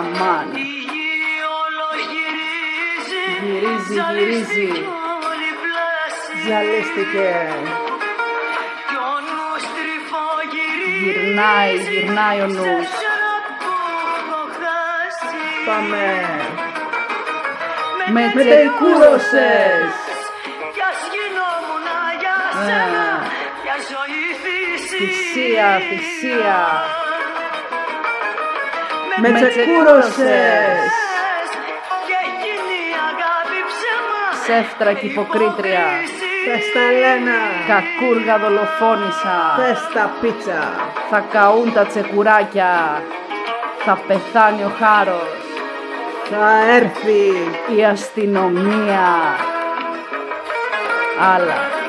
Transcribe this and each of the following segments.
Ωχ, αμάν. Γυρίζει, γυρίζει. Ζαλίστηκε. Γυρνάει, γυρνάει ο νους. Πάμε. Με τσεκούρωσες. Ε. Θυσία, θυσία. Με τσεκούρωσες. Ψεύτρα και υποκρίτρια. Πες τα Λένα. Κακούργα δολοφόνησα. Πες τα πίτσα. Θα καούν τα τσεκουράκια. Θα πεθάνει ο χάρος. Θα έρθει. Η αστυνομία. Άλλα.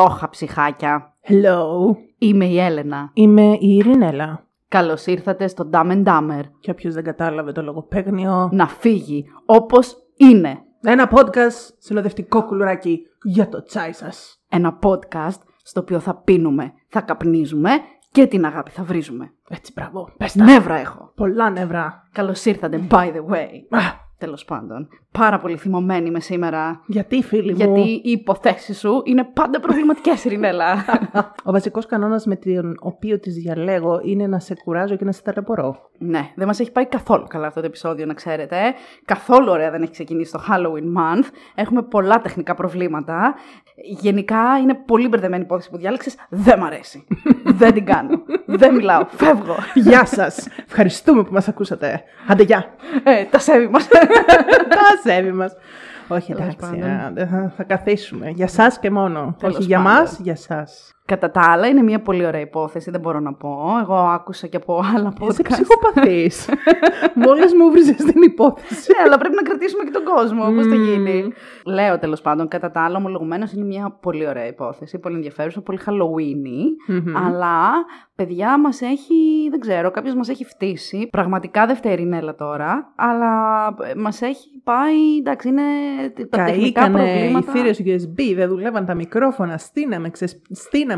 Αλόχα ψυχάκια. Hello. Είμαι η Έλενα. Είμαι η Ειρηνέλα. Καλώς ήρθατε στο Dumb and Dumber. Και όποιος δεν κατάλαβε το λογοπαίγνιο. Να φύγει όπως είναι. Ένα podcast συνοδευτικό κουλουράκι για το τσάι σας. Ένα podcast στο οποίο θα πίνουμε, θα καπνίζουμε και την αγάπη θα βρίζουμε. Έτσι, μπράβο. Πες τα. Νεύρα έχω. Πολλά νεύρα. Καλώς ήρθατε, by the way. Α, Τέλος πάντων. Πάρα πολύ θυμωμένη είμαι σήμερα. γιατί φίλοι μου; Γιατί οι υποθέσεις σου είναι πάντα προβληματικές, Ειρηνέλα. Ο βασικός κανόνας με τον οποίο τις διαλέγω είναι να σε κουράζω και να σε ταλαιπωρώ. ναι, δεν μας έχει πάει καθόλου καλά αυτό το επεισόδιο, να ξέρετε. Καθόλου ωραία δεν έχει ξεκινήσει το Halloween month. Έχουμε πολλά τεχνικά προβλήματα. Γενικά είναι πολύ μπερδεμένη η υπόθεση που διάλεξες. Δεν μ' αρέσει. δεν την κάνω. δεν μιλάω. Φεύγω. Γεια σας. Ευχαριστούμε που μας ακούσατε. Άντε, γεια. ε, τα σέβη μας. Τα σέβη μας. Όχι, Τέλος εντάξει, πάντων. άντε, θα, θα καθίσουμε. Για σας και μόνο. Τέλος Όχι για πάντων. μας, για σας. Κατά τα άλλα, είναι μια πολύ ωραία υπόθεση, δεν μπορώ να πω. Εγώ άκουσα και από άλλα Είσαι podcast. ψυχοπαθής. Μόλις μου βρίσκεις την υπόθεση. ναι, αλλά πρέπει να κρατήσουμε και τον κόσμο. Πώ θα γίνει. Λέω τέλος πάντων, κατά τα άλλα, ομολογουμένως είναι μια πολύ ωραία υπόθεση, πολύ ενδιαφέρουσα, πολύ Halloween. Αλλά, παιδιά, μας έχει, δεν ξέρω, κάποιος μας έχει φτύσει. Πραγματικά δευτερινέλα τώρα, αλλά μας έχει πάει, εντάξει, είναι τα τεχνικά Καήκανε οι προβλήματα. θύρες USB, δεν δουλεύαν τα μικρόφωνα, στείναμε, ξεσ...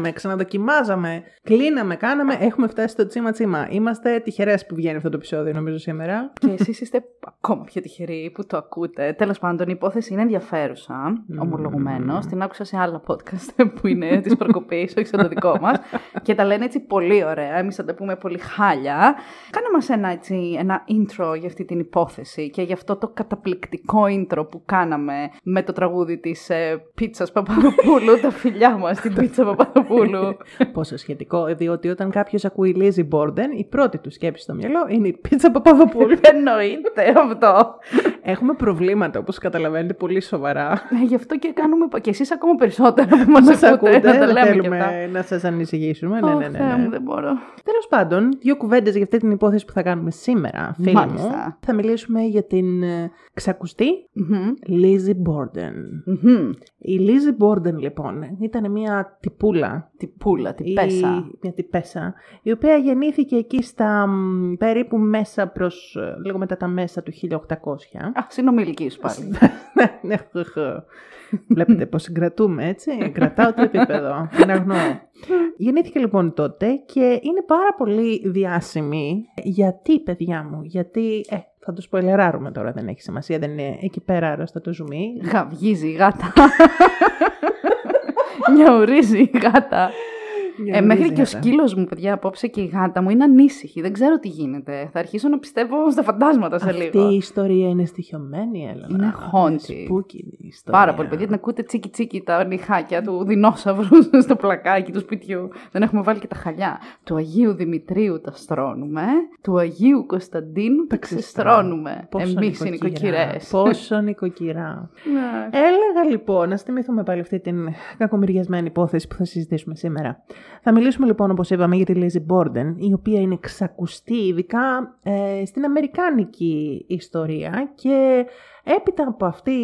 στείναμε, ξαναδοκιμάζαμε, κλείναμε, κάναμε, έχουμε φτάσει στο τσίμα τσίμα. Είμαστε τυχερές που βγαίνει αυτό το επεισόδιο νομίζω σήμερα. Και εσείς είστε ακόμα πιο τυχεροί που το ακούτε. Τέλος πάντων, η υπόθεση είναι ενδιαφέρουσα, ομολογουμένως. Την άκουσα σε άλλα podcast που είναι της προκοπής, όχι στο δικό μας. και τα λένε έτσι πολύ ωραία. Εμείς θα τα πούμε πολύ χάλια. Κάνε μας ένα, έτσι, ένα intro για αυτή την υπόθεση και για αυτό το καταπληκτικό intro που κάναμε με το τραγούδι της ε, πίτσας Παπαδοπούλου, τα φιλιά μας στην πίτσα Παπαδοπούλου. Πόσο σχετικό, διότι όταν κάποιος ακούει Lizzie Borden, η πρώτη του σκέψη στο μυαλό είναι η πίτσα Παπαδοπούλου. Εννοείται αυτό. Έχουμε προβλήματα, όπως καταλαβαίνετε, πολύ σοβαρά. Ναι, γι' αυτό και κάνουμε. και εσείς ακόμα περισσότερο που μας Μας ακούτε. ακούτε, να τα δεν λέμε και αυτά. θέλουμε να σας ανησυχήσουμε. Ναι, Ω, ναι, ναι, Θεέ μου, ναι. δεν μπορώ. Τέλος πάντων, δύο κουβέντες για αυτή την υπόθεση που θα κάνουμε σήμερα, φίλοι Μάλιστα. μου. Θα μιλήσουμε για την ε, ξακουστή Μμμ. Lizzie Borden. Μμμ. Η Lizzie Borden, λοιπόν, ήταν μια τυπούλα. Τι πούλα, τι η- πέσα. Μια τυπέσα, η οποία γεννήθηκε εκεί στα μ, περίπου μέσα προς, ε, λίγο μετά τα μέσα του 1800. Α, συνομιλικής σου πάλι. Ναι, ναι, χω, χω. Βλέπετε πώς συγκρατούμε, έτσι. Κρατάω το επίπεδο. Είναι αγνό. Γεννήθηκε λοιπόν τότε και είναι πάρα πολύ διάσημη. Γιατί, παιδιά μου, γιατί... Ε, θα το σποιλεράρουμε τώρα, δεν έχει σημασία, δεν είναι εκεί πέρα άρρωστα το ζουμί. Γαβγίζει η γάτα. Νιαουρίζει η γάτα. Για Ε, να μέχρι δεις και ο γάτα. σκύλος μου, παιδιά, απόψε και η γάτα μου είναι ανήσυχη. Δεν ξέρω τι γίνεται. Θα αρχίσω να πιστεύω στα φαντάσματα σε Αυτή λίγο. η ιστορία είναι στοιχειωμένη, Έλενα. Είναι haunted. Spooky η ιστορία. Πάρα πολύ, παιδιά. Την ακούτε τσίκι τσίκι τα νυχάκια του δεινόσαυρου στο πλακάκι του σπιτιού. Δεν έχουμε βάλει και τα χαλιά. Του Αγίου Δημητρίου τα στρώνουμε. Του Αγίου Κωνσταντίνου τα ξεστρώνουμε. Πόσο Εμείς οι νοικοκυρά. νοικοκυρές. Πόσο νοικοκυρά. Έλεγα λοιπόν, να θυμηθούμε πάλι αυτή την κακομοιριασμένη υπόθεση που θα συζητήσουμε σήμερα. Θα μιλήσουμε λοιπόν, όπως είπαμε, για τη Lizzie Borden, η οποία είναι ξακουστή ειδικά ε, στην αμερικάνικη ιστορία και έπειτα από αυτή,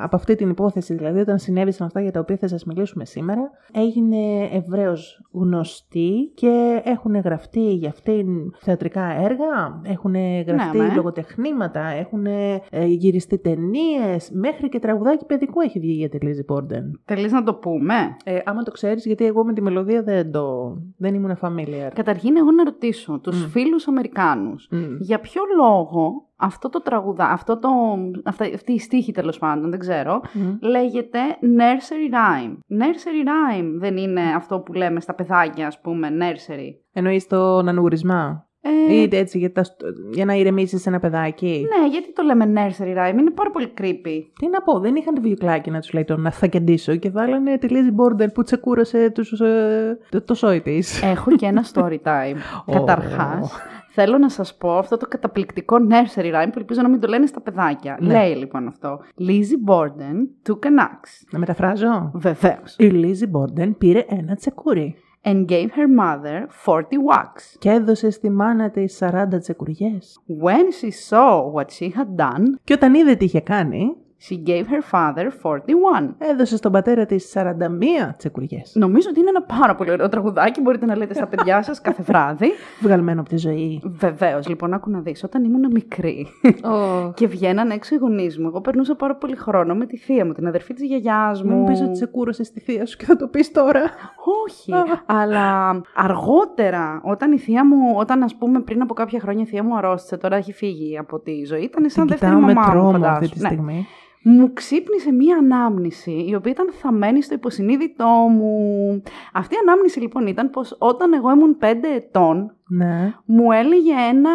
από αυτή την υπόθεση, δηλαδή όταν συνέβησαν αυτά για τα οποία θα σας μιλήσουμε σήμερα, έγινε ευρέως γνωστή και έχουν γραφτεί για αυτήν θεατρικά έργα, έχουν γραφτεί ναι. λογοτεχνήματα, έχουν ε, γυριστεί ταινίες, μέχρι και τραγουδάκι παιδικού έχει βγει για τη Lizzie Borden. Θέλεις να το πούμε; Ε, άμα το ξέρεις, γιατί εγώ με τη μελωδία δεν, το, δεν ήμουν familiar. Καταρχήν, εγώ να ρωτήσω τους Μμ. φίλους Αμερικάνους Μμ. για ποιο λόγο αυτό το τραγουδά, αυτό το, αυτά, αυτή η στίχη τέλος πάντων, δεν ξέρω, Μμ. λέγεται nursery rhyme. Nursery rhyme δεν είναι αυτό που λέμε στα παιδάκια, ας πούμε, nursery. Εννοείς τον ανούρισμα. Ε, Ή έτσι για, τα, για να ηρεμήσεις ένα παιδάκι; ναι, γιατί το λέμε nursery rhyme, είναι πάρα πολύ creepy. Τι να πω, δεν είχαν τη βιβλιοκλάκι να τους λέει τον να θα κεντήσω και βάλανε τη Lizzie Borden που τσεκούρασε τους, ε, το, το σόι της. Έχω και ένα story time. Καταρχάς, θέλω να σας πω αυτό το καταπληκτικό nursery rhyme που ελπίζω να μην το λένε στα παιδάκια. Ναι. Λέει λοιπόν αυτό. Lizzie Borden took an axe. Να μεταφράζω. Βεβαίως. Η Lizzie Borden πήρε ένα τσεκούρι And gave her mother 40 whacks. και έδωσε στη μάνα της 40 τσεκουριές. When she saw what she had done, Και όταν είδε τι είχε κάνει, she gave her father 41. έδωσε στον πατέρα της 41 τσεκουριές. Νομίζω ότι είναι ένα πάρα πολύ ωραίο τραγουδάκι. Μπορείτε να λέτε στα παιδιά σας κάθε βράδυ. Βγαλμένο από τη ζωή. Βεβαίως, λοιπόν, άκου να δεις. Όταν ήμουν μικρή και βγαίναν έξω οι γονείς μου, εγώ περνούσα πάρα πολύ χρόνο με τη θεία μου, την αδερφή της γιαγιάς μου. Μην μου πεις ότι τσεκούρωσε στη θεία σου και θα το πεις τώρα. Όχι, αλλά αργότερα, όταν η θεία μου, όταν ας πούμε πριν από κάποια χρόνια η θεία μου αρρώστησε, τώρα έχει φύγει από τη ζωή, ήταν σαν Την δεύτερη κοιτάω με μαμά μου, τρόμο φαντάσου. αυτή τη Ναι. Στιγμή. Μου ξύπνησε μία ανάμνηση, η οποία ήταν θαμμένη στο υποσυνείδητό μου. Αυτή η ανάμνηση λοιπόν ήταν πως όταν εγώ ήμουν 5 ετών, Ναι. μου έλεγε ένα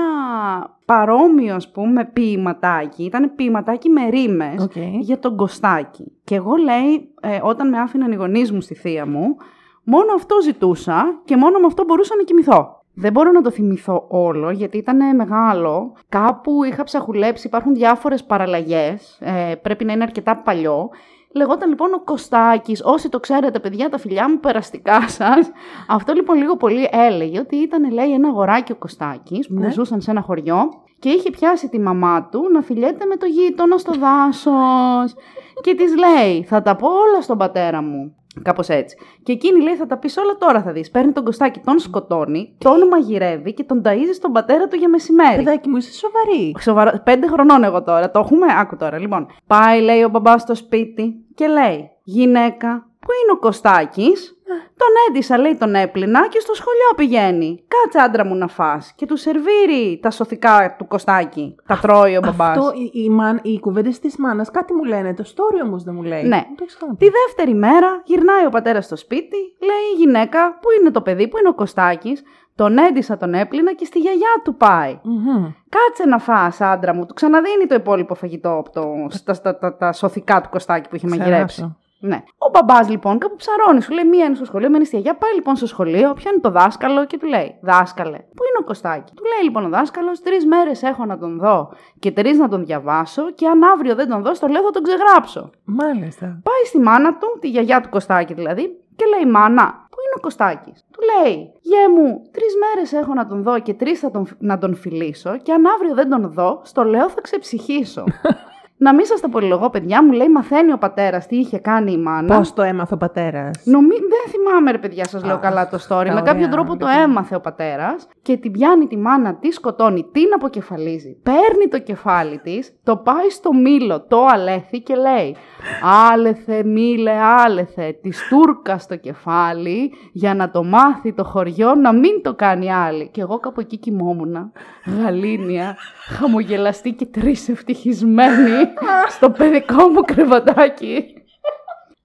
παρόμοιο ας πούμε ποιηματάκι, ήταν ποιηματάκι με ρήμες Οκ. για τον Κωστάκη. Και εγώ λέει, ε, όταν με άφηναν οι γονείς μου στη θεία μου, μόνο αυτό ζητούσα και μόνο με αυτό μπορούσα να κοιμηθώ. Δεν μπορώ να το θυμηθώ όλο, γιατί ήταν μεγάλο. Κάπου είχα ψαχουλέψει, υπάρχουν διάφορες παραλλαγές, ε, πρέπει να είναι αρκετά παλιό. Λεγόταν λοιπόν ο Κωστάκης, όσοι το ξέρετε παιδιά, τα φιλιά μου περαστικά σας. Αυτό λοιπόν λίγο πολύ έλεγε ότι ήταν λέει ένα αγοράκι ο Κωστάκης που Ναι. ζούσαν σε ένα χωριό και είχε πιάσει τη μαμά του να φιλιέται με το γείτονα στο δάσος και της λέει θα τα πω όλα στον πατέρα μου. Κάπως έτσι. Και εκείνη λέει: Θα τα πεις όλα τώρα, θα δεις. Παίρνει τον Κωστάκη, τον σκοτώνει, τον μαγειρεύει και τον ταΐζει στον πατέρα του για μεσημέρι. Παιδάκι μου, είσαι σοβαρή. Σοβαρά, πέντε χρονών εγώ τώρα. Το έχουμε; Άκου τώρα. Λοιπόν, πάει, λέει ο μπαμπάς στο σπίτι και λέει: Γυναίκα, πού είναι ο Κωστάκης; Τον έντυσα, λέει, τον έπλυνα και στο σχολείο πηγαίνει. Κάτσε άντρα μου να φας. Και του σερβίρει τα σωθικά του Κωστάκη. Τα τρώει ο μπαμπάς. Αυτό, οι, οι, μαν, οι κουβέντες της μάνας κάτι μου λένε. Το story όμως δεν μου λέει. Ναι. Δεν το έχεις ξαναπεί. Τη δεύτερη μέρα γυρνάει ο πατέρας στο σπίτι, λέει η γυναίκα, πού είναι το παιδί, πού είναι ο Κωστάκης; Τον έντυσα, τον έπλυνα και στη γιαγιά του πάει. Μμμ. Κάτσε να φας, άντρα μου. Του ξαναδίνει το υπόλοιπο φαγητό από το, στα, στα, τα, τα σωθικά του Κωστάκη που είχε μαγειρέψει. Ξεράσω. Ναι. Ο μπαμπάς λοιπόν κάπου ψαρώνει, σου λέει: Μία είναι στο σχολείο, μία είναι στη γιαγιά. Πάει λοιπόν στο σχολείο, πιάνει το δάσκαλο και του λέει: Δάσκαλε, πού είναι ο Κωστάκη; Του λέει λοιπόν ο δάσκαλος: Τρεις μέρες έχω να τον δω και τρεις να τον διαβάσω και αν αύριο δεν τον δω, στο λέω θα τον ξεγράψω. Μάλιστα. Πάει στη μάνα του, τη γιαγιά του Κωστάκη δηλαδή, και λέει: Μάνα, πού είναι ο Κωστάκης; Του λέει: Γε μου, τρεις μέρες έχω να τον δω και τρεις τον, να τον φιλήσω, και αν αύριο δεν τον δω, στο λέω θα ξεψυχήσω. να μην σας τα πολυλογώ, παιδιά, μου λέει: Μαθαίνει ο πατέρας τι είχε κάνει η μάνα. Πώς το έμαθε ο πατέρας; Νομί... Δεν θυμάμαι, ρε παιδιά, σας λέω Α, καλά το story. τα Με κάποιο ωραία, τρόπο το λοιπόν. έμαθε ο πατέρας και την πιάνει τη μάνα, τη σκοτώνει, την αποκεφαλίζει. Παίρνει το κεφάλι της, το πάει στο μήλο, το αλέθη και λέει: Άλεθε, μήλε, άλεθε, της τούρκα στο κεφάλι για να το μάθει το χωριό να μην το κάνει άλλη. Και εγώ κάπου εκεί κοιμόμουν, γαλήνια, χαμογελαστή και τρεις ευτυχισμένη στο παιδικό μου κρεβατάκι.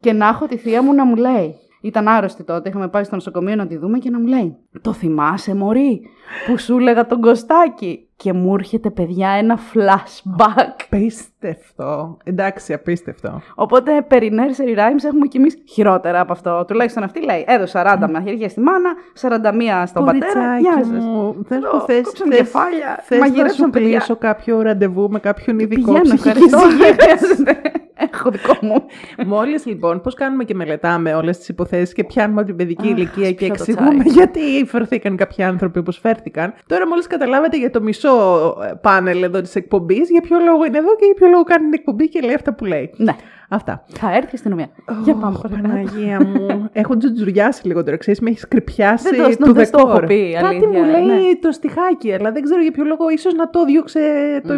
Και να έχω τη θεία μου να μου λέει: Ήταν άρρωστη τότε. Είχαμε πάει στο νοσοκομείο να τη δούμε και να μου λέει: Το θυμάσαι, Μωρή, που σου έλεγα τον Κωστάκη; Και μου έρχεται, παιδιά, ένα flashback. Απίστευτο. Εντάξει, απίστευτο. Οπότε περί nursery rhymes έχουμε κι εμεί χειρότερα από αυτό. Τουλάχιστον αυτή λέει: Έδω 40 μαχαιριέ στη μάνα, 41 στον πατέρα. Γεια Κοριτσάκι σας. μου, θες Ω, που θες, κόψαν θες, κεφάλια, θες να μαγειρέψαν σου παιδιά. κλείσω κάποιο ραντεβού με κάποιον ειδικό Πηγαίνω, ψυχικής ευχαριστώ. υγείας. δεν χρειάζεται. Έχω δικό μου. Μόλις λοιπόν, πώς κάνουμε και μελετάμε όλες τις υποθέσεις και πιάνουμε από την παιδική Αχ, ηλικία και πιω το εξηγούμε τσάι. γιατί φερθήκαν κάποιοι άνθρωποι όπως φέρθηκαν. Τώρα, μόλις καταλάβατε για το μισό ε, πάνελ εδώ της εκπομπής, για ποιο λόγο είναι εδώ και για ποιο λόγο κάνει την εκπομπή και λέει αυτά που λέει. Ναι, Αυτά. θα έρθει η αστυνομία. Για πάμε Ω, παρακάτω. Παναγία μου. Έχω τζουτζουριάσει λίγο τώρα. Ξέρεις, με έχεις κρυπιάσει Δεν το- του δεν στο έχω δεκόρ. πει, Κάτι αλήθεια, μου λέει ναι. το στιχάκι, αλλά δεν ξέρω για ποιο λόγο. ίσως να το διώξε το,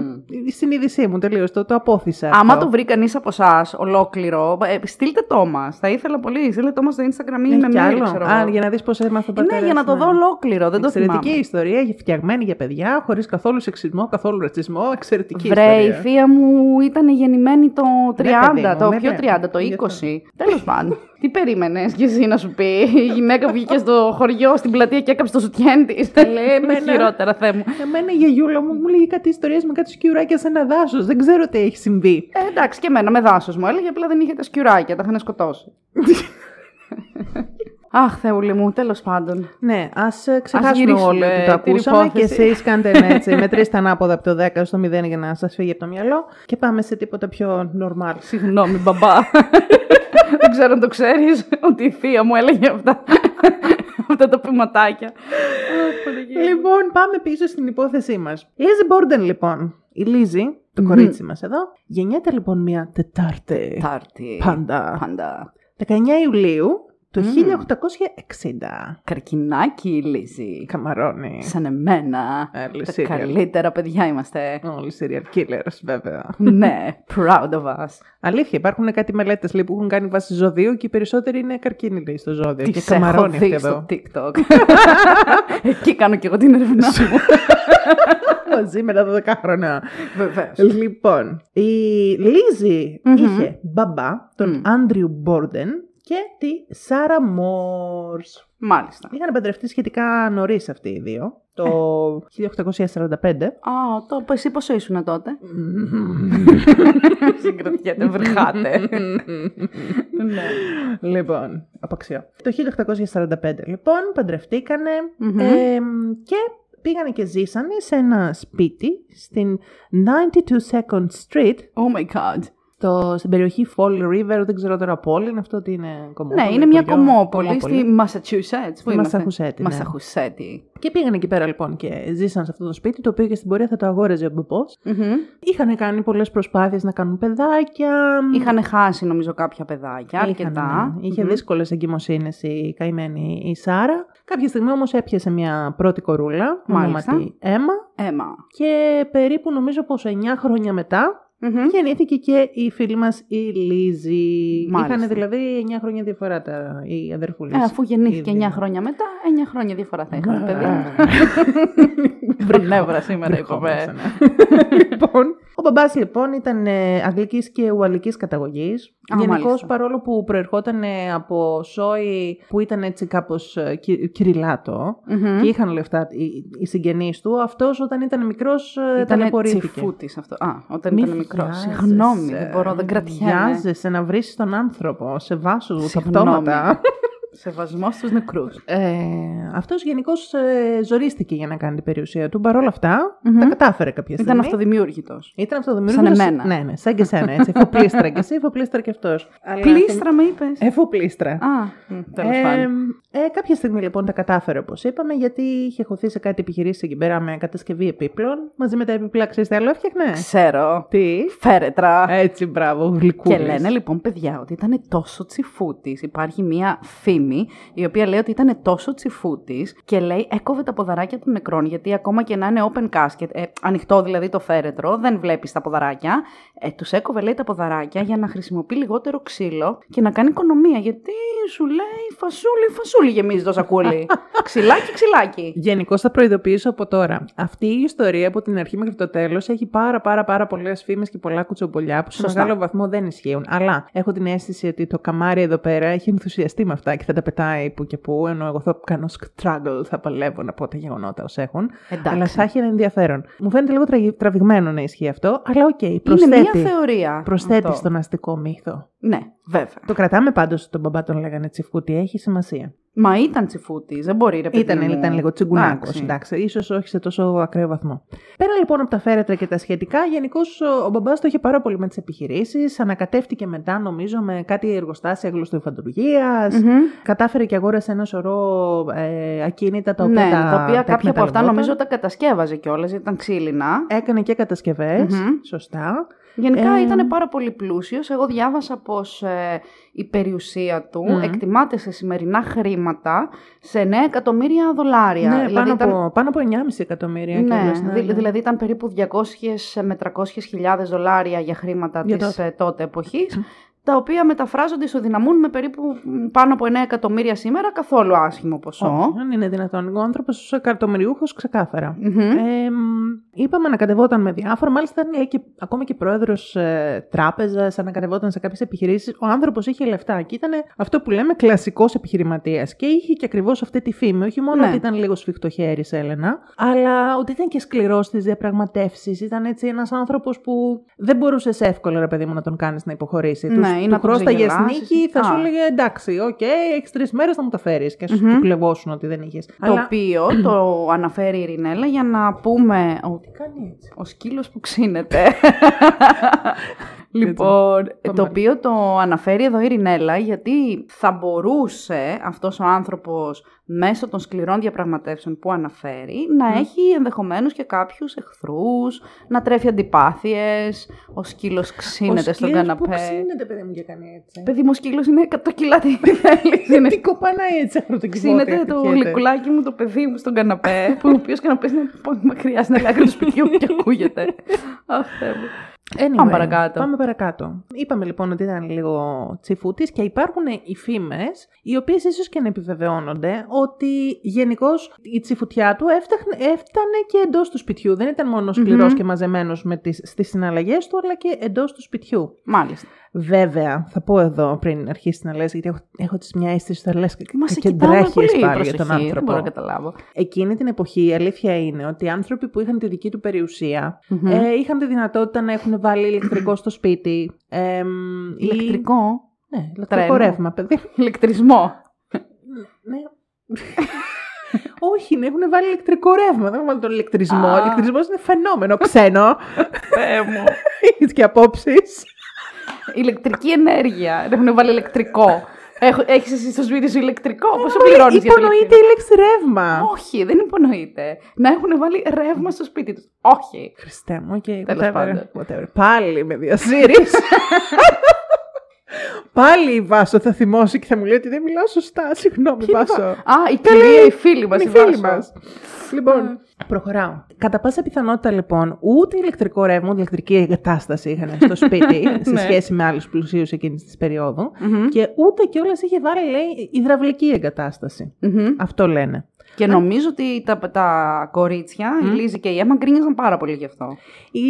η συνείδησή μου τελείως. Το, το απόθυσα. Άμα αυτό. το βρει κανείς από εσάς ολόκληρο, ε, στείλτε το μας. Θα ήθελα πολύ. Στείλτε το μας στο Instagram ή Έχει με κι mail, άλλο. ξέρω Α, εγώ. για να δεις πώς έμαθα ο πατέρα. Ναι, για να το δω ολόκληρο. Δεν το Εξαιρετική θυμάμαι. ιστορία, φτιαγμένη για παιδιά, χωρίς καθόλου σεξισμό, καθόλου ρατσισμό. Εξαιρετική Βρε, η ιστορία. θεία μου ήταν γεννημένη το 30, Ναι, παιδί μου, το ναι, πιο ναι. 30, το 20. Γι' αυτό. Τέλος πάντων. Τι περίμενες κι εσύ να σου πει; Η γυναίκα που βγήκε στο χωριό, στην πλατεία και έκαψε το σουτιέν της. εμένα- Χειρότερα, θέ μου. Εμένα η γιαγιούλα μου μου λέγει κάτι ιστορίες με κάτι σκιουράκια σε ένα δάσος. Δεν ξέρω τι έχει συμβεί. Ε, εντάξει, και εμένα με δάσος μου έλεγε, απλά δεν είχε τα σκιουράκια, τα είχαν σκοτώσει. Αχ, Θεούλη μου, τέλος πάντων. Ναι, ας ξεχάσουμε γυρίσουμε όλοι ότι το την ακούσαμε και υπόθεση. εσείς κάντε ένα έτσι. Μετρήστε ανάποδα από το 10 στο 0 για να σας φύγει από το μυαλό και πάμε σε τίποτα πιο normal. Συγγνώμη, μπαμπά. δεν ξέρω αν το ξέρεις, ότι η θεία μου έλεγε αυτά. αυτά τα ποιηματάκια. Αχ, Παναγία μου. Λοιπόν, πάμε πίσω στην υπόθεσή μας. Λίζη Μπόρντεν, λοιπόν. Η Λίζη, το κορίτσι μας εδώ, γεννιέται λοιπόν μια Τετάρτη. Τάρτη. Πάντα. Πάντα. 19 Ιουλίου του 1860. Καρκινάκι η Λίζη. Καμαρώνει. Σαν εμένα. Άλλη Τα serial. καλύτερα παιδιά είμαστε. Όλοι serial killers, βέβαια. ναι, proud of us. Αλήθεια, υπάρχουν κάτι μελέτες που έχουν κάνει βάση ζωδίου και οι περισσότεροι είναι καρκίνοι λέει, στο ζώδιο. και Τις έχω καμαρώνει αυτή δει εδώ. στο TikTok. Εκεί κάνω και εγώ την έρευνά μου. Μαζί με τα 12 χρόνια. Βεβαίως. Λοιπόν, η λιζη Μμμ. είχε μπαμπά, τον Μμ. Άντριου Μπόρντεν και τη Σάρα Μόρς. Μάλιστα. Είχαν παντρευτεί σχετικά νωρίς αυτοί οι δύο, το 1845. Α, το εσύ πόσο ήσουν τότε; Συγκρατιέται, βρυχάτε. ναι. λοιπόν, απαξιώ. Το 1845 λοιπόν παντρευτήκανε Μμμ. εμ, και πήγανε και ζήσανε σε ένα σπίτι στην 92 Second Street Oh my god. Στο, στην περιοχή Fall River, δεν ξέρω τώρα πόλη, είναι αυτό ότι είναι κομμόπολη. Ναι, είναι μια χωριό, κομμόπολη στη Massachusetts. Πού Στη είμαστε; Μασαχουσέτη, ναι. Μασαχουσέτη. Και πήγανε εκεί πέρα λοιπόν και ζήσαν σε αυτό το σπίτι, το οποίο και στην πορεία θα το αγόραζε ο μπαμπός. Μμμ. Είχαν κάνει πολλές προσπάθειες να κάνουν παιδάκια. Είχαν χάσει νομίζω κάποια παιδάκια, Είχαν, αρκετά. ναι. Είχε Μμμ. δύσκολες εγκυμοσύνες η καημένη η Σάρα. Κάποια στιγμή όμως έπιασε μια πρώτη κορούλα, Μάλιστα. ονόματι Έμα. Έμα. Και περίπου νομίζω πως 9 χρόνια μετά Μμμ. γεννήθηκε και η φίλη μας η Λίζη. Μάλιστα. Είχαν δηλαδή 9 χρόνια διαφορά τα, οι αδερφούλες. Ε, αφού γεννήθηκε Οι 9 δύο. χρόνια μετά, 9 χρόνια διαφορά θα είχαν, παιδί. Ε. Βρυνεύρα σήμερα Δεχόμαστε, είπαμε. ναι. λοιπόν, ο μπαμπάς λοιπόν ήταν ε, αγγλικής και ουαλικής καταγωγής. Α, Γενικώς μάλιστα. παρόλο που προερχόταν ε, από σόι που ήταν έτσι κάπως ε, κυ- κυριλάτο Μμμ. και είχαν λεφτά οι, οι συγγενείς του, αυτός όταν ήταν μικρός ε, Ήταν ταλαιπωρήθηκε. τσιφούτης αυτό. Α, όταν Μη ήταν μικρός. βιάζεσαι. Συγγνώμη, δεν μπορώ, δεν κρατιέμαι. Βιάζεσαι να βρεις τον άνθρωπο σε βάσους τα Συγγνώμη. πτώματα. Σεβασμός στους νεκρούς. Ε, αυτός γενικώς ε, ζορίστηκε για να κάνει την περιουσία του. Παρ' όλα αυτά, Μμμ. τα κατάφερε κάποια στιγμή. Ήταν αυτοδημιουργητό. Ήταν αυτοδημιουργικός. Σαν εμένα. Ναι, ναι, σαν και σένα. Έτσι. Εφοπλίστρα και εσύ, εφοπλίστρα και αυτός. Πλήστρα με είπες. Εφοπλίστρα. Α, τέλος Ε, πάντων. ε, κάποια στιγμή λοιπόν τα κατάφερε όπως είπαμε, γιατί είχε χωθεί σε κάτι επιχειρήσει εκεί πέρα με κατασκευή επίπλων. Μαζί με τα επίπλα, ξέρεις τι άλλο έφτιαχνε. Ξέρω. Τι; Φέρετρα. Έτσι, μπράβο, γλυκούλης. Και λένε λοιπόν, παιδιά, ότι ήταν τόσο τσιφούτης. Υπάρχει μία φήμη η οποία λέει ότι ήταν τόσο τσιφούτης και λέει έκοβε τα ποδαράκια των νεκρών. Γιατί ακόμα και να είναι open casket, ε, ανοιχτό δηλαδή το φέρετρο, δεν βλέπεις τα ποδαράκια. Ε, Τους έκοβε, λέει, τα ποδαράκια για να χρησιμοποιεί λιγότερο ξύλο και να κάνει οικονομία. Γιατί σου λέει φασούλη, φασούλη γεμίζεις το σακούλι. ξυλάκι, ξυλάκι. Γενικώς θα προειδοποιήσω από τώρα. Αυτή η ιστορία από την αρχή μέχρι το τέλος έχει πάρα πάρα πάρα πολλές φήμες και πολλά κουτσομπολιά που σε Σωστά. μεγάλο βαθμό δεν ισχύουν. Αλλά έχω την αίσθηση ότι το καμάρι εδώ πέρα έχει ενθουσιαστεί με αυτά και θα τα πετάει που και που, ενώ εγώ θα κάνω struggle, θα παλεύω να πω τα γεγονότα ως έχουν. Εντάξει. Αλλά θα έχει ένα ενδιαφέρον. Μου φαίνεται λίγο τραγι- τραβηγμένο να ισχύει αυτό, αλλά οκ, Είναι προσθέτει, μια θεωρία. προσθέτει αυτό. στον αστικό μύθο. Ναι, βέβαια. Το κρατάμε πάντως τον μπαμπά τον λέγανε τσιφκούτη, έχει σημασία. Μα ήταν τσιφούτη, δεν μπορεί ρε παιδί Ήταν, μου. ήταν λίγο τσιγκουνάκος, Εντάξει. εντάξει. ίσως όχι σε τόσο ακραίο βαθμό. Πέρα λοιπόν από τα φέρετρα και τα σχετικά, γενικώς ο, ο μπαμπάς το είχε πάρα πολύ με τις επιχειρήσεις. Ανακατεύτηκε μετά, νομίζω, με κάτι εργοστάσια γλωστοϊφαντουργίας. Μμμ. Κατάφερε και αγόρασε ένα σωρό ε, ακίνητα τα οποία Ναι, τα, τα οποία κάποια από αυτά εκμεταλλευόταν. νομίζω τα κατασκεύαζε κιόλας, γιατί ήταν ξύλινα. Έκανε και κατασκευές, Μμμ. σωστά. Γενικά Ε, ήταν πάρα πολύ πλούσιος. Εγώ διάβασα πως ε, η περιουσία του Μμμ. εκτιμάται σε σημερινά χρήματα σε 9 εκατομμύρια δολάρια. Ναι, Δηλαδή πάνω, ήταν- από, πάνω από 9,5 εκατομμύρια. Ναι, κιόλας, ναι, δη- ναι. δηλαδή ήταν περίπου 200 με 300 χιλιάδες δολάρια για χρήματα Για της τότε. ε, τότε εποχής, τα οποία μεταφράζονται, ισοδυναμούν με περίπου μ, πάνω από 9 εκατομμύρια σήμερα, καθόλου άσχημο ποσό. Όχι, αν είναι δυνατόν. Ο άνθρωπος ως εκατομμυριούχος ξεκάθαρα. Μμμ. Ε, μ, είπαμε ανακατευόταν με διάφορα. Μάλιστα ήταν λέει, και, ακόμα και πρόεδρος ε, τράπεζας, ανακατευόταν σε κάποιες επιχειρήσεις. Ο άνθρωπος είχε λεφτά και ήταν αυτό που λέμε κλασικός επιχειρηματίας. Και είχε και ακριβώς αυτή τη φήμη. Όχι μόνο Ναι. ότι ήταν λίγο σφιχτοχέρη, Έλενα, αλλά ότι ήταν και σκληρός στις διαπραγματεύσεις. Ήταν έτσι ένας άνθρωπος που δεν μπορούσες εύκολα, ρε παιδί μου, να τον κάνεις να υποχωρήσει. Ναι, Τους- ή του να τον χρώσταγε ξεγελάσεις. νίκη, θα σου Α. έλεγε εντάξει, οκ, έχεις τρεις μέρες να μου τα φέρεις. Και σου Μμμ. του κλεβώσουν ότι δεν είχες. Το οποίο το αναφέρει η Ειρηνέλα για να πούμε ότι κάνει έτσι. ο σκύλος που ξύνεται. λοιπόν, Πάμε. το οποίο το αναφέρει εδώ η Ειρηνέλα γιατί θα μπορούσε αυτός ο άνθρωπος μέσω των σκληρών διαπραγματεύσεων που αναφέρει να έχει ενδεχομένως και κάποιους εχθρούς, να τρέφει αντιπάθειες, ο σκύλος ξύνεται Ο στον σκύλος καναπέ. Που ξύνεται, παιδί μου, και κάνει έτσι. Παιδί μου, ο σκύλος είναι 100 κιλά τι θέλεις, είναι Τι κοπανάει έτσι αυτό το κιβώτιο. Ξύνεται το γλυκουλάκι μου, το παιδί μου στον καναπέ, που ο οποίος καναπές είναι πολύ μακριά στην άκρη του σπιτιού και ακούγεται. Αχ, Θεέ μου. Anyway, Πάμε παρακάτω. Πάμε παρακάτω. Είπαμε λοιπόν ότι ήταν λίγο τσιφούτης και υπάρχουν οι φήμες, οι οποίες ίσως και να επιβεβαιώνονται, ότι γενικώς η τσιφουτιά του έφταχνε, έφτανε και εντός του σπιτιού. Δεν ήταν μόνο σκληρός Μμμ. και μαζεμένος στις συναλλαγές του, αλλά και εντός του σπιτιού. Μάλιστα. Βέβαια, θα πω εδώ πριν αρχίσει να λες, γιατί έχω, έχω τις μια αίσθηση ότι θα λες Μα σε και κοιτάμε ντρέχεις πολύ πάλι προσοχή, για τον άνθρωπο. Δεν μπορώ να καταλάβω. Εκείνη την εποχή η αλήθεια είναι ότι οι άνθρωποι που είχαν τη δική του περιουσία Μμμ. ε, είχαν τη δυνατότητα να έχουν βάλει ηλεκτρικό στο σπίτι. Ε, ή- Ηλεκτρικό; Ναι, ηλεκτρικό Τρένο. ρεύμα, παιδί. Ηλεκτρισμό. ναι. Όχι, να έχουν βάλει ηλεκτρικό ρεύμα. Δεν έχουν βάλει τον ηλεκτρισμό. Α. Ο ηλεκτρισμός είναι φαινόμενο ξένο. Θεέ μου. Έχει και απόψεις. Ηλεκτρική ενέργεια. Δεν έχουν βάλει ηλεκτρικό. Έχεις εσύ στο σπίτι σου ηλεκτρικό; Πόσο πληρώνεις για το Υπονοείται ηλεκτρικό. η λέξη ρεύμα. Όχι, δεν υπονοείται. Να έχουν βάλει ρεύμα στο σπίτι τους. Όχι. Χριστέ μου, και Τέλος whatever, πάντων. whatever. Πάλι με διασύρεις. Πάλι η Βάσο θα θυμώσει και θα μου λέει ότι δεν μιλάω σωστά. Συγγνώμη, Βάσο. Α, η κυρία, η φίλη μας. Είναι η φίλη μας. Λοιπόν, προχωράω. Κατά πάσα πιθανότητα, λοιπόν, ούτε ηλεκτρικό ρεύμα, ούτε ηλεκτρική εγκατάσταση είχαν στο σπίτι σε Ναι. σχέση με άλλους πλουσίους εκείνης της περίοδου. Και ούτε κιόλας είχε βάλει, λέει, υδραυλική εγκατάσταση. Αυτό λένε. Και νομίζω ότι τα, τα κορίτσια, η Λίζη και η Έμα, γκρίνιαζαν πάρα πολύ γι' αυτό. Η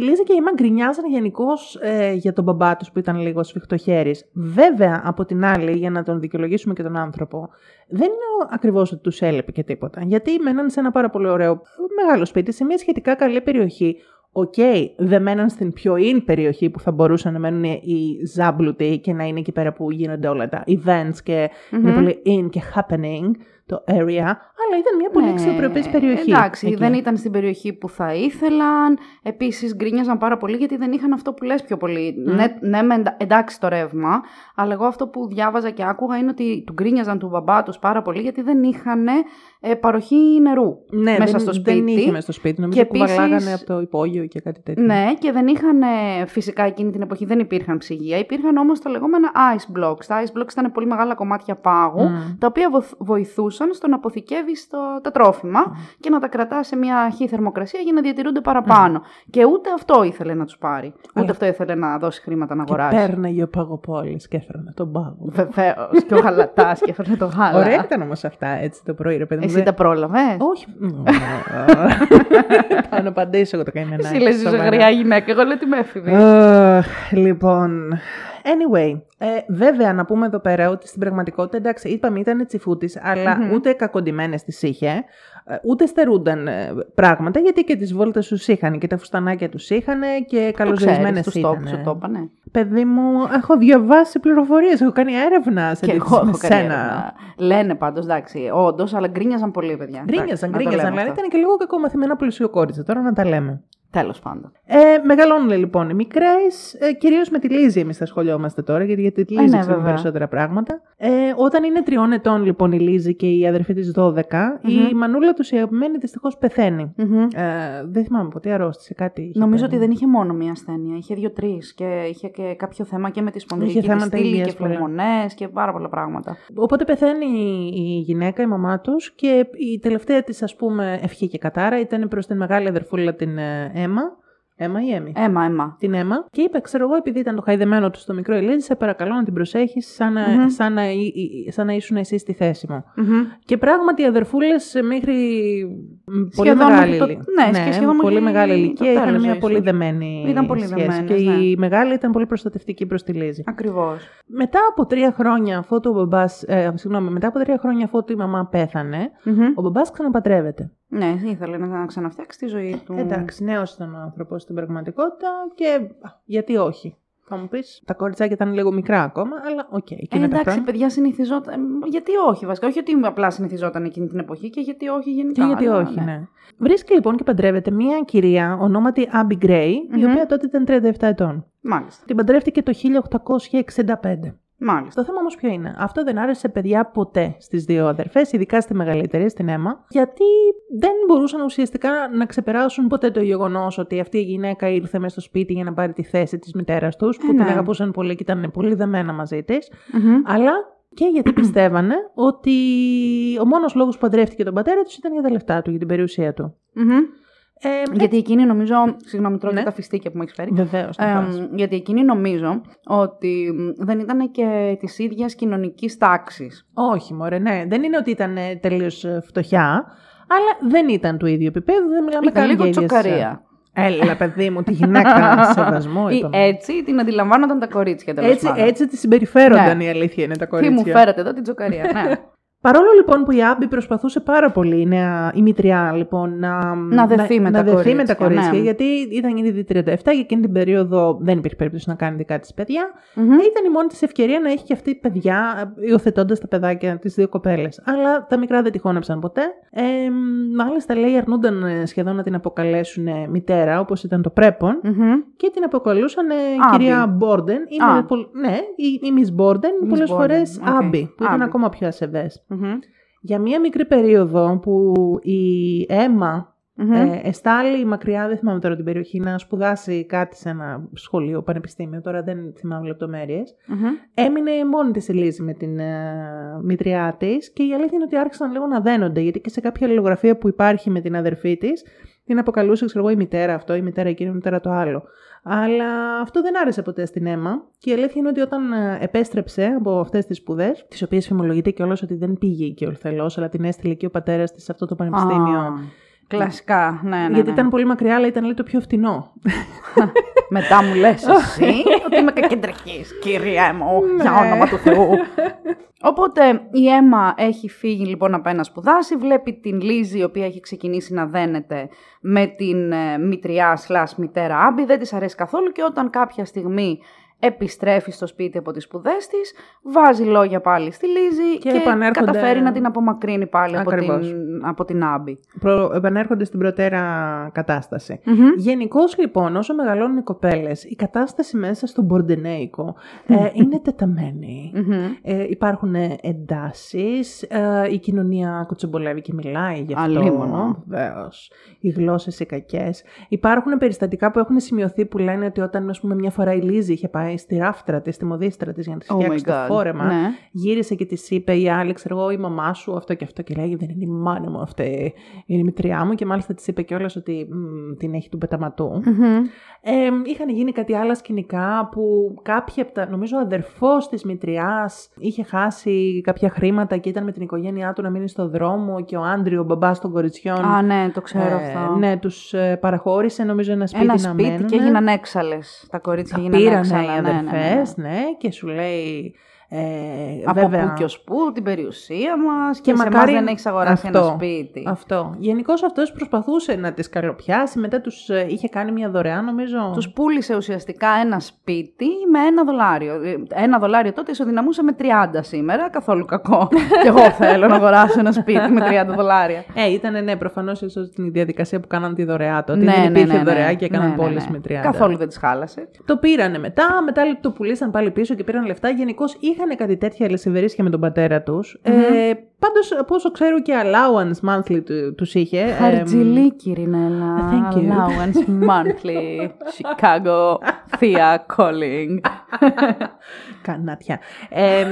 Λίζα και η Έμα γκρινιάζαν γενικώς ε, για τον μπαμπά τους που ήταν λίγο σφιχτοχέρης. Βέβαια, από την άλλη, για να τον δικαιολογήσουμε και τον άνθρωπο, δεν είναι ακριβώς ότι τους έλειπε και τίποτα. Γιατί μέναν σε ένα πάρα πολύ ωραίο μεγάλο σπίτι, σε μια σχετικά καλή περιοχή. Οκ, δεν μέναν στην πιο in περιοχή που θα μπορούσαν να μένουν οι ζάμπλουτοι και να είναι εκεί πέρα που γίνονται όλα τα events και είναι πολύ in και happening το area, αλλά ήταν μια πολύ Ναι, αξιοπρεπής περιοχή. Εντάξει, εκεί. δεν ήταν στην περιοχή που θα ήθελαν. Επίσης, γκρίνιαζαν πάρα πολύ γιατί δεν είχαν αυτό που λες πιο πολύ. Ναι, ναι, μεν εντα- εντάξει το ρεύμα, αλλά εγώ αυτό που διάβαζα και άκουγα είναι ότι του γκρίνιαζαν του μπαμπά τους πάρα πολύ γιατί δεν είχαν ε, παροχή νερού Ναι, μέσα δεν, στο σπίτι. δεν είχε μέσα στο σπίτι. Νομίζω Και ότι κουβαλάγανε επίσης- από το υπόγειο και κάτι τέτοιο. Ναι, και δεν είχαν, ε, φυσικά εκείνη την εποχή δεν υπήρχαν ψυγεία, υπήρχαν όμως τα λεγόμενα ice blocks. Τα ice blocks ήταν πολύ μεγάλα κομμάτια πάγου, Μμ. τα οποία βοηθ- βοηθούσαν στο να αποθηκεύεις τα τρόφιμα και να τα κρατάς σε μια αρχή θερμοκρασία για να διατηρούνται παραπάνω. Και ούτε αυτό ήθελε να τους πάρει. Ούτε Αλλά- αυτό ήθελε να δώσει χρήματα να Και αγοράσει. πέρναγε ο παγοπόλης και έφερνε τον πάγο. Βεβαίως. και ο χαλατά και έφερνε το γάλα. Ωραία ήταν όμως αυτά έτσι το πρωί, ρε παιδί μου. Εσύ Δεν- τα πρόλαβες; Όχι. Θα να απαντήσω εγώ το καημενάκι. Εσύ λες σοβαρά. ζωγριά γυναίκα. Εγώ λέω ότι με έφηβε. Αχ, λοιπόν, Anyway, ε, βέβαια να πούμε εδώ πέρα ότι στην πραγματικότητα, εντάξει, είπαμε ήταν τσιφούτης, αλλά Μμμ. ούτε κακοντημένε τις είχε, ε, ούτε στερούνταν ε, πράγματα, γιατί και τις βόλτες τους είχαν και τα φουστανάκια τους είχαν και καλοζερισμένες τους ήταν. τόπους, σου το είπανε. Παιδί μου, έχω διαβάσει πληροφορίες, έχω κάνει έρευνα σε Και αντίθεση εγώ με έχω κάνει σένα. έρευνα. Λένε πάντως, εντάξει, όντως, αλλά γκρίνιαζαν πολύ, παιδιά. Γκρίνιαζαν, γκρίνιαζαν, δηλαδή ήταν και λίγο κακομαθημένα πλουσιοκόριτσα, τώρα να τα λέμε. Τέλος πάντων. Ε, μεγαλώνουν λοιπόν οι μικρές, ε, κυρίως με τη Λίζη εμείς θα σχολιόμαστε τώρα, γιατί για τη Λίζη ναι, ξέρουμε βέβαια. περισσότερα πράγματα. Ε, όταν είναι τριών ετών λοιπόν η Λίζη και η αδερφή της 12, η Μμμ. μανούλα τους η αγαπημένη δυστυχώς πεθαίνει. Μμμ. Ε, δεν θυμάμαι ποτέ αρρώστησε κάτι. είχε Νομίζω κάνει. ότι δεν είχε μόνο μία ασθένεια. Είχε δύο-τρει και είχε και κάποιο θέμα και με τη σπονδυλική Είχε της θέματα στήλη υγείας και πολλά. φλεγμονέ και πάρα πολλά πράγματα. Οπότε πεθαίνει η γυναίκα, η μαμά τους, και η τελευταία της, ας πούμε, ευχή και κατάρα ήταν προς την μεγάλη αδερφούλα την ε, Έμα. Έμα ή Έμι; Έμα, αίμα. την αίμα και είπε, ξέρω εγώ, επειδή ήταν το χαϊδεμένο του στο μικρό Ελίζη, σε παρακαλώ να την προσέχεις σαν, να- Μμμ. σαν, να, εί- εί- σαν να ήσουν εσύ στη θέση μου. Μμμ. Και πράγματι οι αδερφούλες μέχρι μ, πολύ Σχεδόν μεγάλη, μέχρι το- ηλι- ναι, και σχεδόν πολύ μέχρι μεγάλη το ηλικία τέλος είχαν μια ζωής πολύ τους. δεμένη Ήταν πολύ σχέση. δεμένες, και ναι. η μεγάλη ήταν πολύ προστατευτική προς τη Λίζη. Ακριβώς. Μετά από τρία χρόνια αφού το μπαμπάς, ε, συγγνώμη, μετά από τρία χρόνια αφού η μαμά πέθανε, ο μπαμπάς ξαναπαντρεύεται. Ναι, ήθελε να ξαναφτιάξει τη ζωή του. Εντάξει, νέος ήταν ο άνθρωπος στην πραγματικότητα και α, γιατί όχι. Θα μου πεις, τα κοριτσάκια ήταν λίγο μικρά ακόμα, αλλά οκ. Ε, εκείνα τα εντάξει, χρόνια. παιδιά, συνηθιζόταν. ε, Γιατί όχι, βασικά. Όχι ότι απλά συνηθιζόταν εκείνη την εποχή και γιατί όχι γενικά. Και γιατί αλλά, όχι, ναι. Βρίσκει λοιπόν και παντρεύεται μία κυρία ονόματι Άμπι Γκρέι, η Μμμ. οποία τότε ήταν 37 ετών. Μάλιστα. Την παντρεύτηκε το 1865. Μάλιστα. Το θέμα όμως ποιο είναι; Αυτό δεν άρεσε παιδιά ποτέ στις δύο αδερφές, ειδικά στη μεγαλύτερη, στην Έμα, γιατί δεν μπορούσαν ουσιαστικά να ξεπεράσουν ποτέ το γεγονός ότι αυτή η γυναίκα ήρθε μέσα στο σπίτι για να πάρει τη θέση της μητέρας τους, που Ε, την ναι. αγαπούσαν πολύ και ήταν πολύ δεμένα μαζί της. Μμμ. Αλλά και γιατί πιστεύανε ότι ο μόνος λόγος που παντρεύτηκε τον πατέρα τους ήταν για τα λεφτά του, για την περιουσία του. Μμμ. Ε, Γιατί εκείνη νομίζω. Συγγνώμη, τρώω Ναι. και τα φιστίκια που μου έχεις φέρει. Βεβαίως. Ε, γιατί εκείνη νομίζω ότι μ, δεν ήταν και της ίδιας κοινωνικής τάξης. Όχι, μωρέ, ναι. Δεν είναι ότι ήταν τελείως φτωχιά, αλλά δεν ήταν του ίδιου επίπεδου. Δεν μιλάμε Ήταν καν λίγο για ίδιες, τσοκαρία. ε, Έλα, παιδί μου, τη γυναίκα σεβασμό Ή είπαμε. έτσι την αντιλαμβάνονταν τα κορίτσια τέλος Έτσι, πάντων. έτσι της συμπεριφέρονταν Ναι. η αλήθεια είναι τα Τι κορίτσια. μου φέρατε εδώ την τζοκαρία. ναι. Παρόλο λοιπόν που η Άμπη προσπαθούσε πάρα πολύ, η, νέα, η μητριά λοιπόν, να, Να δεθεί με τα δεθεί με κορίτσια, τα κορίτσια ναι. γιατί ήταν ήδη 37 και εκείνη την περίοδο δεν υπήρχε περίπτωση να κάνει δικά της παιδιά. Μμμ. Ήταν η μόνη της ευκαιρία να έχει και αυτή παιδιά, υιοθετώντας τα παιδάκια τις δύο κοπέλες. Αλλά τα μικρά δεν τη χώνεψαν ποτέ. Ε, μάλιστα λέει αρνούνταν ε, σχεδόν να την αποκαλέσουν ε, μητέρα όπως ήταν το πρέπον Μμμ. και την αποκαλούσαν ε, Άμπη. κυρία Μπόρντεν. Είναι Α. πολ- Ναι, η, η Miss Μπόρντεν, Miss πολλές Borden, φορές οκ. Άμπη, που ήταν Άμπη. ακόμα πιο ασεβές. Μμμ. Για μία μικρή περίοδο που η Έμα Μμμ. ε, εστάλει μακριά, δεν θυμάμαι τώρα την περιοχή, να σπουδάσει κάτι σε ένα σχολείο, πανεπιστήμιο, τώρα δεν θυμάμαι λεπτομέρειες, Μμμ. έμεινε μόνη της η Λίζη με την ε, μητριά της και η αλήθεια είναι ότι άρχισαν λίγο να δένονται, γιατί και σε κάποια αλληλογραφία που υπάρχει με την αδερφή της, την αποκαλούσε, ξέρω εγώ, η μητέρα αυτό, η μητέρα εκείνη, η μητέρα το άλλο. Αλλά αυτό δεν άρεσε ποτέ στην αίμα. Και η αλήθεια είναι ότι όταν ε, επέστρεψε από αυτές τις σπουδές, τις οποίες φημολογείται κιόλας ότι δεν πήγε και ορθελώ, αλλά την έστειλε και ο πατέρας της σε αυτό το πανεπιστήμιο. Α, Κλασικά, ναι, ναι. γιατί ναι. ήταν πολύ μακριά, αλλά ήταν λέει, το πιο φτηνό. Μετά μου λες εσύ ότι είμαι κακεντρεχής, κυρία μου, Ναι. για όνομα του Θεού. Οπότε η Έμα έχει φύγει λοιπόν να πάει να σπουδάσει, βλέπει την Λίζη η οποία έχει ξεκινήσει να δένεται με την ε, μητριά σλάς μητέρα Άμπη, δεν της αρέσει καθόλου και όταν κάποια στιγμή επιστρέφει στο σπίτι από τις σπουδές της, βάζει λόγια πάλι στη Λίζη Και και, επανέρχονται- καταφέρει να την απομακρύνει πάλι από Ακριβώς. την, από την Άμπη. Προ... Επανέρχονται στην προτέρα κατάσταση. Μμμ. Γενικώς λοιπόν, όσο μεγαλώνουν οι κοπέλες, η κατάσταση μέσα στον Μπορντενέικο ε, είναι τεταμένη. Μμμ. Ε, υπάρχουν εντάσεις. η κοινωνία κουτσομπολεύει και μιλάει γι' αυτό. Αλίμονο. Βεβαίως. Οι γλώσσες οι κακές. Υπάρχουν περιστατικά που έχουν σημειωθεί που λένε ότι όταν, ας πούμε, μια φορά η Λίζη είχε πάει στη ράφτρα της, στη μοδίστρα της για να τη Oh φτιάξεις my το God. φόρεμα, Ναι. γύρισε και της είπε η άλλη, ξέρω εγώ, η μαμά σου, αυτό και αυτό. Και λέει, Δεν είναι η μάνα μου αυτή, είναι η μητριά μου. Και μάλιστα της είπε κιόλας ότι μ, την έχει του πεταματού. Μμμ. Ε, είχαν γίνει κάτι άλλα σκηνικά που κάποιοι από τα, νομίζω ο αδερφός της μητριάς είχε χάσει κάποια χρήματα και ήταν με την οικογένειά του να μείνει στο δρόμο και ο Άντριο, ο μπαμπάς των κοριτσιών, Α, ναι, το ξέρω ε, αυτό. ναι, τους ε, παραχώρησε νομίζω ένα σπίτι ένα να σπίτι μένουν. και έγιναν έξαλε. Τα κορίτσια Τα έγιναν πήραν, έξαλα. οι ναι. ναι, ναι, ναι, αδερφές, ναι, και σου λέει ε, Από βέβαια, πού και ως πού, την περιουσία μας και, Και σε μακάρι- εμάς δεν έχεις αγοράσει ένα αυτό. σπίτι. Αυτό. Γενικώς αυτός προσπαθούσε να τις καλοπιάσει. Μετά τους ε, είχε κάνει μια δωρεά, νομίζω. Τους πούλησε ουσιαστικά ένα σπίτι με ένα δολάριο. Ε, Ένα δολάριο τότε ισοδυναμούσε με 30 σήμερα, καθόλου κακό. και εγώ θέλω να αγοράσω ένα σπίτι με 30 δολάρια. Ε, ήταν ναι, προφανώς ίσως την διαδικασία που κάναν τη δωρεά τότε. ναι, δεν ναι, υπήρχε ναι, ναι. δωρεά και έκαναν Ναι, ναι, πώληση ναι. με 30. Καθόλου δεν τις χάλασε. Το πήρανε μετά, μετά το πουλήσαν πάλι πίσω και πήραν λεφτά. Γενικώς είχαν κάτι τέτοια λεσιβερίσια με τον πατέρα τους. Ε, Πάντως, από όσο ξέρω και allowance monthly του είχε. ε, Χαρτζηλίκη, Ρινέλα. Thank you. Allowance monthly. Chicago. Thea calling. Κανάτια. Ε,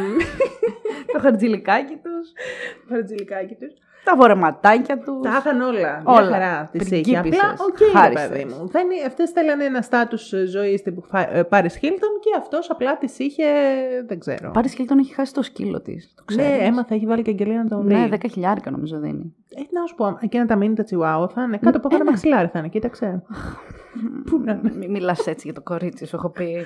Το χαρτζηλικάκι τους. το χαρτζηλικάκι τους. Τα βορεματάκια τους. Τα είχαν όλα. Όλα. Μια χαρά τις είχε. Πριγκίπισσες. Απλά, οκ, okay, Χάριστες. παιδί μου. Δεν, αυτές θέλανε ένα στάτους ζωής τύπου Πάρις Χίλτον και αυτός απλά τις είχε, δεν ξέρω. Πάρη Χίλτον έχει χάσει το σκύλο της. Το Ναι, ξέρεις. έμαθα, έχει βάλει και αγγελία να τον Ναι, δει. 10 χιλιάρικα νομίζω δίνει. Ε, να σου πω, εκείνα τα μίνι τα τσιουάουα θα είναι κάτω από ένα ένα. μαξιλάρι θα είναι, κοίταξε. Πού να είναι. Μην μιλάς έτσι για το κορίτσι, σου έχω πει.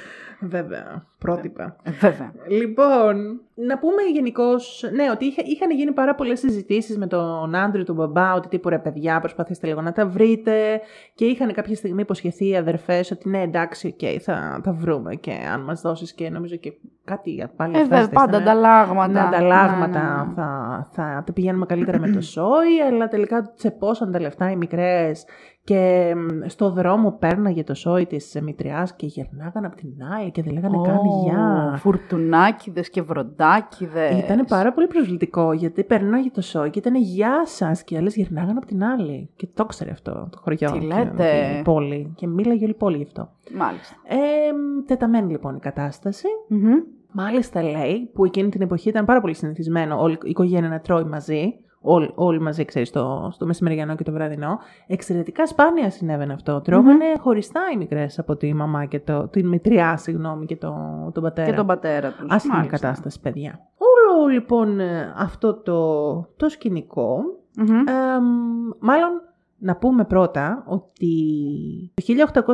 Βέβαια, πρότυπα. Ε, βέβαια. Λοιπόν, να πούμε γενικώ, ναι, ότι είχα, είχαν γίνει πάρα πολλές συζητήσεις με τον Άντριου, τον μπαμπά, ότι τύπου ρε παιδιά, προσπαθήστε λίγο να τα βρείτε. Και είχαν κάποια στιγμή υποσχεθεί οι αδερφές ότι ναι, εντάξει, οκ, θα τα βρούμε. Και αν μας δώσεις και νομίζω και κάτι πάλι Ε, αυτά βέβαια, πάντα στήσανε. ανταλλάγματα. Ναι, ανταλλάγματα Ναι, ναι, ναι. Θα, θα τα πηγαίνουμε καλύτερα με το σόι, αλλά τελικά τσεπώσαν τα λεφτά οι μικρές και μ, στο δρόμο πέρναγε το σόι της μητριάς και γερνάγαν από την άλλη και δεν λέγανε καν γεια. Φουρτουνάκιδες και βροντάκιδες. Ήταν πάρα πολύ προσβλητικό γιατί περνάγε το σόι και ήταν γεια σας και οι άλλες γυρνάγαν από την άλλη. Και το ξέρει αυτό το χωριό. Τι και- λέτε; και η πόλη. Και μίλαγε όλη η πόλη γι' αυτό. Μάλιστα. Ε, μ, τεταμένη λοιπόν η κατάσταση. Μμμ. Μάλιστα λέει, που εκείνη την εποχή ήταν πάρα πολύ συνηθισμένο όλη η οικογένεια να τρώει μαζί, όλοι, όλοι μαζί, ξέρεις, στο, στο μεσημεριανό και το βραδινό. Εξαιρετικά σπάνια συνέβαινε αυτό. Τρώγανε χωριστά οι μικρές από τη μαμά και το, την μητριά, συγγνώμη, και το, τον πατέρα. Και τον πατέρα τους. Άσχημη Μάλιστα. κατάσταση, παιδιά. Όλο λοιπόν ε, αυτό το, το σκηνικό, Μμμ. εμ, μάλλον να πούμε πρώτα ότι το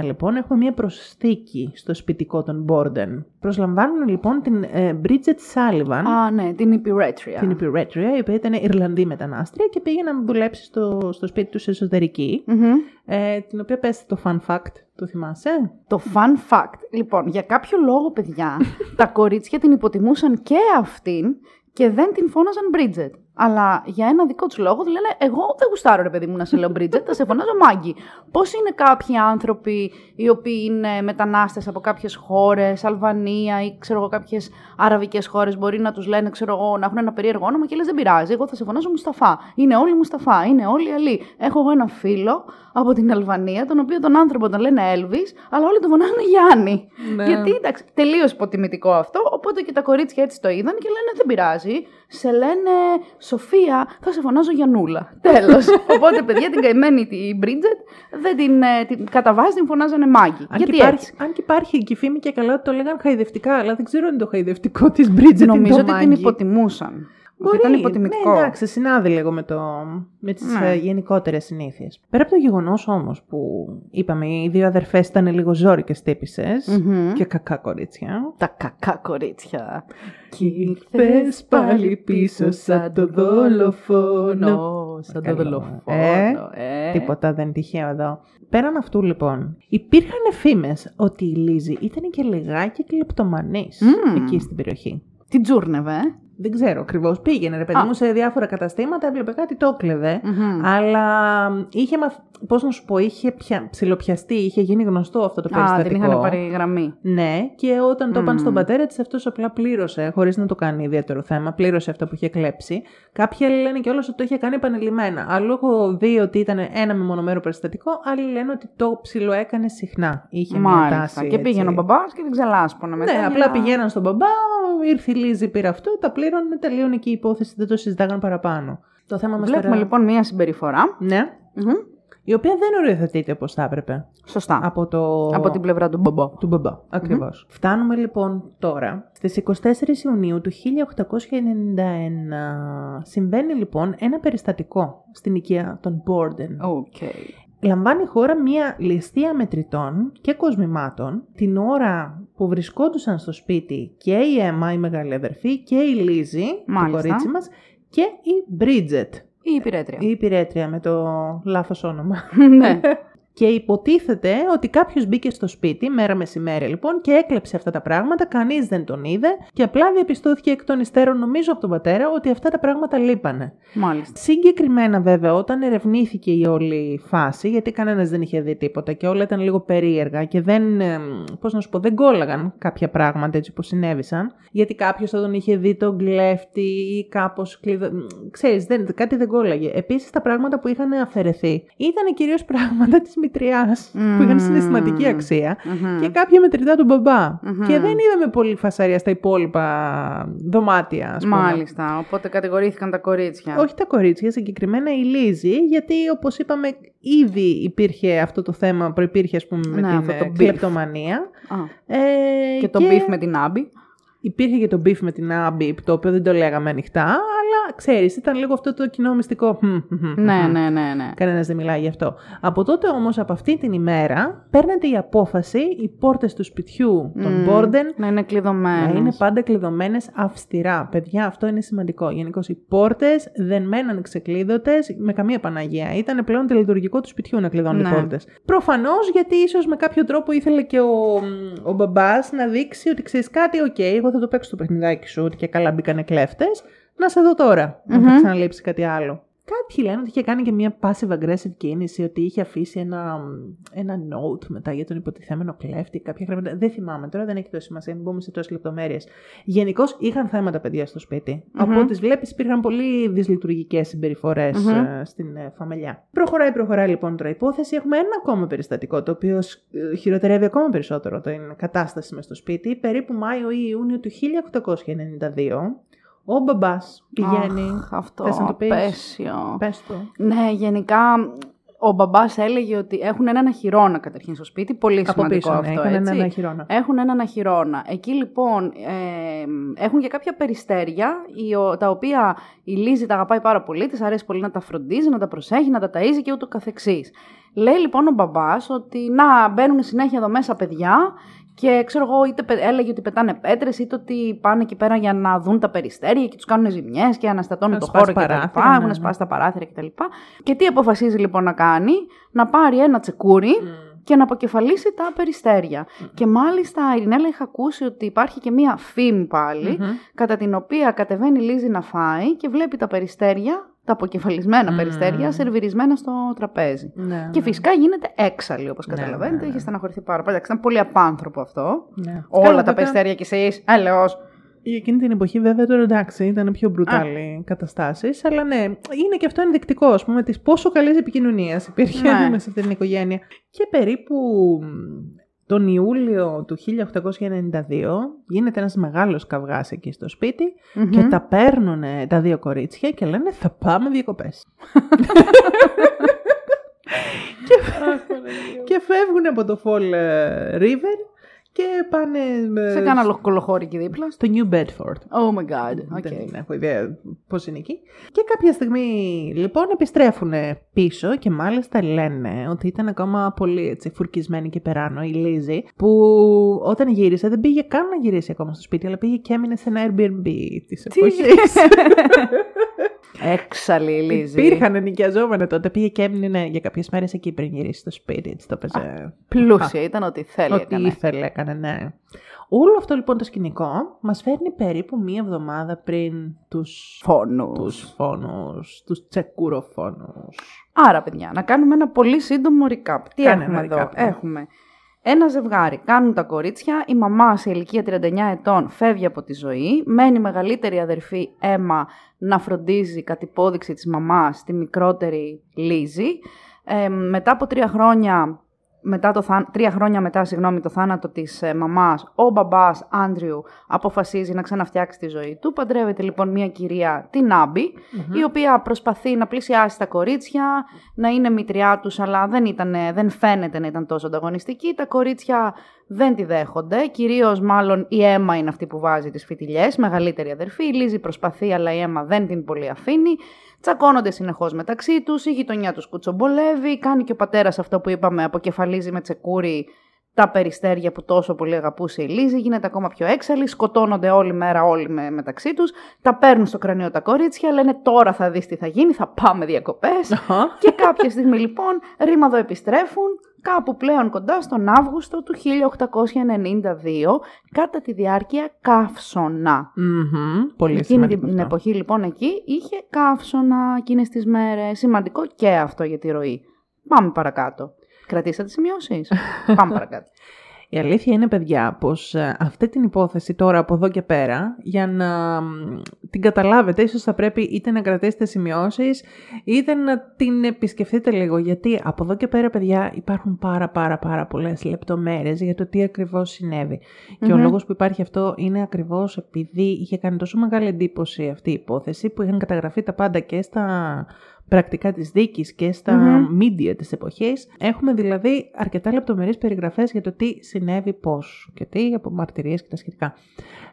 1889 λοιπόν έχουμε μία προσθήκη στο σπιτικό των Μπόρντεν. Προσλαμβάνουν λοιπόν την ε, Bridget Sullivan, Α, ναι, την υπηρέτρια. την υπηρέτρια, η οποία ήταν Ιρλανδή μετανάστρια και πήγε να δουλέψει στο, στο σπίτι τους εσωτερική, Μμμ. ε, την οποία πες το fun fact, το θυμάσαι; Το fun fact. Λοιπόν, για κάποιο λόγο, παιδιά, τα κορίτσια την υποτιμούσαν και αυτήν και δεν την φώναζαν Bridget. Αλλά για ένα δικό τους λόγο του λένε: Εγώ δεν γουστάρω, ρε παιδί μου, να σε λέω Bridget, θα σε φωνάζω Μάγκη. Πώς είναι κάποιοι άνθρωποι οι οποίοι είναι μετανάστες από κάποιες χώρες, Αλβανία ή ξέρω εγώ κάποιες αραβικές χώρες, μπορεί να τους λένε, ξέρω εγώ, να έχουν ένα περίεργο όνομα και λες: Δεν πειράζει, εγώ θα σε φωνάζω Μουσταφά. Είναι όλοι Μουσταφά, είναι όλοι Αλή. Έχω εγώ ένα φίλο από την Αλβανία, τον οποίο τον άνθρωπο τον λένε Elvis, αλλά όλοι τον φωνάζουν Γιάννη. Ναι. Γιατί εντάξει, τελείως υποτιμητικό αυτό. Οπότε και τα κορίτσια έτσι το είδαν και λένε: Δεν πειράζει. Σε λένε Σοφία, θα σε φωνάζω Γιανούλα. Τέλος. Οπότε, παιδιά, την καημένη την Μπρίτζετ δεν την, ε, την κατά βάση την φωνάζανε Μάγκη. Αν Γιατί και, υπάρχει, έτσι; αν και υπάρχει και η φήμη και καλά ότι το λέγαν χαϊδευτικά, αλλά δεν ξέρω αν είναι το χαϊδευτικό της Bridget Νομίζω είναι ότι το την Μάγκη. υποτιμούσαν. Μπορεί, Ότι ήταν υποτιμητικό. Ναι, εντάξει, συνάδει λίγο με, το, με τις Ναι. ε, γενικότερες συνήθειες. Πέρα από το γεγονός όμως που είπαμε οι δύο αδερφές ήταν λίγο ζόρικες τύπησες Μμμ. και κακά κορίτσια. Τα κακά κορίτσια. Κι ήρθες πάλι πίσω σαν το δολοφόνο. Σαν το Καλό. δολοφόνο. Ε, ε. Τίποτα δεν είναι τυχαίο εδώ. Πέραν αυτού λοιπόν, υπήρχαν φήμες ότι η Λίζη ήταν και λιγάκι κλεπτομανής Μμμ. εκεί στην περιοχή. Την τζούρνευε. Ε. Δεν ξέρω ακριβώς. Πήγαινε ρε παιδί Α. μου σε διάφορα καταστήματα, έβλεπε κάτι, το κλεβε. Μμμ. Αλλά είχε μαθ... πώς να σου πω, είχε πια... ψιλοπιαστεί, είχε γίνει γνωστό αυτό το Α, την περιστατικό. είχαν πάρει γραμμή. Ναι, και όταν το Μμμ. πάνε στον πατέρα της, αυτός απλά πλήρωσε, χωρίς να το κάνει ιδιαίτερο θέμα. Πλήρωσε αυτό που είχε κλέψει. Κάποιοι άλλοι λένε κιόλας ότι το είχε κάνει επανειλημμένα. Αλλού έχω δει ότι ήταν ένα μεμονωμένο περιστατικό, άλλοι λένε ότι το ψιλο έκανε συχνά. Είχε μια Μάλιστα. τάση. Και πήγαινε ο έτσι. μπαμπάς και την ξελάσπονα μετά. Ναι, για απλά να- πηγαίναν στον μπαμπά, ήρθε η Λίζη, πήρε αυτό, τα πλήρωνε, τελείωνε και η υπόθεση, δεν το συζητάγαν παραπάνω. Το θέμα μας Βλέπουμε τώρα... λοιπόν μία συμπεριφορά. Ναι, Μμμ. η οποία δεν οριοθετείται όπως θα έπρεπε Σωστά. από, το... Από την πλευρά του μπαμπά. του μπαμπά. Ακριβώς. Φτάνουμε λοιπόν τώρα στις 24 Ιουνίου του 1891. Συμβαίνει λοιπόν ένα περιστατικό στην οικία των Μπόρντεν. Οκ. Λαμβάνει χώρα μία ληστεία μετρητών και κοσμημάτων την ώρα που βρισκόντουσαν στο σπίτι και η Έμα, η μεγάλη αδερφή, και η Λίζη, το Μάλιστα. κορίτσι μας, και η Μπρίτζετ, Η υπηρέτρια. η υπηρέτρια με το λάθος όνομα. ναι. Και υποτίθεται ότι κάποιος μπήκε στο σπίτι, μέρα μεσημέρι λοιπόν, και έκλεψε αυτά τα πράγματα, κανείς δεν τον είδε και απλά διαπιστώθηκε εκ των υστέρων, νομίζω από τον πατέρα, ότι αυτά τα πράγματα λείπανε. Μάλιστα. Συγκεκριμένα βέβαια, όταν ερευνήθηκε η όλη φάση, γιατί κανένας δεν είχε δει τίποτα και όλα ήταν λίγο περίεργα και δεν, ε, πώς να σου πω, δεν κόλλαγαν κάποια πράγματα έτσι που συνέβησαν, γιατί κάποιος θα τον είχε δει τον κλέφτη ή κάπως κλειδω... Ξέρεις, δεν, κάτι δεν κόλλαγε. Επίσης τα πράγματα που είχαν αφαιρεθεί ήταν κυρίως πράγματα της μητριάς που είχαν συναισθηματική αξία Μμμ. και κάποια μετρητά του μπαμπα Μμμ. Και δεν είδαμε πολύ φασαρία στα υπόλοιπα δωμάτια, ας πούμε. Μάλιστα. Οπότε κατηγορήθηκαν τα κορίτσια. Όχι τα κορίτσια, συγκεκριμένα η Λίζη, γιατί όπως είπαμε ήδη υπήρχε αυτό το θέμα, προϋπήρχε ας πούμε με Ναι, την αυτό το ε, beef. κλεπτομανία. Α, Ε, και το beef με την Άμπη. Υπήρχε και το beef με την Άμπη, το οποίο δεν το λέγαμε ανοιχτά, αλλά ξέρεις, ήταν λίγο αυτό το κοινό μυστικό. Χμ, χμ, χμ, Ναι, χμ. ναι, ναι, ναι. Κανένας δεν μιλάει γι' αυτό. Από τότε όμως, από αυτή την ημέρα, παίρνεται η απόφαση οι πόρτες του σπιτιού των Μμμ. Μπόρντεν Να είναι κλειδωμένες. να είναι πάντα κλειδωμένες αυστηρά. Παιδιά, αυτό είναι σημαντικό. Γενικώς οι πόρτες δεν μέναν ξεκλείδωτες με καμία Παναγία. Ήταν πλέον τελετουργικό του σπιτιού να κλειδώνουν Ναι. οι πόρτες. Προφανώς γιατί ίσως με κάποιο τρόπο ήθελε και ο, ο μπαμπάς να δείξει ότι ξέρεις κάτι, οκ, εγώ θα το παίξω το παιχνιδάκι σου, ότι και καλά μπήκανε κλέφτες. Να σε δω τώρα, αν θα Μμμ. ξαναλείψει κάτι άλλο. Κάποιοι λένε ότι είχε κάνει και μια passive aggressive κίνηση, ότι είχε αφήσει ένα, ένα note μετά για τον υποτιθέμενο κλέφτη, κάποια χρήματα. Δεν θυμάμαι τώρα, δεν έχει τόση σημασία, μην μπούμε σε τόσες λεπτομέρειες. Γενικώ είχαν θέματα παιδιά στο σπιτι Μμμ. Από ό,τι βλέπεις, υπήρχαν πολύ δυσλειτουργικές συμπεριφορές Μμμ. στην ε, φαμελιά. Προχωράει, προχωράει λοιπόν τώρα η υπόθεση. Έχουμε ένα ακόμα περιστατικό, το οποίο ε, χειροτερεύει ακόμα περισσότερο την κατάσταση μες στο σπίτι. Περίπου Μάιο ή Ιούνιο του 1892, ο μπαμπάς πηγαίνει. Αχ, αυτό Θες να το πεις; απέσιο. Πες το. Ναι, γενικά ο μπαμπάς έλεγε ότι έχουν έναν αχυρώνα καταρχήν στο σπίτι. Πολύ Από σημαντικό πίσω, ναι, αυτό, είχαν έτσι. έναν αχυρώνα. Έχουν έναν αχυρώνα. Εκεί λοιπόν ε, έχουν και κάποια περιστέρια οι ο- τα οποία η Λίζη τα αγαπάει πάρα πολύ, της αρέσει πολύ να τα φροντίζει, να τα προσέχει, να τα ταΐζει και ούτω καθεξής. Λέει λοιπόν ο μπαμπάς ότι να μπαίνουν συνέχεια εδώ μέσα παιδιά και ξέρω εγώ είτε πε- έλεγε ότι πετάνε πέτρες είτε ότι πάνε εκεί πέρα για να δουν τα περιστέρια και τους κάνουν ζημιές και αναστατώνουν Να το σπάσει χώρο κτλ. παράθυρα, ναι, Έχουν ναι. σπάσει τα παράθυρα κτλ. Και τι αποφασίζει λοιπόν να κάνει, να πάρει ένα τσεκούρι και να αποκεφαλίσει τα περιστέρια. Και μάλιστα η Ειρηνέλα είχα ακούσει ότι υπάρχει και μία φήμη πάλι, Μμμ. κατά την οποία κατεβαίνει η Λίζη να φάει και βλέπει τα περιστέρια, τα αποκεφαλισμένα Μμμ. περιστέρια, σερβιρισμένα στο τραπέζι. Ναι, Και ναι. φυσικά γίνεται έξαλλη, όπως Ναι, καταλαβαίνετε. ναι, ναι. Είχε στεναχωρηθεί πάρα πολύ. Εντάξει, Ήταν πολύ απάνθρωπο αυτό. Ναι. Όλα Καλά, τα βέβαια, περιστέρια κι εσείς, έλεος. Για εκείνη την εποχή, βέβαια, τώρα εντάξει, ήταν πιο μπρουτάλοι καταστάσεις. Αλλά ναι, είναι και αυτό ενδεικτικό, ας πούμε, τη πόσο καλή επικοινωνία υπήρχε Ναι. μέσα σε αυτή την οικογένεια. Και περίπου μ, τον Ιούλιο του 1892 γίνεται ένας μεγάλος καυγάς εκεί στο σπίτι και τα παίρνουν τα δύο κορίτσια και λένε θα πάμε διακοπές. και, και φεύγουν από το Fall ε, River και πάνε ε, Σε κάνα κολοχώρι εκεί δίπλα. στο New Bedford. Oh my god. Okay. Δεν έχω ιδέα πώς είναι εκεί. Και κάποια στιγμή λοιπόν επιστρέφουν πίσω και μάλιστα λένε ότι ήταν ακόμα πολύ έτσι, φουρκισμένη και περάνω η Λίζη που όταν γύρισε δεν πήγε καν να γυρίσει ακόμα στο σπίτι αλλά πήγε και έμεινε σε ένα Airbnb της εποχής. Έξαλλη η Λίζη. Υπήρχαν ενοικιαζόμενα τότε, πήγε και έμεινε ναι, για κάποιες μέρες εκεί πριν γυρίσει στο σπίτι. Έτσι το έπαιζε. Πλούσια ήταν ό,τι θέλει. Ό,τι έκανε. ήθελε έκανε, ναι. Όλο αυτό λοιπόν το σκηνικό μας φέρνει περίπου μία εβδομάδα πριν τους Φόνους. τους φόνους, τους τσεκουροφόνους. Άρα, παιδιά, να κάνουμε ένα πολύ σύντομο recap. Τι Κάνε έχουμε ένα εδώ; recap, ναι. Έχουμε ένα ζευγάρι. Κάνουν τα κορίτσια. Η μαμά σε ηλικία 39 ετών φεύγει από τη ζωή. Μένει η μεγαλύτερη αδερφή Έμα να φροντίζει κατ' υπόδειξη της μαμάς τη μικρότερη Λίζη. Ε, μετά από τρία χρόνια μετά το θά... τρία χρόνια μετά συγγνώμη, το θάνατο της ε, μαμάς, ο μπαμπάς Άντριου αποφασίζει να ξαναφτιάξει τη ζωή του. Παντρεύεται λοιπόν μια κυρία, την αμπη η οποία προσπαθεί να πλησιάσει τα κορίτσια, να είναι μητριά τους, αλλά δεν, ήταν, δεν φαίνεται να ήταν τόσο ανταγωνιστική. Τα κορίτσια δεν τη δέχονται, κυρίως μάλλον η Έμα είναι αυτή που βάζει τις φιτιλιές, μεγαλύτερη αδερφή. Η Λίζη προσπαθεί, αλλά η Έμα δεν την πολύ αφήνει. Τσακώνονται συνεχώς μεταξύ τους, η γειτονιά τους κουτσομπολεύει, κάνει και ο πατέρας αυτό που είπαμε, αποκεφαλίζει με τσεκούρι τα περιστέρια που τόσο πολύ αγαπούσε η Λίζη, γίνεται ακόμα πιο έξαλλη, σκοτώνονται όλη μέρα όλοι με, μεταξύ τους, τα παίρνουν στο κρανίο τα κορίτσια, λένε τώρα θα δεις τι θα γίνει, θα πάμε διακοπές και κάποια στιγμή λοιπόν ρήμαδο επιστρέφουν κάπου πλέον κοντά στον Αύγουστο του 1892 κατά τη διάρκεια καύσωνα. Μμμ, Πολύ Εκείνη σημαντικό. την αυτό. εποχή λοιπόν εκεί είχε καύσωνα εκείνες τις μέρες. Σημαντικό και αυτό για τη ροή. Πάμε παρακάτω. Κρατήσατε σημειώσεις. Πάμε παρακάτω. Η αλήθεια είναι, παιδιά, πως ε, αυτή την υπόθεση τώρα από εδώ και πέρα, για να μ, την καταλάβετε, ίσως θα πρέπει είτε να κρατήσετε σημειώσεις, είτε να την επισκεφτείτε λίγο, γιατί από εδώ και πέρα, παιδιά, υπάρχουν πάρα πάρα πάρα πολλές λεπτομέρειες για το τι ακριβώς συνέβη. Και ο Μμμ. λόγος που υπάρχει αυτό είναι ακριβώς επειδή είχε κάνει τόσο μεγάλη εντύπωση αυτή η υπόθεση, που είχαν καταγραφεί τα πάντα και στα πρακτικά της δίκης και στα Μμμ. media της εποχής. Έχουμε δηλαδή αρκετά λεπτομερείς περιγραφές για το τι συνέβη πώς και τι από μαρτυρίες και τα σχετικά.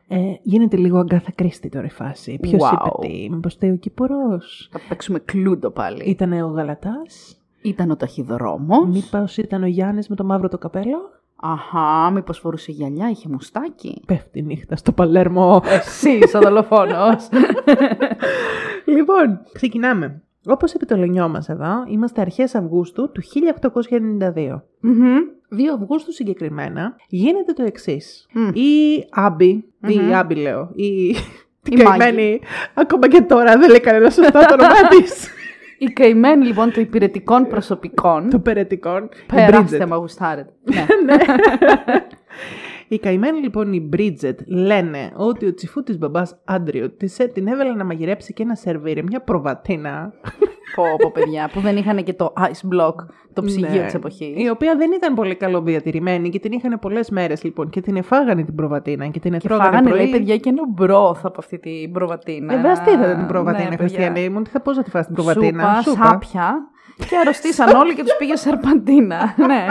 Ε, γίνεται λίγο αγκάθα κρίστη τώρα η φάση. Ποιος Wow. είπε τι, μήπως φταίει ο Κύπορος. Θα παίξουμε κλούντο πάλι. Ήτανε ο Γαλατάς. Ήταν ο ταχυδρόμος. Μήπως ήταν ο Γιάννης με το μαύρο το καπέλο; Αχα, μήπως φορούσε γυαλιά, είχε μουστάκι; Πέφτει η νύχτα στο Παλέρμο. Εσύ, ο δολοφόνος. λοιπόν, ξεκινάμε. Όπως επιτολενιό μας εδώ, είμαστε αρχές Αυγούστου του 1892. Μμμ. 2 Αυγούστου συγκεκριμένα, γίνεται το εξής. Μμ. Η Άμπη, Μμμ. η Άμπη λέω, η, την Η καημένη, ακόμα και τώρα δεν λέει κανένας σωστά το όνομά της. Η καημένη λοιπόν των υπηρετικών προσωπικών. των περαιτικών. η Περάστε, Bridget. μα γουστάρετε. ναι. Οι καημένοι λοιπόν οι Bridget λένε ότι ο τσιφού της μπαμπάς Άντριο της, ε, την έβαλε να μαγειρέψει και ένα σερβίρι, μια προβατίνα. πω, πω, παιδιά, που δεν είχαν και το ice block, το ψυγείο Ναι. της εποχής. Η οποία δεν ήταν πολύ καλοδιατηρημένη και την είχαν πολλές μέρες λοιπόν και την εφάγανε την προβατίνα και την Και ετρώγανε φάγανε, πρωί. λέει, παιδιά, και ένα μπρόθ από αυτή την προβατίνα. Ε, βραστείτε την προβατίνα, Ναι, παιδιά. Χριστιανή μου. Τι θα πω να τη φας την προβατίνα. Σούπα, σάπια. Και αρρωστήσαν όλοι και τους πήγε σερπαντίνα. ναι.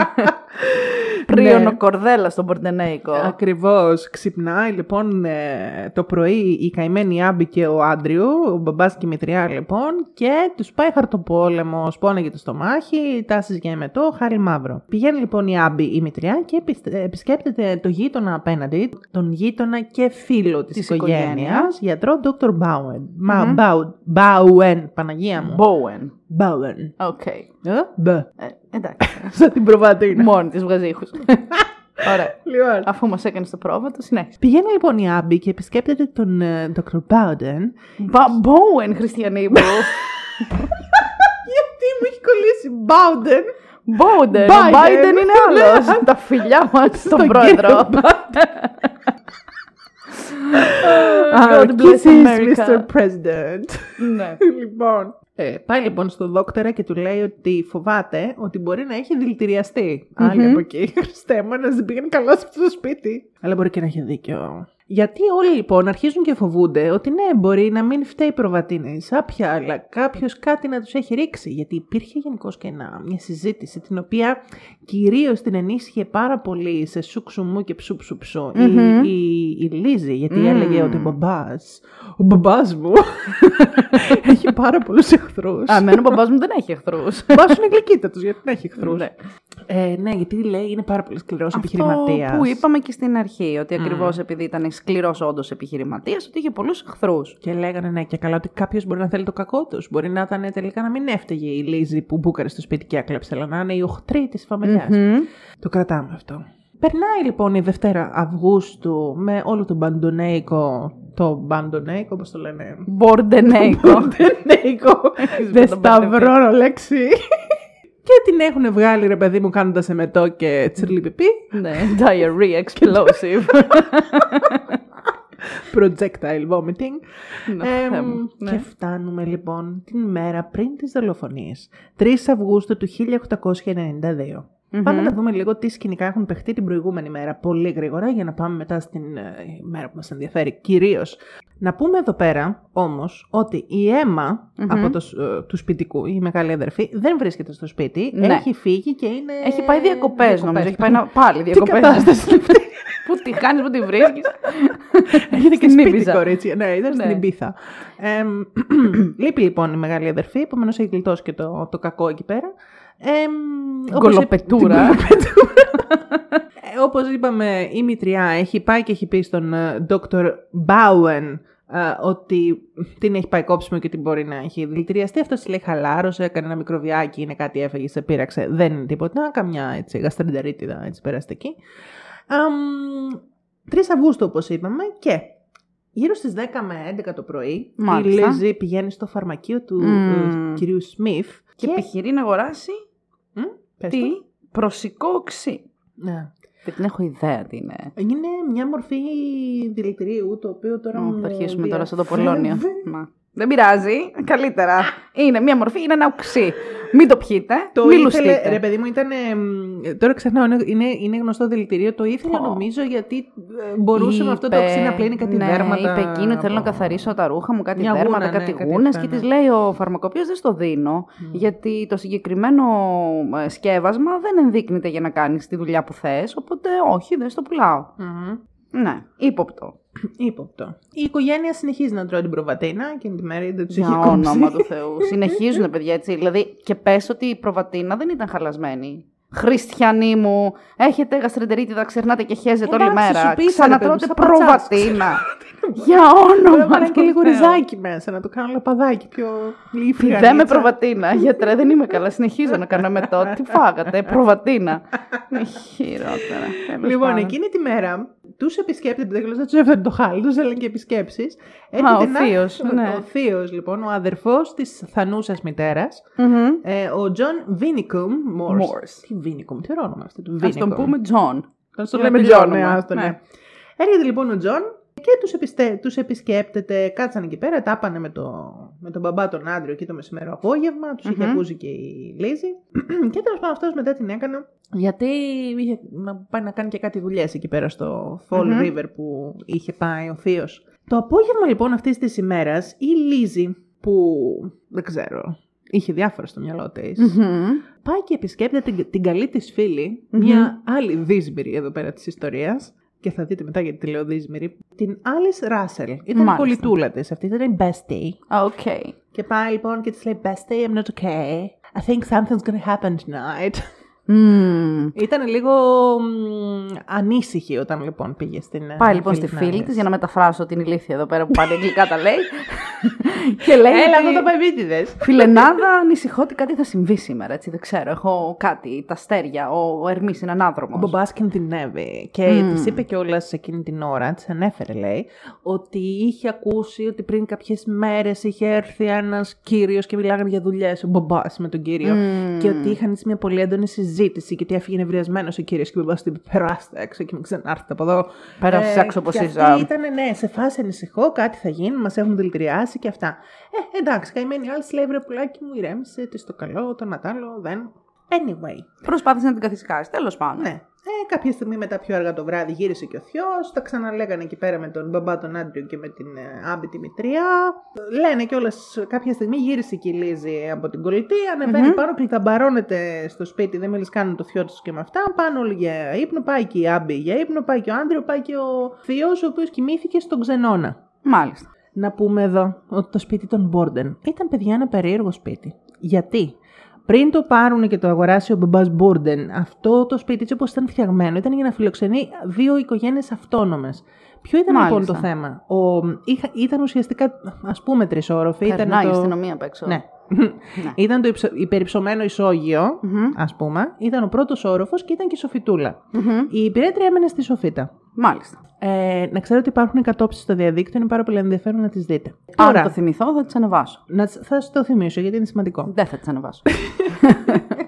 Πρίωνο κορδέλα στον Πορτενέικο. Ακριβώς. Ξυπνάει λοιπόν ε, το πρωί η καημένη Άμπη και ο Άντριου, ο μπαμπάς και η μητριά λοιπόν, και τους πάει χαρτοπόλεμο, σπώναγε το στομάχι, τάσεις για εμετό, χάρη μαύρο. Πηγαίνει λοιπόν η Άμπη η μητριά και επιστε- επισκέπτεται το γείτονα απέναντι, τον γείτονα και φίλο της, Της οικογένειας, οικογένειας. γιατρό Dr. Bowen. Μα, Μμμ. Bow- Bowen, Παναγία μου. Bowen. Bowen. Οκ. Ε, μπε. Ε, εντάξει. Σαν την προβατίνα. Μόνη της βγάζει ήχους. Ωραία. Λοιπόν. Αφού μας έκανες το πρόβατο, συνέχισε. Πηγαίνει λοιπόν η Άμπη και επισκέπτεται τον ε, Dr. Bowden. Μπα- Bowen, χριστιανή μου. Γιατί μου έχει κολλήσει Bowden Bowden. Ο Biden. Biden είναι άλλος. Τα φιλιά μας στον στον πρόεδρο. κύριο God God bless America. Mr. President. Ναι. λοιπόν. Ε, πάει λοιπόν στον δόκτωρα και του λέει ότι φοβάται ότι μπορεί να έχει δηλητηριαστεί. Άλλη Μμμ. από εκεί. Χριστέ μου, να δεν πήγαινε καλά σε αυτό το σπίτι. Αλλά μπορεί και να έχει δίκιο. Γιατί όλοι λοιπόν αρχίζουν και φοβούνται ότι ναι, μπορεί να μην φταίει η προβατίνα η σάπια, αλλά κάποιος κάτι να τους έχει ρίξει. Γιατί υπήρχε γενικώς και ένα, μια συζήτηση την οποία κυρίως την ενίσχυε πάρα πολύ σε σουξουμού και ψουψουψου η, Μμμ. η, η Λίζη. Γιατί Μμμ. έλεγε ότι ο μπαμπάς, ο μπαμπάς μου έχει πάρα πολλούς εχθρούς. Α, εμένα ο μπαμπάς μου δεν έχει εχθρούς. Ο μπαμπάς είναι γλυκύτατος, γιατί δεν έχει εχθρούς. Ναι. Ε, ναι, γιατί λέει είναι πάρα πολύ σκληρός Αυτό επιχειρηματίας. που είπαμε και στην αρχή, ότι ακριβώς επειδή ήταν σκληρός όντως επιχειρηματίας, ότι είχε πολλούς εχθρούς. Και λέγανε ναι, και καλά ότι κάποιος μπορεί να θέλει το κακό τους. Μπορεί να ήταν τελικά να μην έφταιγε η Λίζη που μπούκαρε στο σπίτι και έκλεψε, αλλά να είναι η οχτρή της φαμελιά. Μμμ. Το κρατάμε αυτό. Περνάει λοιπόν η Δευτέρα Αυγούστου με όλο το μπαντονέικο. Το μπαντονέικο, όπω το λένε. Μπορντενέικο. Μπαντονέικο. Έχεις Δεν με τον μπερδευτεί. σταυρώνω λέξη. Και την έχουν βγάλει ρε παιδί μου κάνοντας εμετό και τσιρλιπιπί. Ναι, diarrhea explosive. Projectile vomiting. Ναι, Εμ, Θεέ μου, ναι. Και φτάνουμε λοιπόν την μέρα πριν τις δολοφονίες. 3 Αυγούστου του 1892. Μμμ. Πάμε να δούμε λίγο τι σκηνικά έχουν παιχτεί την προηγούμενη μέρα πολύ γρήγορα για να πάμε μετά στην ε, μέρα που μας ενδιαφέρει κυρίως. Να πούμε εδώ πέρα όμως ότι η εμα Μμμ. από το, σ- ε, του σπιτικού, η μεγάλη αδερφή, δεν βρίσκεται στο σπίτι. Ναι. Έχει φύγει και είναι... Έχει πάει διακοπές νομίζω. Έχει πάει να... πάλι Τι διακοπές. κατάσταση είναι αυτή; Πού τη κάνεις, πού τη βρίσκεις; Έχετε και Στην σπίτι, Ήπιζα. κορίτσια. Ναι, ήταν στην Ναι. Ιμπίθα. Εμ, λείπει λοιπόν η μεγάλη αδερφή, επομένως έχει γλιτώσει και το, το κακό εκεί πέρα. Εμ, όπως Γκολοπετούρα. είπα- την γκολοπετούρα. όπως είπαμε, η Μητριά έχει πάει και έχει πει στον ε, Dr. Bowen ε, ότι την έχει πάει κόψιμο και την μπορεί να έχει δηλητηριαστεί. Αυτός τη λέει χαλάρωσε, έκανε ένα μικροβιάκι, είναι κάτι έφεγε, σε πείραξε. Δεν είναι τίποτα, καμιά έτσι, γαστρεντερίτιδα έτσι περαστική. Um, 3 Αυγούστου όπως είπαμε και γύρω στις 10 με 11 το πρωί Μάλιστα. η Λίζη πηγαίνει στο φαρμακείο του Μμμ. ε, κυρίου Σμιθ Και επιχειρεί να αγοράσει Μμ, πες τι; το. προσικό οξύ. Ναι. Δεν την έχω ιδέα τι είναι. Είναι μια μορφή δηλητηρίου το οποίο τώρα Ω, μου θα αρχίσουμε τώρα στο το Πολώνιο. διαφεύγει. Μα. Δεν πειράζει. Καλύτερα. Είναι μία μορφή, είναι ένα οξύ. Μην το πιείτε. Το μην ήθελε, λουστείτε. ρε παιδί μου, ήταν. Τώρα ξεχνάω, είναι, είναι, είναι γνωστό δηλητηρίο. Το ήθελα Ω. νομίζω γιατί ε, μπορούσε με αυτό το οξύ να πλύνει κάτι ναι, δέρματα. Είπε εκείνο, θέλω να καθαρίσω τα ρούχα μου, κάτι Μια δέρματα, γούνα, ναι, κάτι κάτι γούνες αυτά, και ναι. της λέει ο φαρμακοποιός δεν στο δίνω, γιατί το συγκεκριμένο ε, σκεύασμα δεν ενδείκνυται για να κάνεις τη δουλειά που θες, οπότε όχι, δεν στο πουλάω. Μμμ. Ναι, ύποπτο. Ύποπτο. Η οικογένεια συνεχίζει να τρώει την προβατίνα και την μέρα δεν του είχε Για κόψει. όνομα του Θεού. Συνεχίζουν, παιδιά, έτσι. Δηλαδή, και πες ότι η προβατίνα δεν ήταν χαλασμένη. Χριστιανοί μου, έχετε γαστρεντερίτιδα, ξερνάτε και χέζετε όλη Εντάξει, μέρα. σου πείσα, ρε Ξανατρώτε παιδί μου, σαν πατσάς. προβατίνα. Για Μπορεί να όνομα βάλω του και λίγο Θεού. ριζάκι μέσα, να το κάνω λαπαδάκι πιο λίφη. Δεν με προβατίνα. Γιατρέ, δεν είμαι καλά. Συνεχίζω να κάνω μετά. Τι φάγατε, προβατίνα. Με χειρότερα. Τέλος Λοιπόν, πάντων. εκείνη τη μέρα τους επισκέπτεται, δεν ξέρω, του έφερε το χάλι, τους έλεγε και επισκέψεις. ο θείος, ναι. Ο θείος, λοιπόν, ο αδερφός της θανούσας μητέρας, Μμμ. ε, ο Τζον Βίνικουμ Μόρς. Morse. Τι Βίνικουμ, τι όνομα αυτό του Ας τον Βίνικουμ. πούμε Τζον. Θα το Είναι λέμε τελειώνουμε. Τζον, ναι, άστο, ναι. Ναι. Έρχεται λοιπόν ο Τζον και τους, επιστε... τους επισκέπτεται, κάτσαν εκεί πέρα, τα 'πανε με, το... με τον μπαμπά τον Άντριου εκεί το μεσημέρο απόγευμα, τους είχε Μμμ. ακούσει και η Λίζη και τέλος πάντων αυτός μετά την έκανε γιατί είχε να πάει να κάνει και κάτι δουλειές εκεί πέρα στο Fall Μμμ. River που είχε πάει ο θείος. Το απόγευμα λοιπόν αυτής της ημέρας η Λίζη που δεν ξέρω είχε διάφορα στο μυαλό της Μμμ. πάει και επισκέπτεται την, την καλή της φιλη Μμμ. μια άλλη δύσμοιρη εδώ πέρα της ιστορίας, και θα δείτε μετά γιατί τη λέω δύσμοιρη, την Alice Russell. Ήταν η Μάλιστα. κολλητούλα της, αυτή ήταν η bestie. Οκ. Και πάει λοιπόν και της λέει, bestie, I'm not okay. I think something's gonna happen tonight. Μμμ. Ήταν λίγο μ, ανήσυχη όταν λοιπόν πήγε στην... ε, Πάει λοιπόν στη της φίλη Alice. της για να μεταφράσω την ηλίθια εδώ πέρα που πάλι αγγλικά τα λέει. και λέει. Έλα, ότι- αυτό το παϊβίτιδες. Φιλενάδα, ανησυχώ ότι κάτι θα συμβεί σήμερα, έτσι δεν ξέρω. Έχω κάτι, τα αστέρια, ο, ο Ερμής είναι Ο ανάδρομο. μπαμπά κινδυνεύει. Και Μμμ. της είπε κιόλας εκείνη την ώρα, της ανέφερε λέει, ότι είχε ακούσει ότι πριν κάποιες μέρες είχε έρθει ένας κύριος και μιλάγανε για δουλειές, ο Μπομπά με τον κύριο. Μμμ. Και ότι είχαν έτσι μια πολύ έντονη συζήτηση και ότι έφυγε νευριασμένος ο κύριος και ο Μπομπά του είπε: Περάστε έξω και μην ξανάρθετε από εδώ. Πέρασε έξω όπως και είσαι. αυτή ήταν, ναι, σε φάση ανησυχώ, κάτι θα γίνει, μας έχουν δηλητηριάσει και αυτά. Ε, εντάξει, καημένη άλλη λέει: Βρε πουλάκι μου, ηρέμησε, τι το καλό, το νατάλο, δεν. Anyway. Προσπάθησε να την καθισκάσεις, τέλος πάντων. Ναι. Ε, κάποια στιγμή μετά πιο αργά το βράδυ γύρισε και ο θείο. Τα ξαναλέγανε εκεί πέρα με τον μπαμπά τον Άντριο και με την ε, Άμπη τη Μητρία. Λένε κιόλας κάποια στιγμή γύρισε και η Λίζη από την κολλητή. ανεβαίνει Μμμ. πάνω, κλειταμπαρώνεται στο σπίτι. Δεν μίλησε καν το θείο του και με αυτά. Πάνε όλοι για ύπνο. Πάει και η Άμπη για ύπνο. Πάει και ο Άντριο. Πάει και ο θείος, ο οποίος κοιμήθηκε στον ξενώνα. Μάλιστα. Να πούμε εδώ ότι το σπίτι των Μπόρντεν ήταν παιδιά ένα περίεργο σπίτι. Γιατί; Πριν το πάρουν και το αγοράσει ο μπαμπάς Μπόρντεν, αυτό το σπίτι έτσι όπως ήταν φτιαγμένο ήταν για να φιλοξενεί δύο οικογένειες αυτόνομες. Ποιο ήταν λοιπόν Μάλιστα. το θέμα; Ο, είχα, ήταν ουσιαστικά ας πούμε τρισόροφη. Ήταν Περνάει η το... αστυνομία απ' έξω. Ναι. ήταν το υψο- υπερυψωμένο ισόγειο, Μμμ. ας πούμε. Ήταν ο πρώτος όροφος και ήταν και η σοφιτούλα. Μμμ. Η υπηρέτρια έμενε στη σοφίτα. Μάλιστα. Ε, να ξέρω ότι υπάρχουν κατόψεις στο διαδίκτυο, είναι πάρα πολύ ενδιαφέρον να τις δείτε. Αν το θυμηθώ, θα τις ανεβάσω. Να, τς- θα σου το θυμίσω γιατί είναι σημαντικό. Δεν θα τις ανεβάσω.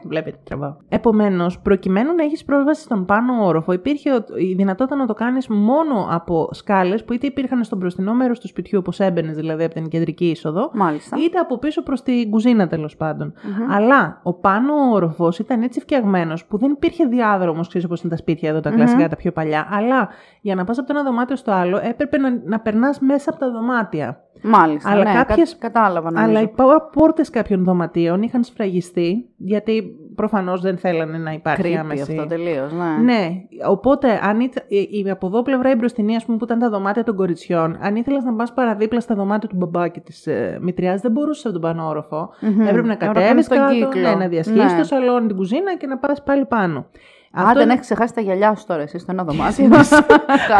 Βλέπετε, τραβάω. Επομένως, προκειμένου να έχεις πρόσβαση στον πάνω όροφο, υπήρχε ο- η δυνατότητα να το κάνεις μόνο από σκάλες που είτε υπήρχαν στο μπροστινό μέρος του σπιτιού, όπως έμπαινες δηλαδή από την κεντρική είσοδο, Μάλιστα. είτε από πίσω προς την κουζίνα τέλος πάντων. Μμμ. Αλλά ο πάνω όροφος ήταν έτσι φτιαγμένος που δεν υπήρχε διάδρομος, ξέρεις όπως είναι τα σπίτια εδώ, τα Μμμ. κλασικά, τα πιο παλιά. Αλλά για να πας από το ένα δωμάτιο στο άλλο, έπρεπε να, να περνάς μέσα από τα δωμάτια. Μάλιστα. Αλλά ναι, κάποιες- κα- κατάλαβα νομίζω. Αλλά οι πόρτες κάποιων δωματίων είχαν σφραγιστεί, γιατί προφανώς δεν θέλανε να υπάρχει Creepy άμεση. αυτό τελείως. Ναι. Ναι, οπότε αν ήταν, η, η από εδώ πλευρά η μπροστινή, ας πούμε, που ήταν τα δωμάτια των κοριτσιών, αν ήθελες να πας παραδίπλα στα δωμάτια του μπαμπά και της ε, μητριάς, δεν μπορούσες από τον πανόροφο. Μμμ. Έπρεπε να Έπρεπε κατέβεις στον κάτω, κύκλο. ναι, να διασχίσεις Ναι. το σαλόνι, την κουζίνα και να πας πάλι πάνω. Α, δεν είναι- έχεις ξεχάσει τα γυαλιά σου τώρα, εσύ στο ένα δωμάτιο. Ανοίγει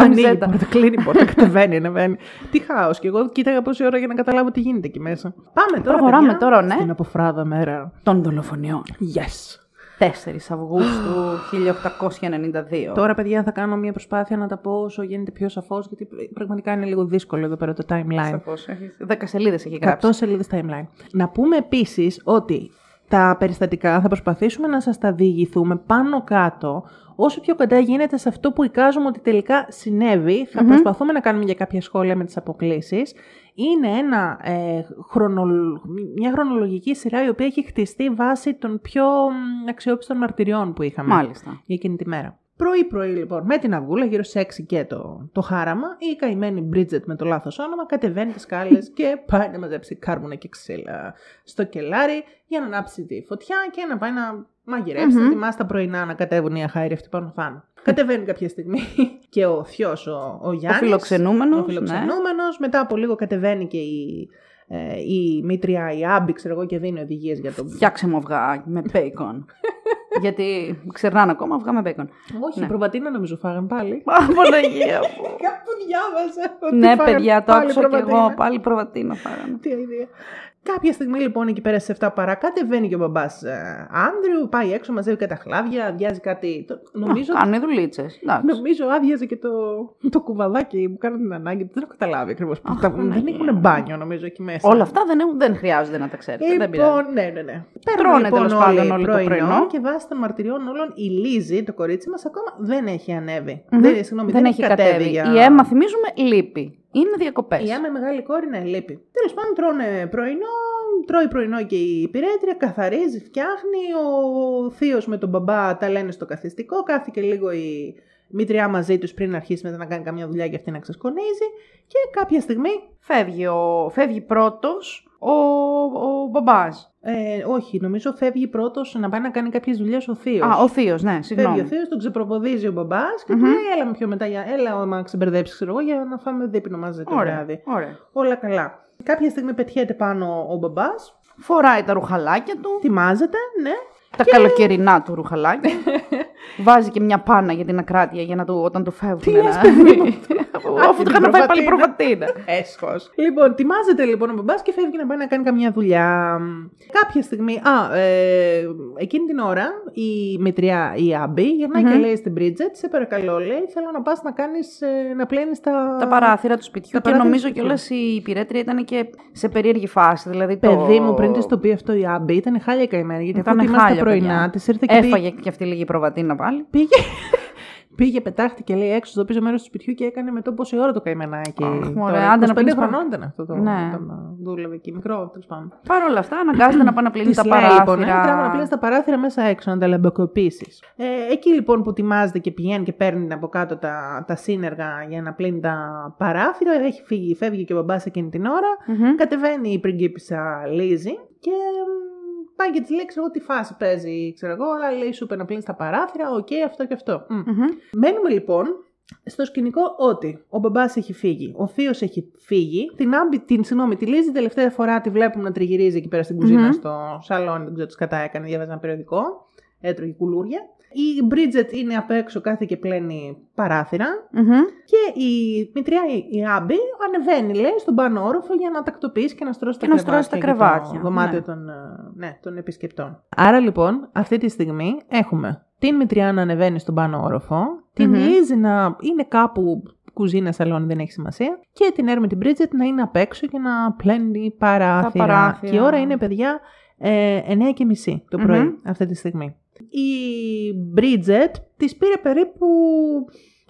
Άνοιξε η τα. πόρτα, κλείνει η πόρτα, κατεβαίνει, ανεβαίνει. Τι χάος. Και εγώ κοίταγα πόση ώρα για να καταλάβω τι γίνεται εκεί μέσα. Πάμε τώρα. Προχωράμε παιδιά, τώρα, ναι. Στην αποφράδα μέρα. Των δολοφονιών. Yes. 4 Αυγούστου 1892. Τώρα, παιδιά, θα κάνω μια προσπάθεια να τα πω όσο γίνεται πιο σαφώς, γιατί πραγματικά είναι λίγο δύσκολο εδώ πέρα το timeline. Σαφώς, έχει- Δέκα σελίδες έχει γράψει. 100 σελίδες timeline. Να πούμε επίσης ότι τα περιστατικά θα προσπαθήσουμε να σας τα διηγηθούμε πάνω κάτω όσο πιο κοντά γίνεται σε αυτό που εικάζουμε ότι τελικά συνέβη. Θα προσπαθούμε να κάνουμε για κάποια σχόλια με τις αποκλήσεις. Είναι ένα, ε, χρονολ- μια χρονολογική σειρά η οποία έχει χτιστεί βάσει των πιο μ, αξιόπιστων μαρτυριών που είχαμε Μάλιστα. για εκείνη τη μέρα. Πρωί-πρωί λοιπόν, με την αυγούλα, γύρω στις 6 και το, το χάραμα, η καημένη Bridget με το λάθος όνομα κατεβαίνει τις σκάλες και πάει να μαζέψει κάρμουνα και ξύλα στο κελάρι για να ανάψει τη φωτιά και να πάει να μαγειρέψει, να ετοιμάσει τα πρωινά να κατέβουν οι αχάριρευτοι πάνω να φάνε. Κατεβαίνει κάποια στιγμή και ο θειός ο, ο Γιάννης, φιλοξενούμενος, ο φιλοξενούμενος, μετά από λίγο κατεβαίνει και η, ε, η Μήτρια, η Άμπη, ξέρω εγώ, και δίνει οδηγίες για τον Φτιάξε μου αυγά με μπέικον. Γιατί ξερνάνε ακόμα αυγά με μπέικον. Όχι, Ναι. προβατίνα νομίζω φάγαν πάλι. Α, Παναγία μου. Κάπου διάβαζα. ότι Ναι, φάγαν παιδιά, το πάλι άκουσα κι προβατίνα. εγώ. Πάλι προβατίνα φάγανε. Τι αηδία. Κάποια στιγμή λοιπόν εκεί πέρα σε 7 παρά κατεβαίνει και ο μπαμπάς Άνδρου, πάει έξω, μαζεύει κάτι τα χλάβια, αδειάζει κάτι. το- Νομίζω, Κάνουν δουλίτσες. νομίζω άδειαζε και το, το κουβαδάκι που κάνουν την ανάγκη του. Δεν έχω καταλάβει ακριβώς. Αχ, Δεν Παναγία έχουν μπάνιο νομίζω εκεί μέσα. Όλα αυτά δεν, έχουν- δεν χρειάζεται να τα ξέρετε. δεν πειράζει. Λοιπόν, ναι, ναι, ναι. Τρώνε, λοιπόν τέλος πάντων, όλοι όλοι το πρωινό. και βάσει των μαρτυριών όλων η Λίζη, το κορίτσι μας, ακόμα δεν έχει ανέβει. Μμμ. Δεν, συγγνώμη, δεν έχει κατέβει. για- Η αίμα, θυμίζουμε, λείπει. Είναι διακοπές. Η Άμμη μεγάλη κόρη ναι, λείπει. Τέλος πάντων, τρώνε πρωινό, τρώει πρωινό και η υπηρέτρια, καθαρίζει, φτιάχνει. Ο θείος με τον μπαμπά τα λένε στο καθιστικό. Κάθηκε λίγο η μήτριά μαζί τους πριν αρχίσει μετά να κάνει καμιά δουλειά και αυτή να ξεσκονίζει. Και κάποια στιγμή. Φεύγει, ο... Φεύγει πρώτος ο, ο μπαμπάς. Ε, όχι, νομίζω φεύγει πρώτος να πάει να κάνει κάποιες δουλειές ο θείος. Α, ο θείος, ναι, Φεύγει συγγνώμη. ο θείος, τον ξεπροποδίζει ο μπαμπάς και Μμμ. του λέει: Έλα με πιο μετά, για... έλα να ξεμπερδέψεις, ξέρω εγώ, για να φάμε δείπνο μαζί το Ωραία, βράδυ. ωραία. Όλα καλά. Κάποια στιγμή πετιέται πάνω ο μπαμπάς, Φοράει τα ρουχαλάκια του, ετοιμάζεται, ναι. Τα καλοκαιρινά του ρουχαλάκια. Βάζει και μια πάνα για την ακράτεια για να του, όταν του φεύγουν. Τι να- λες, παιδί μου; Αφού του είχαν φάει πάλι προβατίνα. προβατίνα. Έσχος. Λοιπόν, ετοιμάζεται λοιπόν ο μπαμπάς και φεύγει να πάει να κάνει καμιά δουλειά. Κάποια στιγμή. Α, ε, εκείνη την ώρα η μητριά, η Άμπη, γυρνάει Μμμ. και λέει στην Bridget: Σε παρακαλώ, λέει, θέλω να πας να κάνεις. να πλένεις τα. Τα παράθυρα του σπιτιού Τα και παράθυρα νομίζω του σπιτιού. κιόλα η υπηρέτρια ήταν και σε περίεργη φάση. Δηλαδή το... Παιδί μου, πριν της το πει αυτό η Άμπη, ήταν χάλια καημένη. Γιατί αφού Ήταν ετοιμάζει τα χάλια, πρωινά, παιδιά. της ήρθε και πήγε- Έφαγε και αυτή λίγη προβατίνα πάλι. πήγε. Πήγε, πετάχτηκε λέει έξω στο πίσω μέρος του σπιτιού και έκανε με το πόση ώρα το καημενάκι. Αχ, Τώρα, μωρέ, άντε να 25 πλύνεις χρονών πα- ήταν αυτό το. Ναι. Όταν δούλευε εκεί, μικρό τέλος πάντων. Παρ' όλα αυτά, αναγκάζεται να πάει να πλύνει Της τα λέει, παράθυρα. Λοιπόν, «Ε, τράβω να πλύνεις τα παράθυρα μέσα έξω, να τα λαμποκοπήσει. Ε, εκεί λοιπόν που ετοιμάζεται και πηγαίνει και παίρνει από κάτω τα, τα σύνεργα για να πλύνει τα παράθυρα, έχει φύγει, φεύγει και ο μπαμπάς εκείνη την ώρα. Μμμ. Κατεβαίνει η πριγκίπισσα Λίζη και μ, πάει και της λέει: Ξέρω εγώ τι φάση παίζει, ξέρω εγώ. Αλλά λέει: Σου είπε να πλύνεις τα παράθυρα, οκ, αυτό και αυτό. Μμ. Μμμ. Μένουμε λοιπόν στο σκηνικό ότι ο μπαμπάς έχει φύγει, ο θείος έχει φύγει. Την, Άμπη, την, συγγνώμη, τη Λίζη τελευταία φορά τη βλέπουμε να τριγυρίζει εκεί πέρα στην κουζίνα Μμμ. στο σαλόνι, δεν ξέρω τι κατά έκανε, διάβαζε ένα περιοδικό. Έτρωγε κουλούρια. Η Bridget είναι απ' έξω, κάθε και πλένει παράθυρα. Μμμ. Και η μητριά, η- η Άμπη, ανεβαίνει, λέει, στον πάνω όροφο για να τακτοποιήσει και να στρώσει Και τα να στρώσει τα για το κρεβάτια, δωμάτιο ναι. των, ε, ναι, των επισκεπτών. Άρα λοιπόν, αυτή τη στιγμή έχουμε την μητριά να ανεβαίνει στον πάνω όροφο, την Μμμ. Λίζη να είναι κάπου κουζίνα, σαλόνι, δεν έχει σημασία, και την Έρμη την Bridget να είναι απ' έξω και να πλένει παράθυρα. παράθυρα. Και η ώρα είναι, παιδιά, ε, 9 και μισή το πρωί Μμμ. αυτή τη στιγμή. Η Bridget της πήρε περίπου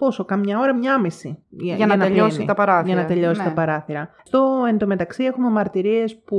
πόσο, καμιά ώρα, μια μισή. Για να τελειώσει πλύνει, τα παράθυρα. Για να τελειώσει Ναι. τα παράθυρα. Στο εντωμεταξύ έχουμε μαρτυρίες που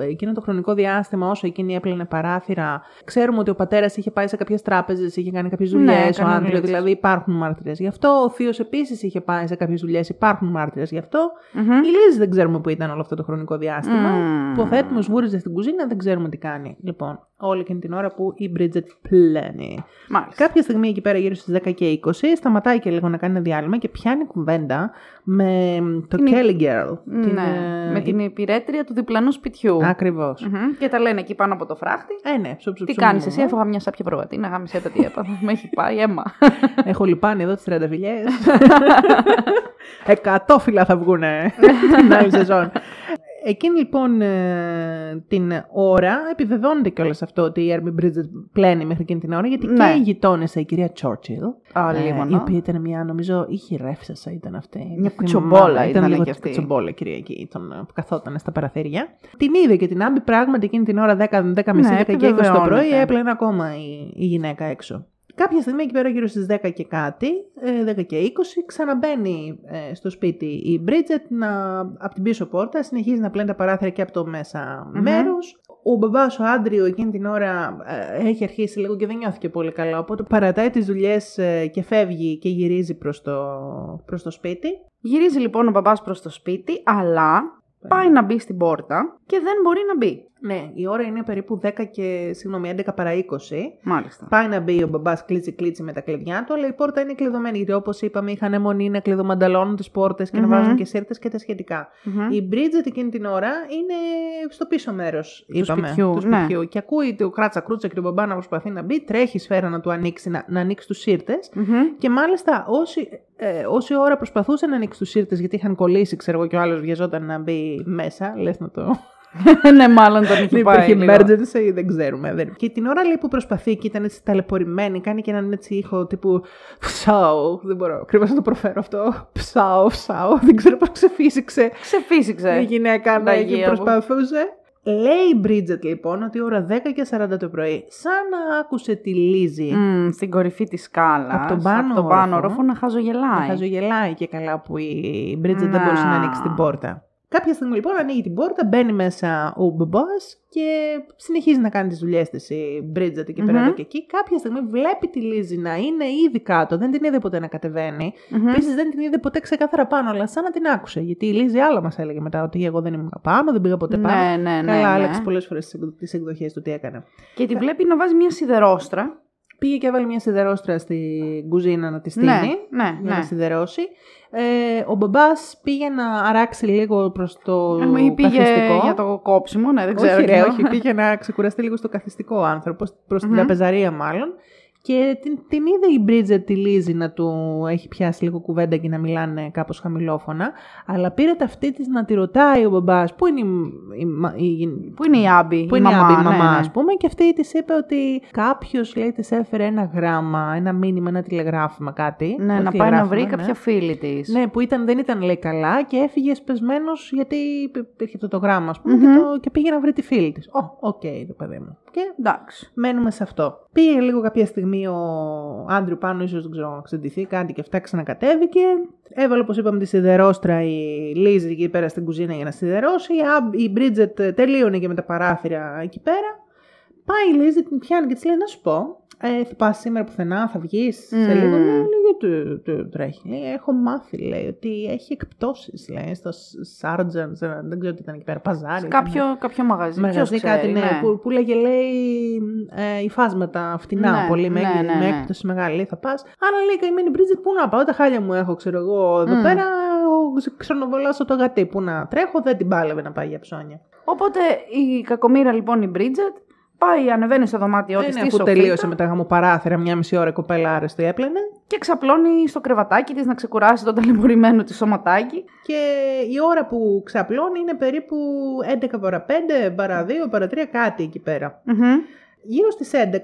εκείνο το χρονικό διάστημα όσο εκείνη έπλαινε παράθυρα ξέρουμε ότι ο πατέρας είχε πάει σε κάποιες τράπεζες, είχε κάνει κάποιες Ναι, δουλειές, ο έκανε Άντριο, δουλειές. δηλαδή υπάρχουν μάρτυρες γι' αυτό. Ο θείος επίσης είχε πάει σε κάποιες δουλειές, υπάρχουν μάρτυρες γι' αυτό. Μμμ. Η Λίζη δεν ξέρουμε που ήταν όλο αυτό το χρονικό διάστημα. Μμμ. Υποθέτουμε σβούριζε στην κουζίνα, δεν ξέρουμε τι κάνει. Λοιπόν, όλη εκείνη την ώρα που η Bridget πλένει. Μάλιστα. Κάποια στιγμή εκεί πέρα γύρω στις 10 και 20 σταματάει και λίγο να κάνει ένα διάλειμμα και πιάνει κουβέντα με το Την- Kelly Girl. Ναι, με την υπηρέτρια του διπλανού σπιτιού. Ακριβώς. Μμμ. Και τα λένε εκεί πάνω από το φράχτη. Ε, ναι, ψου, ψου, Τι ψου, κάνεις μου. εσύ, έφαγα μια σάπια προβατίνα, γάμισε τα τι έπαθα. Με έχει πάει αίμα. Έχω λιπάνει εδώ τις 30 φιλιές. Εκατό φύλλα θα βγουνε την άλλη σεζόν. Εκείνη λοιπόν ε, την ώρα επιβεβαιώνεται κιόλας αυτό ότι η Έρμη Bridget πλένει μέχρι εκείνη την ώρα γιατί Ναι. και η γειτόνισσα η κυρία Churchill Α, ε, λίμωνο. η οποία ήταν μια νομίζω ή χειρεύσασα ήταν αυτή. Μια Δεν κουτσομπόλα θυμάμαι. ήταν λίγο και αυτή. κουτσομπόλα η κυρία εκεί τον, που καθόταν στα παραθύρια. Την είδε και την άμπη πράγματι εκείνη την ώρα 10, 10 μισή, Ναι, 10 και 20 το πρωί επιβεβαιώνεται. έπλαινε ακόμα η, η γυναίκα έξω. Κάποια στιγμή εκεί πέρα γύρω στις 10 και κάτι, ε, 10 και 20, ξαναμπαίνει ε, στο σπίτι η Bridget να, από την πίσω πόρτα, συνεχίζει να πλένει τα παράθυρα και από το μέσα Μμμ. μέρος. Ο μπαμπάς ο Άντριο εκείνη την ώρα ε, έχει αρχίσει λίγο και δεν νιώθηκε πολύ καλά, οπότε παρατάει τις δουλειές ε, και φεύγει και γυρίζει προς το, προς το σπίτι. Γυρίζει λοιπόν ο μπαμπάς προς το σπίτι, αλλά πάει να μπει στην πόρτα και δεν μπορεί να μπει. Ναι, η ώρα είναι περίπου 10 και, συγγνώμη, 11 παρά 20. Μάλιστα. Πάει να μπει ο μπαμπάς κλίτσι κλίτσι με τα κλειδιά του, αλλά η πόρτα είναι κλειδωμένη. Γιατί όπως είπαμε, είχαν αιμονή να κλειδομανταλώνουν τις πόρτες και Μμμ. να βάζουν και σύρτες και τα σχετικά. Μμμ. Η Bridget εκείνη την ώρα είναι στο πίσω μέρος σπιτιού, του ναι. σπιτιού. Και ακούει το κράτσα κρούτσα και τον μπαμπά να προσπαθεί να μπει, τρέχει η σφαίρα να του ανοίξει, να, να ανοίξει τους σύρτες. Μμμ. Και μάλιστα όση, ε, όση ώρα προσπαθούσε να ανοίξει τους σύρτες, γιατί είχαν κολλήσει, ξέρω εγώ, και ο άλλος βιαζόταν να μπει μέσα, λες να το. ναι, μάλλον τον έχει Δεν πάει. υπήρχε λίγο. emergency, δεν ξέρουμε. Δεν... Και την ώρα λέει που προσπαθεί και ήταν έτσι ταλαιπωρημένη, κάνει και έναν έτσι ήχο τύπου ψάου. Δεν μπορώ ακριβώς να το προφέρω αυτό. Ψάου, ψάου. Δεν ξέρω πώς ξεφύσηξε Ξεφύσηξε. η γυναίκα ναι, Παναγία και μου. προσπαθούσε. Λέει η Bridget λοιπόν ότι ώρα 10 και 40 το πρωί, σαν να άκουσε τη Λίζη. Μμ, στην κορυφή της σκάλας, Απ' τον πάνω απ' τον πάνω όροφο. όροφο να χαζογελάει. Να χαζογελάει και καλά που η Bridget δεν Να. μπορούσε να ανοίξει την πόρτα. Κάποια στιγμή λοιπόν ανοίγει την πόρτα, μπαίνει μέσα ο μπαμπάς και συνεχίζει να κάνει τις δουλειές της η Bridget εκεί πέρα Μμμ. εδώ και εκεί. Κάποια στιγμή βλέπει τη Λίζη να είναι ήδη κάτω, δεν την είδε ποτέ να κατεβαίνει. Μμμ. Επίσης δεν την είδε ποτέ ξεκάθαρα πάνω, αλλά σαν να την άκουσε. Γιατί η Λίζη άλλα μας έλεγε μετά ότι εγώ δεν ήμουν πάνω, δεν πήγα ποτέ πάνω. Ναι, ναι, ναι. Καλά, ναι. άλλαξε πολλές φορές τις εκδοχές του τι έκανε. Και τη βλέπει να βάζει μια σιδερόστρα. Πήγε και έβαλε μια σιδερόστρα στην κουζίνα να τη στείλει. Ναι, ναι, για να ναι. σιδερώσει. Ε, ο μπαμπάς πήγε να αράξει λίγο προς το Ε, Ή πήγε καθιστικό. για το κόψιμο, ναι, δεν ξέρω. όχι, ρε, κοινό. όχι, πήγε να ξεκουραστεί λίγο στο καθιστικό άνθρωπος, προς την Μμμ. τραπεζαρία μάλλον. Και την, την είδε η Bridget τη Λίζη να του έχει πιάσει λίγο κουβέντα και να μιλάνε κάπως χαμηλόφωνα. Αλλά πήρε ταυτή της να τη ρωτάει ο μπαμπάς πού είναι η, η, μα- η, Πού είναι η Άμπη, Πού η είναι η μαμά, Άμπη, η ναι, μαμά, ναι. ας πούμε, και αυτή της είπε ότι κάποιος λέει της έφερε ένα γράμμα, ένα μήνυμα, ένα τηλεγράφημα, κάτι. Ναι, Όχι να πάει να βρει τηλεγράφημα, κάποια φίλη της. Ναι, που ήταν, δεν ήταν λέει καλά και έφυγε σπεσμένος γιατί υπήρχε αυτό το γράμμα, ας πούμε, Μμμ. και, το, και πήγε να βρει τη φίλη της. Ω, οκ, το παιδί μου. Και Εντάξει. μένουμε σε αυτό. Πήγε λίγο κάποια στιγμή ο Άντριου πάνω, ίσως δεν ξέρω, να ξεντυθεί κάτι και αυτά ξανακατέβηκε. Έβαλε, όπως είπαμε, τη σιδερώστρα η Λίζη εκεί πέρα στην κουζίνα για να σιδερώσει. Η Άμπ- Η Μπρίτζετ τελείωνε και με τα παράθυρα εκεί πέρα. Πάει η Λίζη, την πιάνει και της λέει: Να σου πω, ε, θα πας σήμερα πουθενά, θα βγεις σε Μμμ. λίγο. Λέει, λέει, γιατί τι τρέχει. Λέει, έχω μάθει, λέει, ότι έχει εκπτώσεις, λέει, στο Sargent, δεν ξέρω τι ήταν εκεί πέρα, παζάρι. Σε ήταν. κάποιο, κάποιο μαγαζί. Μαγαζί Ποιος κάτι, ξέρει, ναι, Που, που λέγε, λέει, ε, υφάσματα φτηνά Ναι, πολύ, με, ναι, ναι, με ναι. έκπτωση μεγάλη, λέει, θα πας. Άρα λέει, καημένη Μπρίτζετ, πού να πάω, τα χάλια μου έχω, ξέρω εγώ, εδώ Μμ. πέρα, ο- ξενοβολάσω το γατί, πού να τρέχω, δεν την πάλευε να πάει για ψώνια. Οπότε η κακομήρα λοιπόν η Μπρίτζετ πάει, ανεβαίνει στο δωμάτιό Ε, της ναι, στη αφού σοφίτα τελείωσε με τα γαμοπαράθυρα, μια μισή ώρα η κοπέλα άρεστη έπλαινε. και ξαπλώνει στο κρεβατάκι της να ξεκουράσει το ταλαιπωρημένο της σωματάκι. Και η ώρα που ξαπλώνει είναι περίπου 11 παρα 5, παρα 2, παρα 3, κάτι εκεί πέρα. Μμμ. Γύρω στις 11,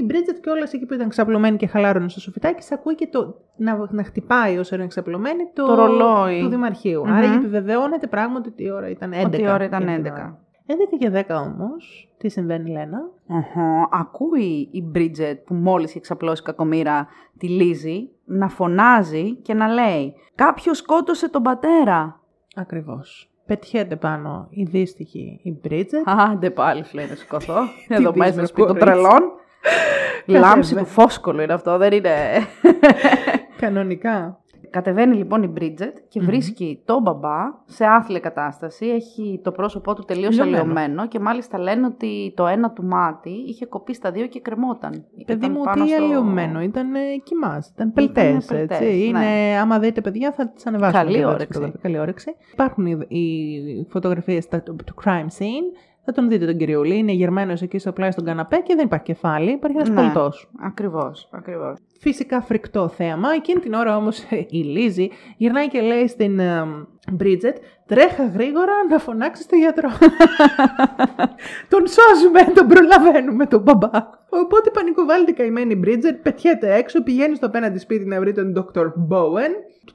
η Μπρίτζετ και όλα εκεί που ήταν ξαπλωμένη και χαλάρωνε στο σοφιτάκι, σε ακούει και το, να, να χτυπάει όσο είναι ξαπλωμένη το, Το ρολόι. του Δημαρχείου. Μμμ. Άρα επιβεβαιώνεται πράγματι ότι η ώρα ήταν 11. Ότι η ώρα ήταν εκείνη την 11. ώρα. 11 και 10 όμως, τι συμβαίνει, Λένα; Οχο, Ακούει η Μπρίτζετ που μόλις έχει ξαπλώσει κακομήρα τη Λίζη να φωνάζει και να λέει «Κάποιος σκότωσε τον πατέρα». Ακριβώς. Πετιέται πάνω η δύστιχη η Μπρίτζετ. Άντε πάλι σου λέει να σηκωθώ. Εδώ Τι μέσα πεις, στο σπίτι των κορίτσι. τρελών. Λάμψη βέβαια. του φόσκολου είναι αυτό, δεν είναι... Κανονικά. Κατεβαίνει λοιπόν η Μπρίτζετ και βρίσκει τον μπαμπά σε άθλια κατάσταση. Έχει το πρόσωπό του τελείως Λιωμένο. αλλοιωμένο και μάλιστα λένε ότι το ένα του μάτι είχε κοπεί στα δύο και κρεμόταν. Παιδί Ήταν μου, πάνω τι στο- αλλοιωμένο. Ήταν ε, κοιμάς, ήταν πελτές, πελτές, έτσι. ναι. Είναι, άμα δείτε παιδιά θα τις ανεβάσουμε. Καλή και εδώ, όρεξη. τις Καλή όρεξη. Υπάρχουν οι, οι φωτογραφίες στα- του του crime scene. Θα τον δείτε τον κυριούλη. Είναι γερμένος εκεί στο πλάι στον καναπέ και δεν υπάρχει κεφάλι. Υπάρχει ένας Ναι. πολιτός. Ακριβώς, ακριβώς. Φυσικά φρικτό θέαμα. Εκείνη την ώρα όμως η Λίζη γυρνάει και λέει στην ε, Μπρίτζετ τρέχα γρήγορα να φωνάξεις στο γιατρό. τον σώζουμε, τον προλαβαίνουμε τον μπαμπά. Οπότε πανικοβάλλεται η καημένη Μπρίτζετ, πετιέται έξω, πηγαίνει στο απέναντι σπίτι να βρει τον Dr. Bowen.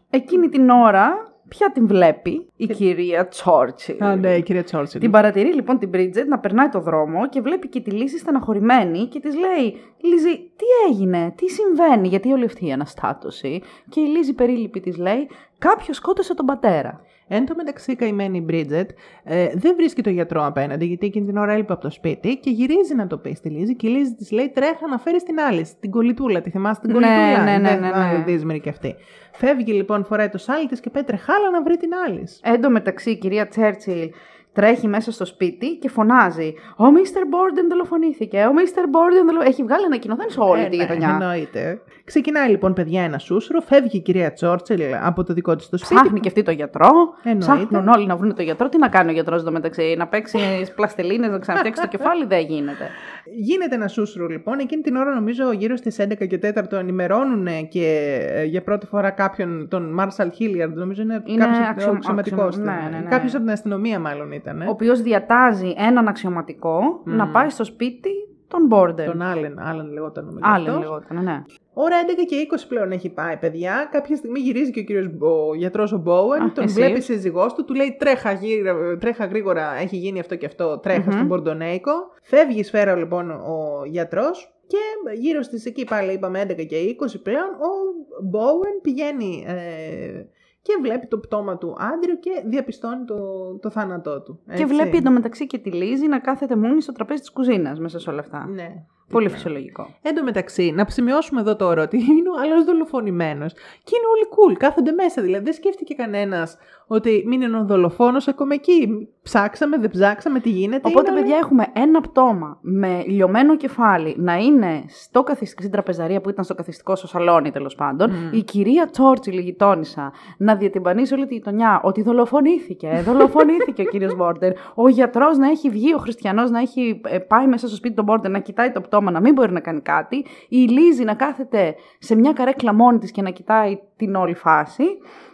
Εκείνη την ώρα, ποια την βλέπει; Η κυρία Τσόρτσι. Α, ναι, η κυρία Τσόρσιλ. Την παρατηρεί λοιπόν την Bridget να περνάει το δρόμο και βλέπει και τη Λίζη στεναχωρημένη και της λέει: Λίζη, τι έγινε, τι συμβαίνει, γιατί όλη αυτή η αναστάτωση. Και η Λίζη περίληπη της λέει: Κάποιος σκότωσε τον πατέρα. Εν τω μεταξύ, η καημένη Μπρίτζετ ε, δεν βρίσκει το γιατρό απέναντι, γιατί εκείνη την ώρα έλειπε από το σπίτι και γυρίζει να το πει στη Λίζη. Και η Λίζη της λέει: Τρέχα να φέρεις την άλλη, την κολλητούλα. Τη θυμάστε την Ναι, κολλητούλα. ναι, ναι, Είναι ναι, ναι. άλλη δύσμερη κι αυτή. Φεύγει λοιπόν, φοράει το σάλι τη και πέτρε χάλα να βρει την άλλη. Εν τω μεταξύ, η κυρία Τσέρτσιλ τρέχει μέσα στο σπίτι και φωνάζει: Ο Μίστερ Μπόρντεν δολοφονήθηκε. Ο Μίστερ Μπόρντεν δολοφονήθηκε. Έχει βγάλει ανακοινωθέν σε όλη Ε, τη ναι, γειτονιά. Εννοείται. Ξεκινάει λοιπόν, παιδιά, ένα σούσουρο. Φεύγει η κυρία Τσόρτσελ από το δικό της το σπίτι. Ψάχνει και αυτή το γιατρό. Εννοείται. Ψάχνουν όλοι να βρουν το γιατρό. Τι να κάνει ο γιατρός εδώ μεταξύ, να παίξει πλαστελίνες, να ξαναφτιάξει το κεφάλι, δεν γίνεται. Γίνεται ένα σούσουρο λοιπόν. Εκείνη την ώρα, νομίζω, γύρω στις 11 και 4 ενημερώνουν και ε, για πρώτη φορά κάποιον, τον Μάρσαλ Χίλιαρντ. Νομίζω είναι, Είναι κάποιος αξιο- αξιωματικός. αξιο- ναι, ναι, ναι. Κάποιος από την αστυνομία, μάλλον ήταν. Ο οποίος διατάζει έναν αξιωματικό να πάει στο σπίτι των Μπόρντεν. Τον Άλεν, Άλεν λεγόταν νομίζω. Άλλοι αυτός. λεγόταν, ναι. Ώρα 11 και 20 πλέον έχει πάει, παιδιά. Κάποια στιγμή γυρίζει και ο κύριος, ο γιατρός ο Μπόουεν, Α, τον εσύ. βλέπει σύζυγός του, του λέει τρέχα, γύρω- τρέχα γρήγορα, έχει γίνει αυτό και αυτό, τρέχα στον Μπορντονέικο. Φεύγει η σφαίρα λοιπόν ο γιατρός και γύρω στις εκεί πάλι είπαμε 11 και 20 πλέον, ο Μπόουεν πηγαίνει ε, και βλέπει το πτώμα του Άντριου και διαπιστώνει το, το θάνατό του. Και έτσι. βλέπει εντωμεταξύ και τη Λίζη να κάθεται μόνη στο τραπέζι της κουζίνας μέσα σε όλα αυτά. Ναι. Πολύ Ναι. φυσιολογικό. Εν τω μεταξύ, να σημειώσουμε εδώ τώρα ότι είναι ο άλλος δολοφονημένος. Και είναι όλοι cool, κάθονται μέσα. Δηλαδή, δεν σκέφτηκε κανένας ότι μην είναι ο δολοφόνος, ακόμα εκεί. Ψάξαμε, δεν ψάξαμε, τι γίνεται. Οπότε, είναι όλοι- παιδιά, έχουμε ένα πτώμα με λιωμένο κεφάλι να είναι στο καθιστικό, στην τραπεζαρία που ήταν στο καθιστικό, στο σαλόνι τέλος πάντων. Η κυρία Τσόρτσιλ, η γειτόνισσα, να διατυμπανίσει όλη τη γειτονιά ότι δολοφονήθηκε. Δολοφονήθηκε ο κύριος Μπόρντερ. Ο γιατρός να έχει βγει, ο χριστιανός να έχει ε, πάει μέσα στο σπίτι του Μπόρντερ να κοιτάει το πτώμα, να μην μπορεί να κάνει κάτι. Η Λίζη να κάθεται σε μια καρέκλα μόνη της και να κοιτάει την όλη φάση.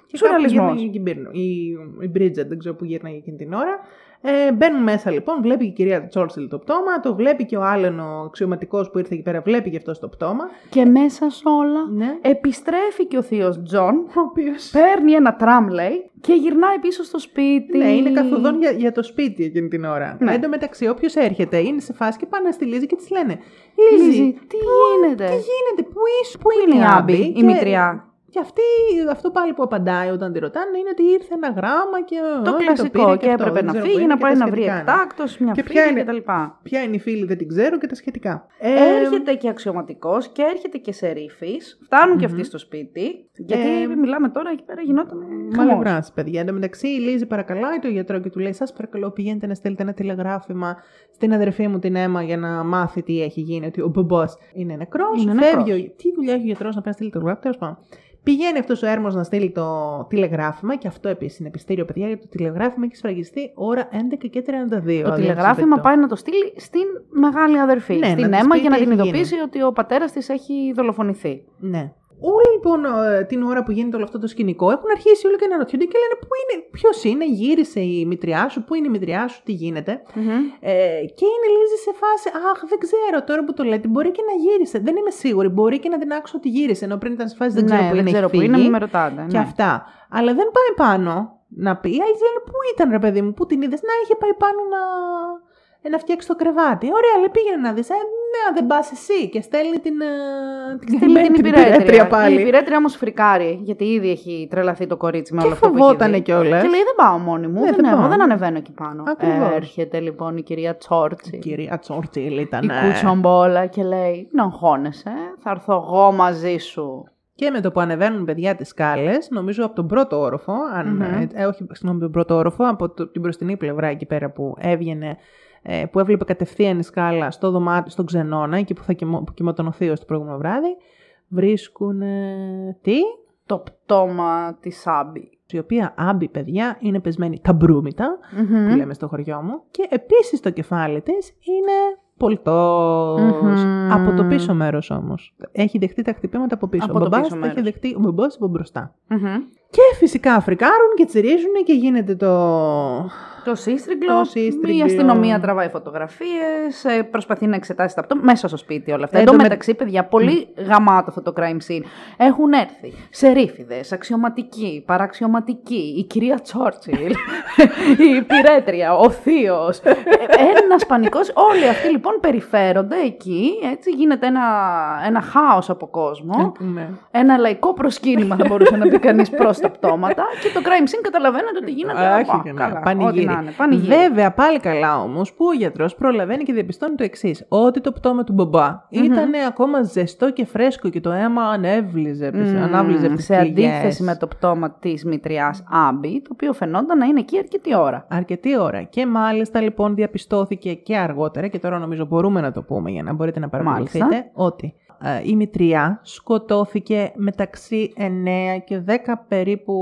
Και κάπου Σουρεαλισμός. γύρναγε και η Μπίρνο- Η, η Bridget, δεν ξέρω που γύρναγε εκείνη την ώρα. Ε, μπαίνουν μέσα λοιπόν, βλέπει και η κυρία Τσόρσιλ το πτώμα, το βλέπει και ο Άλεν ο αξιωματικός που ήρθε εκεί πέρα, βλέπει και αυτό το πτώμα. Και μέσα σε όλα Ναι. επιστρέφει και ο θείος Τζον. Ο οποίο. Παίρνει ένα τραμ, λέει, και γυρνάει πίσω στο σπίτι. Ναι, είναι καθοδόν για, για το σπίτι εκείνη την ώρα. Ναι. Εν τω μεταξύ, όποιος έρχεται είναι σε φάση και πάνε στη Λίζη και της λένε Λίζη, Λίζη, τι πού- γίνεται;» Τι γίνεται, πού είσαι, πού είναι η Άμπη, η Και- μητριά; Και αυτή, αυτό πάλι που απαντάει όταν τη ρωτάνε είναι ότι ήρθε ένα γράμμα και. Το «Α, και κλασικό. πήρε Και, αυτό, έπρεπε δεν να ξέρω φύγει, πού είναι να και πάει τα να βρει σχετικά. εκτάκτος, μια Και φίλη ποια είναι- κτλ. Ποια είναι η φίλη, δεν την ξέρω και τα σχετικά. Ε, Έρχεται και αξιωματικός και έρχεται και σερίφη. Φτάνουν και αυτοί στο σπίτι. Γιατί Ε, μιλάμε τώρα εκεί πέρα γινόταν. Μαλευρά, παιδιά. Εν τω μεταξύ, η Λίζη παρακαλάει τον γιατρό και του λέει: Σας παρακαλώ, πηγαίνετε να στείλετε ένα τηλεγράφημα στην αδερφή μου την Έμα για να μάθει τι έχει γίνει. Ότι ο μπομπό είναι νεκρός. Είναι Φεύγει. νεκρός. Ο... Τι δουλειά έχει ο γιατρός να πάει να στείλει τηλεγράφημα. Τέλος πάντων. Πηγαίνει αυτός ο έρμος να στείλει το τηλεγράφημα και αυτό επίσης είναι πιστήριο, παιδιά, γιατί το τηλεγράφημα έχει σφραγιστεί ώρα 11 και 32. Το αν τηλεγράφημα δεν πάει να το στείλει στην μεγάλη αδερφή. Ναι, στην να της Έμα πει για τι να την έχει ειδοποιήσει ότι ο πατέρας της έχει δολοφονηθεί. Ναι. Όλη λοιπόν ε, την ώρα που γίνεται όλο αυτό το σκηνικό έχουν αρχίσει όλοι και να ρωτιούνται και λένε πού είναι, ποιος είναι, γύρισε η μητριά σου, πού είναι η μητριά σου, τι γίνεται. Ε, και είναι Λίζη σε φάση, Αχ, δεν ξέρω τώρα που το λέτε. Μπορεί και να γύρισε. Δεν είμαι σίγουρη. Μπορεί και να την άξω ότι γύρισε. Ενώ πριν ήταν σε φάση δεν ξέρω ναι, που δεν είναι. ξέρω έχει που είναι, φύγει μην με ρωτάτε. Και ναι. αυτά. Αλλά δεν πάει πάνω να πει. Άλλοι λένε πού ήταν ρε παιδί μου, πού την είδες; Να είχε πάει πάνω να, ε, να φτιάξει το κρεβάτι. Ωραία, λέει πήγαινε να δεις. Ε, ναι, δεν πας εσύ. Και στέλνει την. ε, την Στείλει την υπηρέτρια υπηρέτρια. πάλι. Η υπηρέτρια όμως φρικάρει, γιατί ήδη έχει τρελαθεί το κορίτσι με Και όλο αυτό που έχει φοβότανε δει. κιόλας. Και λέει: Δεν πάω μόνη μου. Ναι, δεν, δεν έχω, πάω. δεν ανεβαίνω εκεί πάνω. Ακριβώς. Έρχεται λοιπόν η κυρία Τσόρτσι. Κυρία Τσόρτσιλ ήταν. Η κουτσομπόλα και λέει: Να αγχώνεσαι, θα έρθω εγώ μαζί σου. Και με το που ανεβαίνουν παιδιά τις σκάλες, νομίζω από τον πρώτο όροφο, αν, Μμμ. ε, όχι συγγνώμη, τον πρώτο όροφο, από το- την μπροστινή πλευρά εκεί πέρα που έβγαινε, ε, που έβλεπε κατευθείαν η σκάλα στο δωμάτιο, στον ξενώνα, εκεί που θα κοιμο, που κοιμόταν ο θείος το προηγούμενο βράδυ, βρίσκουν τι, Το πτώμα της Άμπη. η οποία άμπη παιδιά είναι πεσμένη τα μπρούμητα, Μμμ. που λέμε στο χωριό μου, και επίσης το κεφάλι της είναι πολτός. Μμμ. Από το πίσω μέρος όμως. Έχει δεχτεί τα χτυπήματα από πίσω. Από ο το μπαμπάς πίσω τα έχει μέρος. δεχτεί, ο μπαμπάς από μπροστά. Μμμ. Και φυσικά φρικάρουν και τσιρίζουν και γίνεται το... Το σύστριγγλο. Το σύστριγγλο. Η αστυνομία τραβάει φωτογραφίες, προσπαθεί να εξετάσει τα πτώματα. Μέσα στο σπίτι όλα αυτά. Εν Εν τω τω με- μεταξύ, παιδιά, πολύ γαμάτο αυτό το crime scene. Έχουν έρθει σερίφιδε, αξιωματικοί, παραξιωματικοί, η κυρία Τσόρτσιλ, η πυρέτρια, ο θείος. Ένας πανικός. Όλοι αυτοί λοιπόν περιφέρονται εκεί. Έτσι γίνεται ένα, ένα χάος από κόσμο. Ναι. Ένα λαϊκό προσκύνημα θα μπορούσε να πει κανείς προς τα πτώματα. Και το crime scene καταλαβαίνετε ότι γίνεται. Α, α, όχι και να, καλά, πανηγύρι. Ό,τι να είναι, πανηγύρι. Βέβαια, πάλι καλά όμως που ο γιατρός προλαβαίνει και διαπιστώνει το εξής: Ότι το πτώμα του μπαμπά ήταν ακόμα ζεστό και φρέσκο και το αίμα ανέβλυζε, Μμμ, ανάβλυζε από τις σε πληγές. αντίθεση με το πτώμα της μητριάς Άμπη, το οποίο φαινόταν να είναι εκεί αρκετή ώρα. Αρκετή ώρα. Και μάλιστα λοιπόν διαπιστώθηκε και αργότερα, και τώρα νομίζω μπορούμε να το πούμε για να μπορείτε να παρακολουθείτε, Μάλιστα. ότι ε, η μητριά σκοτώθηκε μεταξύ 9 και 10 περίπου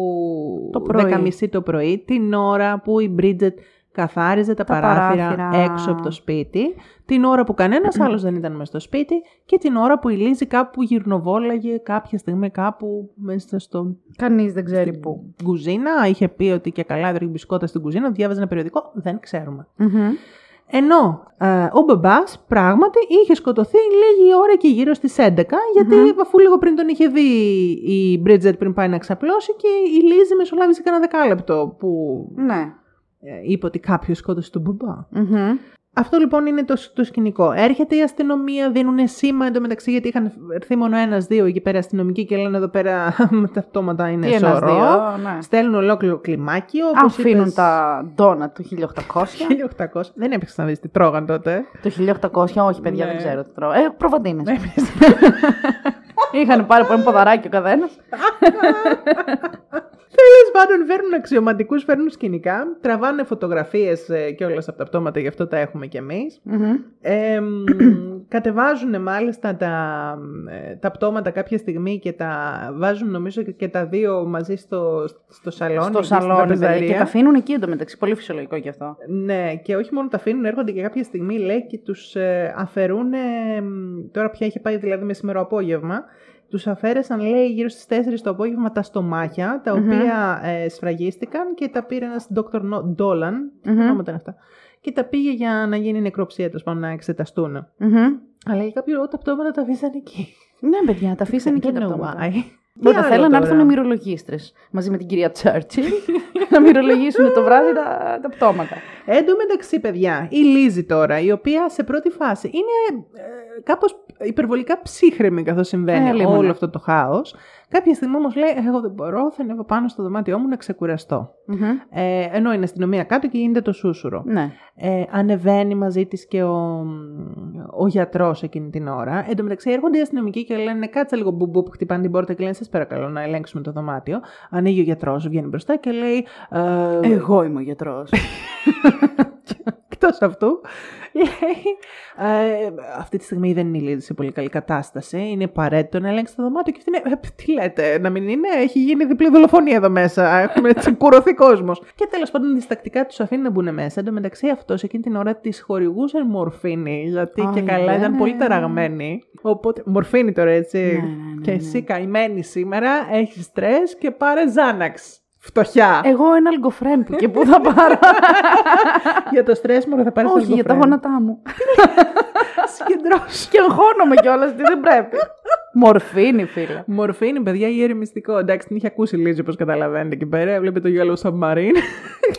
Το πρωί. 10.30 το πρωί, την ώρα που η Μπρίτζετ καθάριζε τα, Τα παράθυρα, παράθυρα. έξω από το σπίτι, την ώρα που κανένας άλλος δεν ήταν μέσα στο σπίτι και την ώρα που η Λίζη κάπου γυρνοβόλαγε κάποια στιγμή κάπου μέσα στο Κανείς δεν ξέρει πού. κουζίνα. Είχε πει ότι και καλά έτρωγε μπισκότα στην κουζίνα, διάβαζε ένα περιοδικό, δεν ξέρουμε. Μμμ. Ενώ ε, ο μπαμπάς πράγματι είχε σκοτωθεί λίγη ώρα και γύρω στις 11, γιατί αφού λίγο πριν τον είχε δει η Μπρίτζετ πριν πάει να ξαπλώσει και η Λίζη μεσολάβησε κανένα δεκάλεπτο που Ναι. ε, είπε ότι κάποιος σκότωσε τον μπαμπά. Μμμ. Αυτό λοιπόν είναι το, το σκηνικό. Έρχεται η αστυνομία, δίνουν σήμα εντωμεταξύ γιατί είχαν έρθει μόνο ένα-δύο εκεί πέρα αστυνομικοί και λένε εδώ πέρα τα πτώματα είναι Τι ένας, σωρό. δύο, ναι. Στέλνουν ολόκληρο κλιμάκιο. όπως Αφήνουν είπες, τα ντόνα του 1800. 1800. Δεν έπαιξε να δεις τι τρώγαν τότε. το 1800, όχι παιδιά, Ναι. δεν ξέρω τι τρώω. Ε, προβατίνες. Είχαν πάρει από ένα ποδαράκι ο καθένας. Τέλος πάντων, φέρνουν αξιωματικούς, φέρνουν σκηνικά, τραβάνε φωτογραφίες και όλα από τα πτώματα, γι' αυτό τα έχουμε κι εμείς. Ε, μ, κατεβάζουν μάλιστα τα, ε, τα πτώματα κάποια στιγμή και τα βάζουν νομίζω και, και τα δύο μαζί στο, στο σαλόνι. Στο εκεί στην σαλόνι, παιδιά, τραπεζαρία. και τα αφήνουν εκεί εντωμεταξύ. Πολύ φυσιολογικό κι αυτό. Ναι, και όχι μόνο τα αφήνουν, έρχονται και κάποια στιγμή λέει και τους ε, αφαιρούν, ε, μ, τώρα πια είχε πάει δηλαδή μεσημερό απόγευμα, τους αφαίρεσαν λέει γύρω στις 4 το απόγευμα τα στομάχια, τα Μμμ. οποία ε, σφραγίστηκαν και τα πήρε ένας Dr. No- Dolan, τι Μμμ. ονόματα είναι αυτά, και τα πήγε για να γίνει νεκροψία, τέλος πάντων, να εξεταστούν. Μμμ. Αλλά για κάποιο λόγο τα πτώματα τα αφήσαν εκεί. Ναι, παιδιά, τα αφήσαν εκεί I τα don't know πτώματα. why. Μα Τι τα άλλο θέλαν να τώρα; έρθουν οι μυρολογίστρες μαζί με την κυρία Τσέρτσιλ να μυρολογήσουν το βράδυ τα, τα πτώματα. Εν τω μεταξύ, παιδιά, η Λίζη τώρα, η οποία σε πρώτη φάση είναι ε, κάπως υπερβολικά ψύχρεμη καθώς συμβαίνει Ε, λίμωνα. όλο αυτό το χάος. Κάποια στιγμή όμως λέει, εγώ δεν μπορώ, θα ανέβω πάνω στο δωμάτιό μου να ξεκουραστώ. Μμμ. Ε, ενώ είναι αστυνομία κάτω και γίνεται το σούσουρο. Ναι. Ε, ανεβαίνει μαζί της και ο, ο γιατρός εκείνη την ώρα. Εν τω μεταξύ έρχονται οι αστυνομικοί και λένε κάτσε λίγο μπουμπού που χτυπάνε την πόρτα και λένε σας παρακαλώ να ελέγξουμε το δωμάτιο. Ανοίγει ο γιατρός, βγαίνει μπροστά και λέει ε, Εγώ είμαι ο γιατρός. Εκτός αυτού, λέει, ε, αυτή τη στιγμή δεν είναι η Λίζη σε πολύ καλή κατάσταση. Είναι απαραίτητο να ελέγξει το δωμάτιο και αυτή είναι, «Ε, τι λέτε, να μην είναι, έχει γίνει διπλή δολοφονία εδώ μέσα. Έχουμε έτσι κουρωθεί κόσμος. Και τέλος πάντων, διστακτικά τους αφήνει να μπουν μέσα. Εν τω μεταξύ, αυτός εκείνη την ώρα τη χορηγούσε μορφίνη, γιατί και Αϊ, καλά ναι. ήταν πολύ ταραγμένη. Οπότε, μορφίνη τώρα έτσι. Ναι, ναι, ναι, και ναι. εσύ καημένη σήμερα, έχεις στρες και πάρε Ζάναξ. Φτωχιά. Εγώ ένα αλγκοφρέν που και πού θα πάρω. για το στρες μου θα πάρεις Όχι, για τα γόνατά μου. Συγκεντρώσου. και αγχώνομαι κιόλας, τι δεν πρέπει. Μορφίνη, φίλε. Μορφίνη, παιδιά, ή ερεμιστικό. Εντάξει, την είχε ακούσει η Λίζη, όπως καταλαβαίνετε εκεί πέρα. Έβλεπε το Yellow Submarine.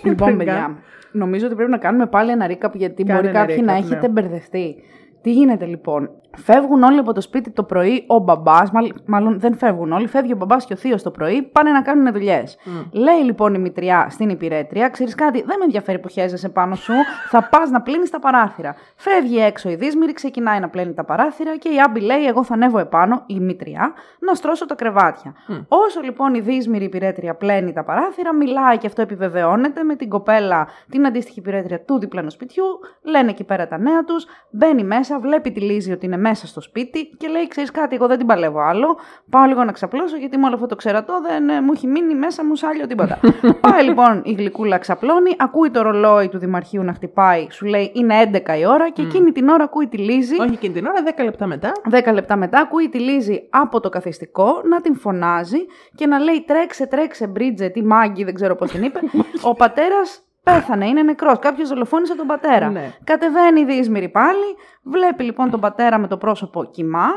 Λοιπόν, παιδιά, νομίζω ότι πρέπει να κάνουμε πάλι ένα recap γιατί Κάνε μπορεί ένα κάποιοι να recap, έχετε ναι. μπερδευτεί. Τι γίνεται λοιπόν; Φεύγουν όλοι από το σπίτι το πρωί, ο μπαμπάς, μάλλον δεν φεύγουν όλοι, φεύγει ο μπαμπάς και ο θείος το πρωί, πάνε να κάνουν δουλειές. Λέει λοιπόν η μητριά στην υπηρέτρια, ξέρεις κάτι, δεν με ενδιαφέρει που χέζεσαι πάνω σου, θα πας να πλύνεις τα παράθυρα. Φεύγει έξω η δύσμηρη, ξεκινάει να πλύνει τα παράθυρα και η Άμπη λέει: Εγώ θα ανέβω επάνω, η μητριά, να στρώσω τα κρεβάτια. Όσο λοιπόν η δύσμηρη υπηρέτρια πλένει τα παράθυρα, μιλάει και αυτό επιβεβαιώνεται με την κοπέλα, την αντίστοιχη υπηρέτρια του διπλανού σπιτιού, λένε εκεί πέρα τα νέα τους, μπαίνει μέσα, βλέπει τη Λίζη ότι είναι μέσα στο σπίτι και λέει: Ξέρεις κάτι, εγώ δεν την παλεύω άλλο. Πάω λίγο να ξαπλώσω γιατί με όλο αυτό το ξερατό δεν ε, μου έχει μείνει μέσα μου σάλιο τίποτα. Πάει λοιπόν η γλυκούλα ξαπλώνει, ακούει το ρολόι του Δημαρχείου να χτυπάει, σου λέει είναι 11 η ώρα και εκείνη την ώρα ακούει τη Λίζη. Όχι εκείνη την ώρα, 10 λεπτά μετά. 10 λεπτά μετά ακούει τη Λίζη από το καθιστικό να την φωνάζει και να λέει τρέξε, τρέξε, Μπρίτζε, τι μάγκη, δεν ξέρω πώς την είπε. Ο πατέρας Πέθανε, είναι νεκρός. Κάποιος δολοφόνησε τον πατέρα. Ναι. Κατεβαίνει η Δύσμηρη πάλι, βλέπει λοιπόν τον πατέρα με το πρόσωπο κοιμά.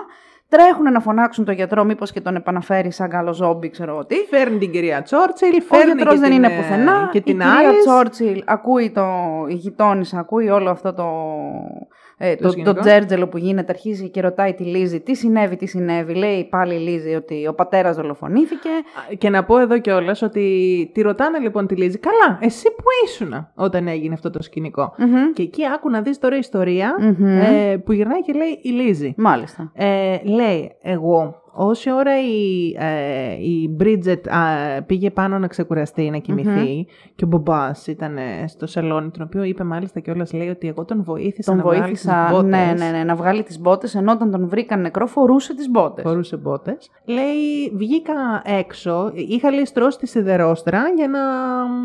Τρέχουν να φωνάξουν τον γιατρό, μήπως και τον επαναφέρει σαν καλό ζόμπι, ξέρω εγώ τι. Φέρνει την κυρία Τσόρτσιλ, Ο φέρνει γιατρός και δεν την, είναι ε, πουθενά. Και την η κυρία άλλη. Τσόρτσιλ ακούει το. Η γειτόνισσα ακούει όλο αυτό το. Ε, το, το, σκηνικό. τζέρτζελο που γίνεται, αρχίζει και ρωτάει τη Λίζη τι συνέβη, τι συνέβη. Λέει πάλι η Λίζη ότι ο πατέρας δολοφονήθηκε. Και να πω εδώ κιόλας ότι τη ρωτάνε λοιπόν τη Λίζη, Καλά, εσύ που ήσουν όταν έγινε αυτό το σκηνικό. Μμμ. Και εκεί άκου να δεις τώρα ιστορία Μμμ. ε, που γυρνάει και λέει η Λίζη. Μάλιστα. Ε, λέει, εγώ όση ώρα η, ε, η Bridget α, πήγε πάνω να ξεκουραστεί, να κοιμηθει και ο μπαμπάς ήταν ε, στο σαλόνι, τον οποίο είπε μάλιστα κιόλας λέει ότι εγώ τον βοήθησα Τον να βγάλει βοήθησα τις μπότες. ναι, ναι, ναι, να βγάλει τις μπότες, ενώ όταν τον βρήκαν νεκρό φορούσε τις μπότες. Φορούσε μπότες. Λέει, βγήκα έξω, είχα λέει στρώσει τη σιδερόστρα για να,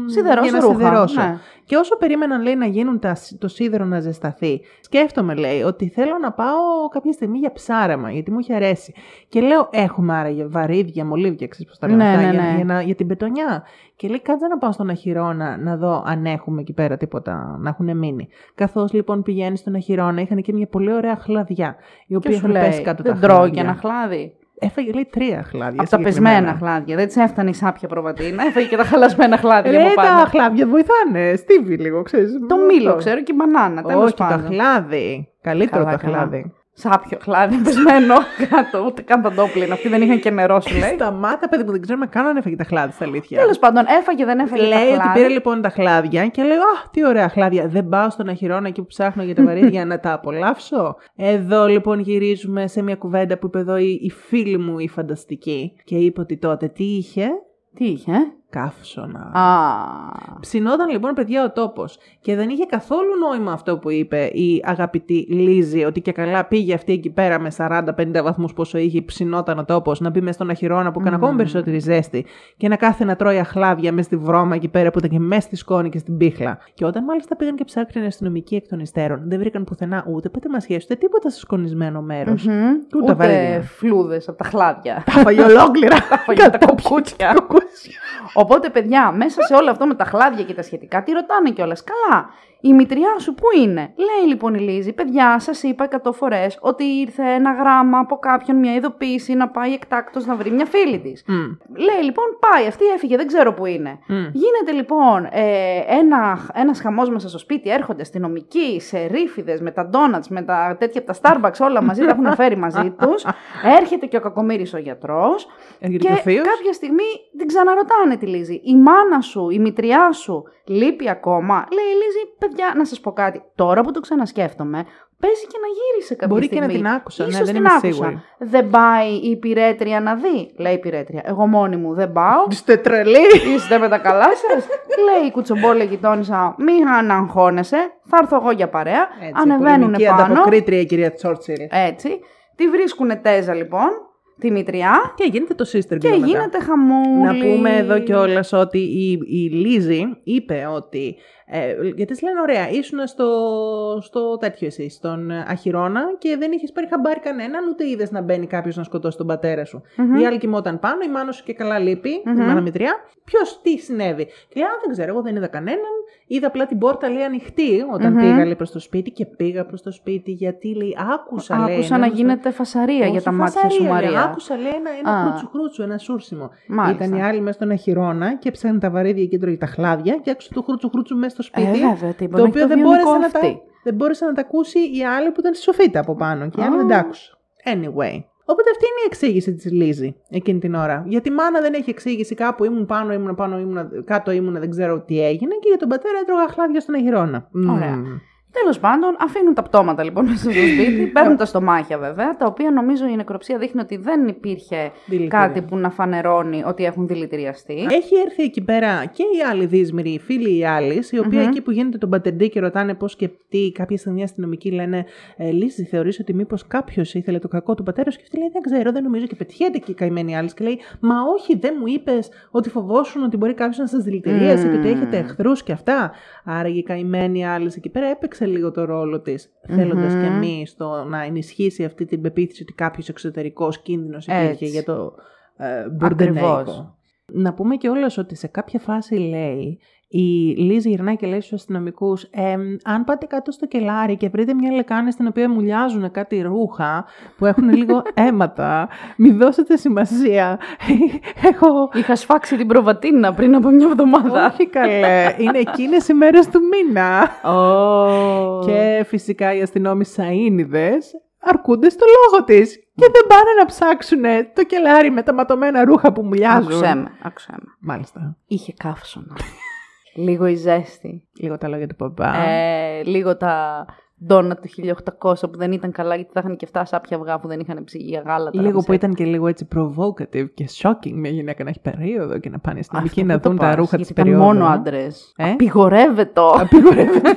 Σιδερώσω για να ρούχα, σιδερώσω. ναι. Και όσο περίμεναν λέει να γίνουν τα, το σίδερο να ζεσταθεί, σκέφτομαι λέει ότι θέλω να πάω κάποια στιγμή για ψάραμα, γιατί μου έχει αρέσει. Και λέω, έχουμε άραγε βαρύδια, μολύβια, ξέρεις πώς τα λένε Ναι, αυτά, ναι, για, ναι. για, να- για την πετονιά. Και λέει, κάτσε να πάω στον Αχυρώνα να δω αν έχουμε εκεί πέρα τίποτα να έχουν μείνει. Καθώς λοιπόν πηγαίνει στον Αχυρώνα, είχαν και μια πολύ ωραία χλαδιά, η οποία Και σου είχαν πέσει λέει, κάτω δεν τα τρώω χλάδια. και ένα χλάδι. Έφαγε λέει τρία χλάδια. Από τα συγκεκριμένα. πεσμένα χλάδια. Δεν της έφτανε η σάπια προβατίνα. Έφαγε και τα χαλασμένα χλάδια Ρε, από τα πάνω. χλάδια βοηθάνε. Στίβει λίγο, ξέρεις. Το μήλο ξέρω και η μπανάνα. Τέλος Όχι, το πάντων. χλάδι. Καλύτερο Καλά, το καλά. χλάδι. Σάπιο χλάδι, πεσμένο κάτω. Ούτε καν τα ντόπλιν. Αυτοί δεν είχαν και νερό, σου λέει. Σταμάτα, παιδί μου, δεν ξέρουμε καν αν έφαγε τα χλάδια, στα αλήθεια. Τέλος πάντων, έφαγε, δεν έφαγε. τα Λέει ότι χλάδια. πήρε λοιπόν τα χλάδια και λέω Α, τι ωραία χλάδια. Δεν πάω στον Αχυρώνα εκεί που ψάχνω για τα βαρύδια να τα απολαύσω. Εδώ λοιπόν γυρίζουμε σε μια κουβέντα που είπε εδώ η, η φίλη μου η φανταστική και είπε ότι τότε τι είχε; Τι είχε, ε; Καύσωνα. Α. Ψινόταν λοιπόν παιδιά ο τόπος. Και δεν είχε καθόλου νόημα αυτό που είπε η αγαπητή Λίζη, ότι και καλά πήγε αυτή εκεί πέρα με 40-50 βαθμούς πόσο είχε, ψινόταν ο τόπος, να μπει μες στον αχυρώνα που έκανε ακόμα περισσότερη ζέστη και να κάθεται να τρώει αχλάδια μες στη βρώμα εκεί πέρα που ήταν και μέσα στη σκόνη και στην πίχλα. Και όταν μάλιστα πήγαν και ψάχνουν οι αστυνομικοί εκ των υστέρων, δεν βρήκαν πουθενά ούτε πετεμασιέ ούτε τίποτα στο σκονισμένο μέρος. Μμμ. Ούτε τα Ούτε βαρύδια. φλούδες από τα χλάδια. Τα φαγε ολόκληρα. Τα φαγε τα κοκκούτσια. Οπότε, παιδιά, μέσα σε όλο αυτό με τα χλάδια και τα σχετικά, τι ρωτάνε κιόλας; Καλά, η μητριά σου πού είναι; Λέει λοιπόν η Λίζη, παιδιά, σας είπα 100 φορές ότι ήρθε ένα γράμμα από κάποιον, μια ειδοποίηση να πάει εκτάκτος να βρει μια φίλη της. Μμ. Λέει λοιπόν, πάει, αυτή έφυγε, δεν ξέρω που είναι. Μμ. Γίνεται λοιπόν ε, ένα, ένας χαμός μέσα στο σπίτι, έρχονται αστυνομικοί σε ρίφιδες με τα donuts, με τα τέτοια από τα Starbucks όλα μαζί, τα έχουν φέρει μαζί τους. Έρχεται και ο κακομύρης ο γιατρός Έρχεται και και ο θείος. κάποια στιγμή την ξαναρωτάνε τη Λίζη. Η μάνα σου, η μητριά σου λείπει ακόμα; Λέει η Λίζη, παιδιά, να σας πω κάτι. Τώρα που το ξανασκέφτομαι, παίζει και να γύρισε κάποια Μπορεί και στιγμή. να την άκουσα, ναι, Ίσως δεν την είμαι άκουσα. σίγουρη. Δεν πάει η υπηρέτρια να δει, λέει η υπηρέτρια. Εγώ μόνη μου δεν πάω. Είστε τρελοί. Είστε με τα καλά σας. Λέει η κουτσομπόλα γειτόνισσα, μην αναγχώνεσαι. Θα έρθω εγώ για παρέα. Ανεβαίνουν πολεμική πάνω. ανταποκρίτρια η κυρία Τσόρτσιλ. Έτσι. Τη βρίσκουν τέζα λοιπόν, τη μητριά. Και γίνεται το sister Και girl μετά. γίνεται χαμούλη. Να πούμε εδώ κιόλας ότι η, η Λίζη είπε ότι. Ε, γιατί της λένε, ωραία, ήσουν στο, στο τέτοιο εσύ, στον ε, Αχυρώνα και δεν είχες πάρει χαμπάρι κανέναν, ούτε είδες να μπαίνει κάποιος να σκοτώσει τον πατέρα σου. Μμμ. Η άλλη κοιμόταν πάνω, η μάνα σου και καλά λείπει, η μάνα μητριά. Ποιος τι συνέβη. Και λέει, Α, δεν ξέρω, εγώ δεν είδα κανέναν. Είδα απλά την πόρτα λέει ανοιχτή όταν Μμμ. πήγα λέει, προς το σπίτι και πήγα προς το σπίτι γιατί λέει, άκουσα. λέει, Άκουσα ένα να στο- γίνεται φασαρία για όχι τα μάτια φασαρία, σου, λέει. Μαρία. Άκουσα, λέει, ένα, ένα Α. χρούτσου χρούτσου, ένα σούρσιμο. Μάλιστα. Ήταν οι άλλοι μέσα στον αχυρώνα και ψάχνουν τα βαρύδια και τρώει τα χλάδια και άκουσε το χρούτσου χρούτσου μέσα στο Ε, σπίτι. βέβαια, τι, μπορεί το να οποίο έχει το δεν μπόρεσε βιονικό να τα. αυτή. δεν μπόρεσε να τα ακούσει η άλλη που ήταν στη σοφίτα από πάνω και η άλλη δεν τα άκουσε. Anyway. Οπότε αυτή είναι η εξήγηση της Λίζη εκείνη την ώρα. Για τη μάνα δεν έχει εξήγηση κάπου ήμουν πάνω, ήμουν πάνω, ήμουν κάτω, ήμουν δεν ξέρω τι έγινε. Και για τον πατέρα έτρωγα χλάδια στον Αγυρώνα. Ωραία. Τέλος πάντων, αφήνουν τα πτώματα λοιπόν μέσα στο σπίτι, παίρνουν τα στομάχια βέβαια, τα οποία νομίζω η νεκροψία δείχνει ότι δεν υπήρχε Δηλητήρια. κάτι που να φανερώνει ότι έχουν δηλητηριαστεί. Έχει έρθει εκεί πέρα και η άλλη δύσμηρη, η φίλη η άλλη, η οποια εκεί που γίνεται τον πατεντή και ρωτάνε πώς και τι, κάποια στιγμή οι αστυνομικοί λένε ε, Λύση, θεωρείς ότι μήπως κάποιος ήθελε το κακό του πατέρας σου και αυτή λέει Δεν ξέρω, δεν νομίζω. Και πετυχαίνεται και η καημένη άλλη και λέει Μα όχι, δεν μου είπες ότι φοβόσουν ότι μπορεί κάποιος να σας δηλητηρίασε και ότι έχετε εχθρούς και αυτά. Άρα η καημένη άλλη εκεί πέρα έπαιξε λίγο το ρόλο της, θέλοντας και εμείς στο να ενισχύσει αυτή την πεποίθηση ότι κάποιος εξωτερικός κίνδυνος υπήρχε Έτσι. για το ε, Ακριβώς. μπουρντενέικο. Να πούμε κιόλας ότι σε κάποια φάση λέει η Λίζη γυρνάει και λέει στους αστυνομικούς: Αν πάτε κάτω στο κελάρι και βρείτε μια λεκάνη στην οποία μουλιάζουν κάτι ρούχα που έχουν λίγο αίματα, μη δώσετε σημασία. Έχω. Είχα σφάξει την προβατίνα πριν από μια εβδομάδα. Όχι καλέ, είναι εκείνες οι μέρες του μήνα. Ω. Και φυσικά οι αστυνόμοι σαΐνιδες αρκούνται στο λόγο της και δεν πάνε να ψάξουν το κελάρι με τα ματωμένα ρούχα που μουλιάζουν. Άκουσέ με, άκουσέ με. Μάλιστα. Είχε καύσωνα. Λίγο η ζέστη. Λίγο τα λόγια του παπά. Ε, λίγο τα ντόνα του 1800 που δεν ήταν καλά γιατί θα είχαν και αυτά σάπια αυγά που δεν είχαν ψυγεία γάλατα. Λίγο που ήταν και λίγο έτσι provocative και shocking μια γυναίκα να έχει περίοδο και να πάνε στην Αυτό αστυνομική να πού το δουν τα πας, ρούχα γιατί της ήταν περίοδου. μόνο άντρες. Ε; Απειγορεύεται. Απειγορεύεται.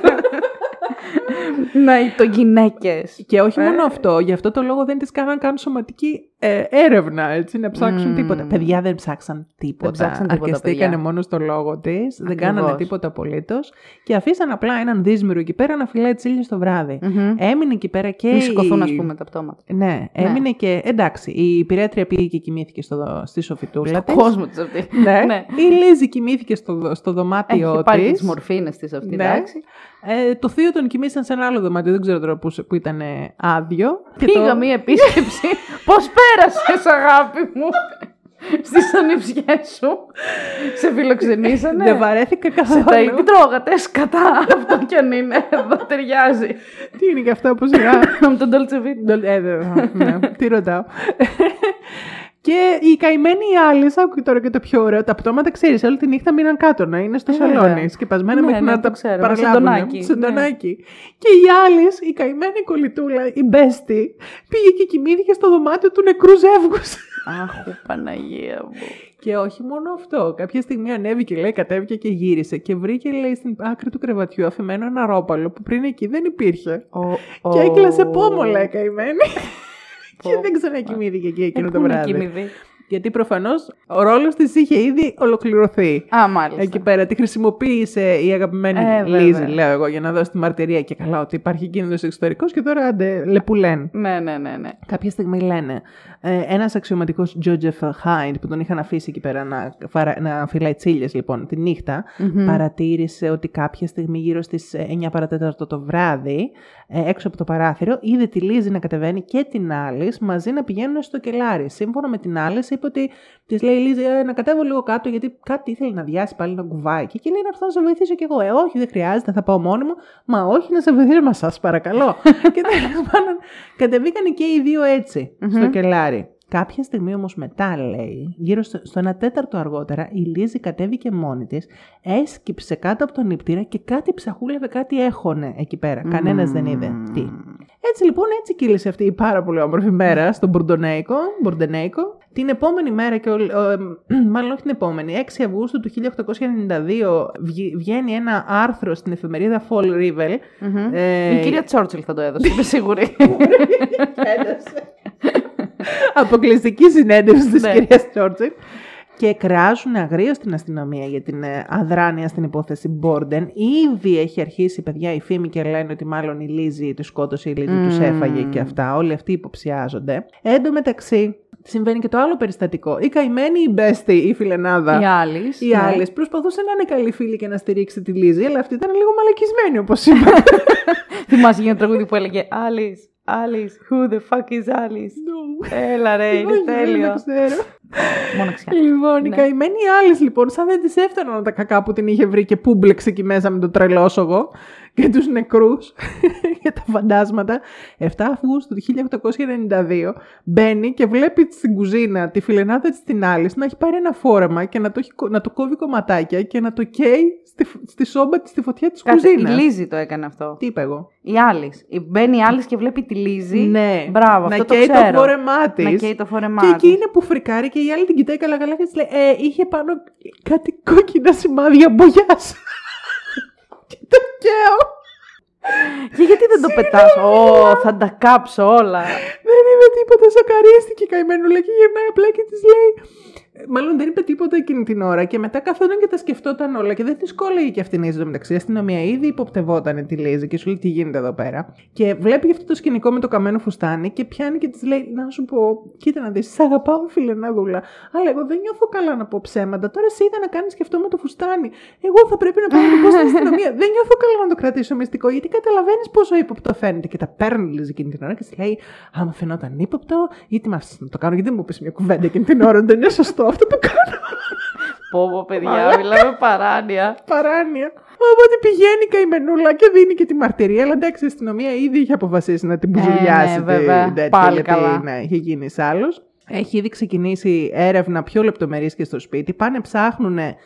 να το γυναίκες. Και όχι Ε. μόνο αυτό, γι' αυτό το λόγο δεν τις κάναν καν σωματική ε, έρευνα, έτσι, να ψάξουν Μμμ. τίποτα. Παιδιά δεν ψάξαν τίποτα. ψάξαν τίποτα, Αρκεστήκανε παιδιά. μόνο στο λόγο της, δεν Ακριβώς. κάνανε τίποτα απολύτως και αφήσαν απλά έναν δύσμηρο εκεί πέρα να φυλάει τσίλια στο βράδυ. Έμεινε εκεί πέρα και. Μη σηκωθούν, ας η- πούμε, τα πτώματα. Ναι, έμεινε και. Εντάξει, η πυρέτρια πήγε και κοιμήθηκε στο, στη σοφιτούλα Στον της. κόσμο της αυτή. Ναι. ναι. Η Λίζη κοιμήθηκε στο, στο δωμάτιό Έχει πάρει της. τι μορφίνε της αυτή, Ναι. εντάξει. Ε, το θείο τον κοιμήσαν σε ένα άλλο δωμάτιο, δεν ξέρω τώρα που, που ήταν ε, άδειο. Και Πήγα το- μία επίσκεψη. Πώς πέρασες, αγάπη μου, στις ανιψιές σου. Σε φιλοξενήσανε. Δεν βαρέθηκα Σε καθόλου. τα τι τρώγατε, σκατά. Αυτό κι αν είναι. Εδώ ταιριάζει. Τι είναι και αυτό που σειρά. Με τον Dolce Vita. ε, δεν- ναι, τι ρωτάω; Και η καημένη η άλλη, άκου τώρα και το πιο ωραίο. Τα πτώματα, ξέρεις, όλη τη νύχτα μείναν κάτω να είναι στο Ε, βέβαια. σαλόνι. Σκεπασμένα Ναι, μέχρι ναι, να το τα ξέρω, με παραλάβουν. σεντονάκι, Σεντονάκι. Και η άλλη, η καημένη κολλητούλα, η μπέστη, πήγε και κοιμήθηκε στο δωμάτιο του νεκρού ζεύγους. Αχ, Παναγία μου. Και όχι μόνο αυτό. Κάποια στιγμή ανέβηκε, λέει, κατέβηκε και γύρισε και βρήκε, λέει, στην άκρη του κρεβατιού αφημένο ένα ρόπαλο που πριν εκεί δεν υπήρχε. Ο- Και ο- έκλασε πόμολα η καημένη. Πω, και δεν ξανακοιμήθηκε εκεί Ε, εκείνο πού το να βράδυ. κοιμηθεί. Γιατί προφανώς ο ρόλος της είχε ήδη ολοκληρωθεί. Α, μάλιστα. Εκεί πέρα τη χρησιμοποίησε η αγαπημένη Ε, βέβαια. Λίζη, λέω εγώ, για να δώσει τη μαρτυρία και καλά ότι υπάρχει κίνδυνος εξωτερικός και τώρα άντε λεπουλέν. Ναι, ναι, ναι, ναι. Κάποια στιγμή λένε ε, ένας αξιωματικός Τζότζεφ Χάιντ που τον είχαν αφήσει εκεί πέρα να, φαρα- να φυλάει τσίλε λοιπόν τη νυχτα παρατήρησε ότι κάποια στιγμή γύρω στις 9 παρατέταρτο το βράδυ, ε, έξω από το παράθυρο, είδε τη Λίζη να κατεβαίνει και την άλλη μαζί να πηγαίνουν στο κελάρι. Σύμφωνα με την άλλη, είπε ότι της λέει η Λίζη «Ε, να κατέβω λίγο κάτω γιατί κάτι ήθελε να διάσει πάλι ένα κουβάκι. Και λέει να έρθω να σε βοηθήσω κι εγώ. Ε, όχι, δεν χρειάζεται, θα πάω μόνη μου. Μα όχι, να σε βοηθήσω, μα σας παρακαλώ. και τέλος πάντων κατεβήκαν και οι δύο έτσι στο κελάρι. Κάποια στιγμή όμως μετά, λέει, γύρω στο, στο ένα τέταρτο αργότερα, η Λίζη κατέβηκε μόνη της, έσκυψε κάτω από τον νηπτήρα και κάτι ψαχούλευε, κάτι έχωνε εκεί πέρα. Κανένας δεν είδε. Τι. Έτσι λοιπόν, έτσι κύλησε αυτή η πάρα πολύ όμορφη μέρα στον Μπουρντονέικο, Μπουρντενέικο. Την επόμενη μέρα και ο, ο, εμ, μάλλον όχι την επόμενη, 6 Αυγούστου του 1892 βγει- βγαίνει ένα άρθρο στην εφημερίδα Fall River. Ε, Η κυρία Τσόρτσιλ θα το έδωσε, είμαι σίγουρη. Αποκλειστική συνέντευξη της Ναι. κυρίας Τσόρτσιλ. Και κράζουν αγρίως την αστυνομία για την ε, αδράνεια στην υπόθεση Μπόρντεν. Ήδη έχει αρχίσει, παιδιά, η φήμη και λένε ότι μάλλον η Λίζη τους σκότωσε, η Λίζη τους έφαγε και αυτά. Όλοι αυτοί υποψιάζονται. Εν τω μεταξύ, συμβαίνει και το άλλο περιστατικό. Η καημένη, η Μπέστη, η φιλενάδα. Η άλλης. Η άλλης προσπαθούσε να είναι καλή φίλη και να στηρίξει τη Λίζη, αλλά αυτή ήταν λίγο μαλακισμένη, όπως είπα. Θυμάσαι για ένα τραγούδι που έλεγε Alice, Alice, who the fuck is Alice; Έλα ρε, είναι Όχι, δεν τέλειο. ξέρω. Μοναξιά. Λοιπόν, η Ναι. καημένη Άλλη, λοιπόν, σαν δεν τη έφταναν τα κακά που την είχε βρει και πούμπλεξε εκεί μέσα με το τρελόσογο και τους νεκρούς και τα φαντάσματα. 7 Αυγούστου του 1892 μπαίνει και βλέπει στην κουζίνα τη φιλενάδα της την άλλη να έχει πάρει ένα φόρεμα και να το, έχει, κο- να το κόβει κομματάκια και να το καίει στη, στη σόμπα της στη φωτιά της Κάτσε, η κουζίνας. Λίζη το έκανε αυτό. Τι είπα εγώ; Η άλλη. Μπαίνει η άλλη και βλέπει τη Λίζη. Ναι, Μπράβο, να αυτό το καίει το ξέρω. φόρεμά της. Να καίει το φόρεμά Και εκεί της. είναι που φρικάρει και η άλλη την κοιτάει καλά καλά και της λέει ε, είχε πάνω κάτι κόκκινα σημάδια μπογιάς. και το καίω. Και γιατί δεν το πετάς; Ω, θα τα κάψω όλα. Δεν είπε τίποτα, σοκαρίστηκε η καημένουλα και γυρνάει απλά και της λέει Μάλλον δεν είπε τίποτα εκείνη την ώρα και μετά καθόταν και τα σκεφτόταν όλα και δεν τη κόλλαγε και αυτήν η Λίζη. μεταξύ. Η αστυνομία ήδη υποπτευόταν τη Λίζη και σου λέει τι γίνεται εδώ πέρα. Και βλέπει αυτό το σκηνικό με το καμένο φουστάνι και πιάνει και της λέει: Να σου πω, κοίτα να δεις, σ' αγαπάω φιλενάδουλα. Αλλά εγώ δεν νιώθω καλά να πω ψέματα. Τώρα σε είδα να κάνεις και αυτό με το φουστάνι. Εγώ θα πρέπει να πάω να το πω στην αστυνομία. δεν νιώθω καλά να το κρατήσω μυστικό γιατί καταλαβαίνεις πόσο ύποπτο φαίνεται. Και τα παίρνει η Λίζη εκείνη την ώρα και της λέει: Άμα φαινόταν ύποπτο, γιατί με άφησες να το κάνω, γιατί δεν μου πεις μια κουβέντα εκείνη την ώρα. Δεν είναι σωστό αυτό που κάνω. Πω, πω, παιδιά, μιλάμε παράνοια. Παράνοια. Οπότε πηγαίνει η καημενούλα και δίνει και τη μαρτυρία. Αλλά εντάξει, η αστυνομία ήδη είχε αποφασίσει να την μπουζουλιάσει. ναι, τη- βέβαια. τέτοια, Πάλι γιατί, καλά. Ναι, είχε γίνει άλλος. Έχει ήδη ξεκινήσει έρευνα πιο λεπτομερής και στο σπίτι. Πάνε ψάχνουν. Ε,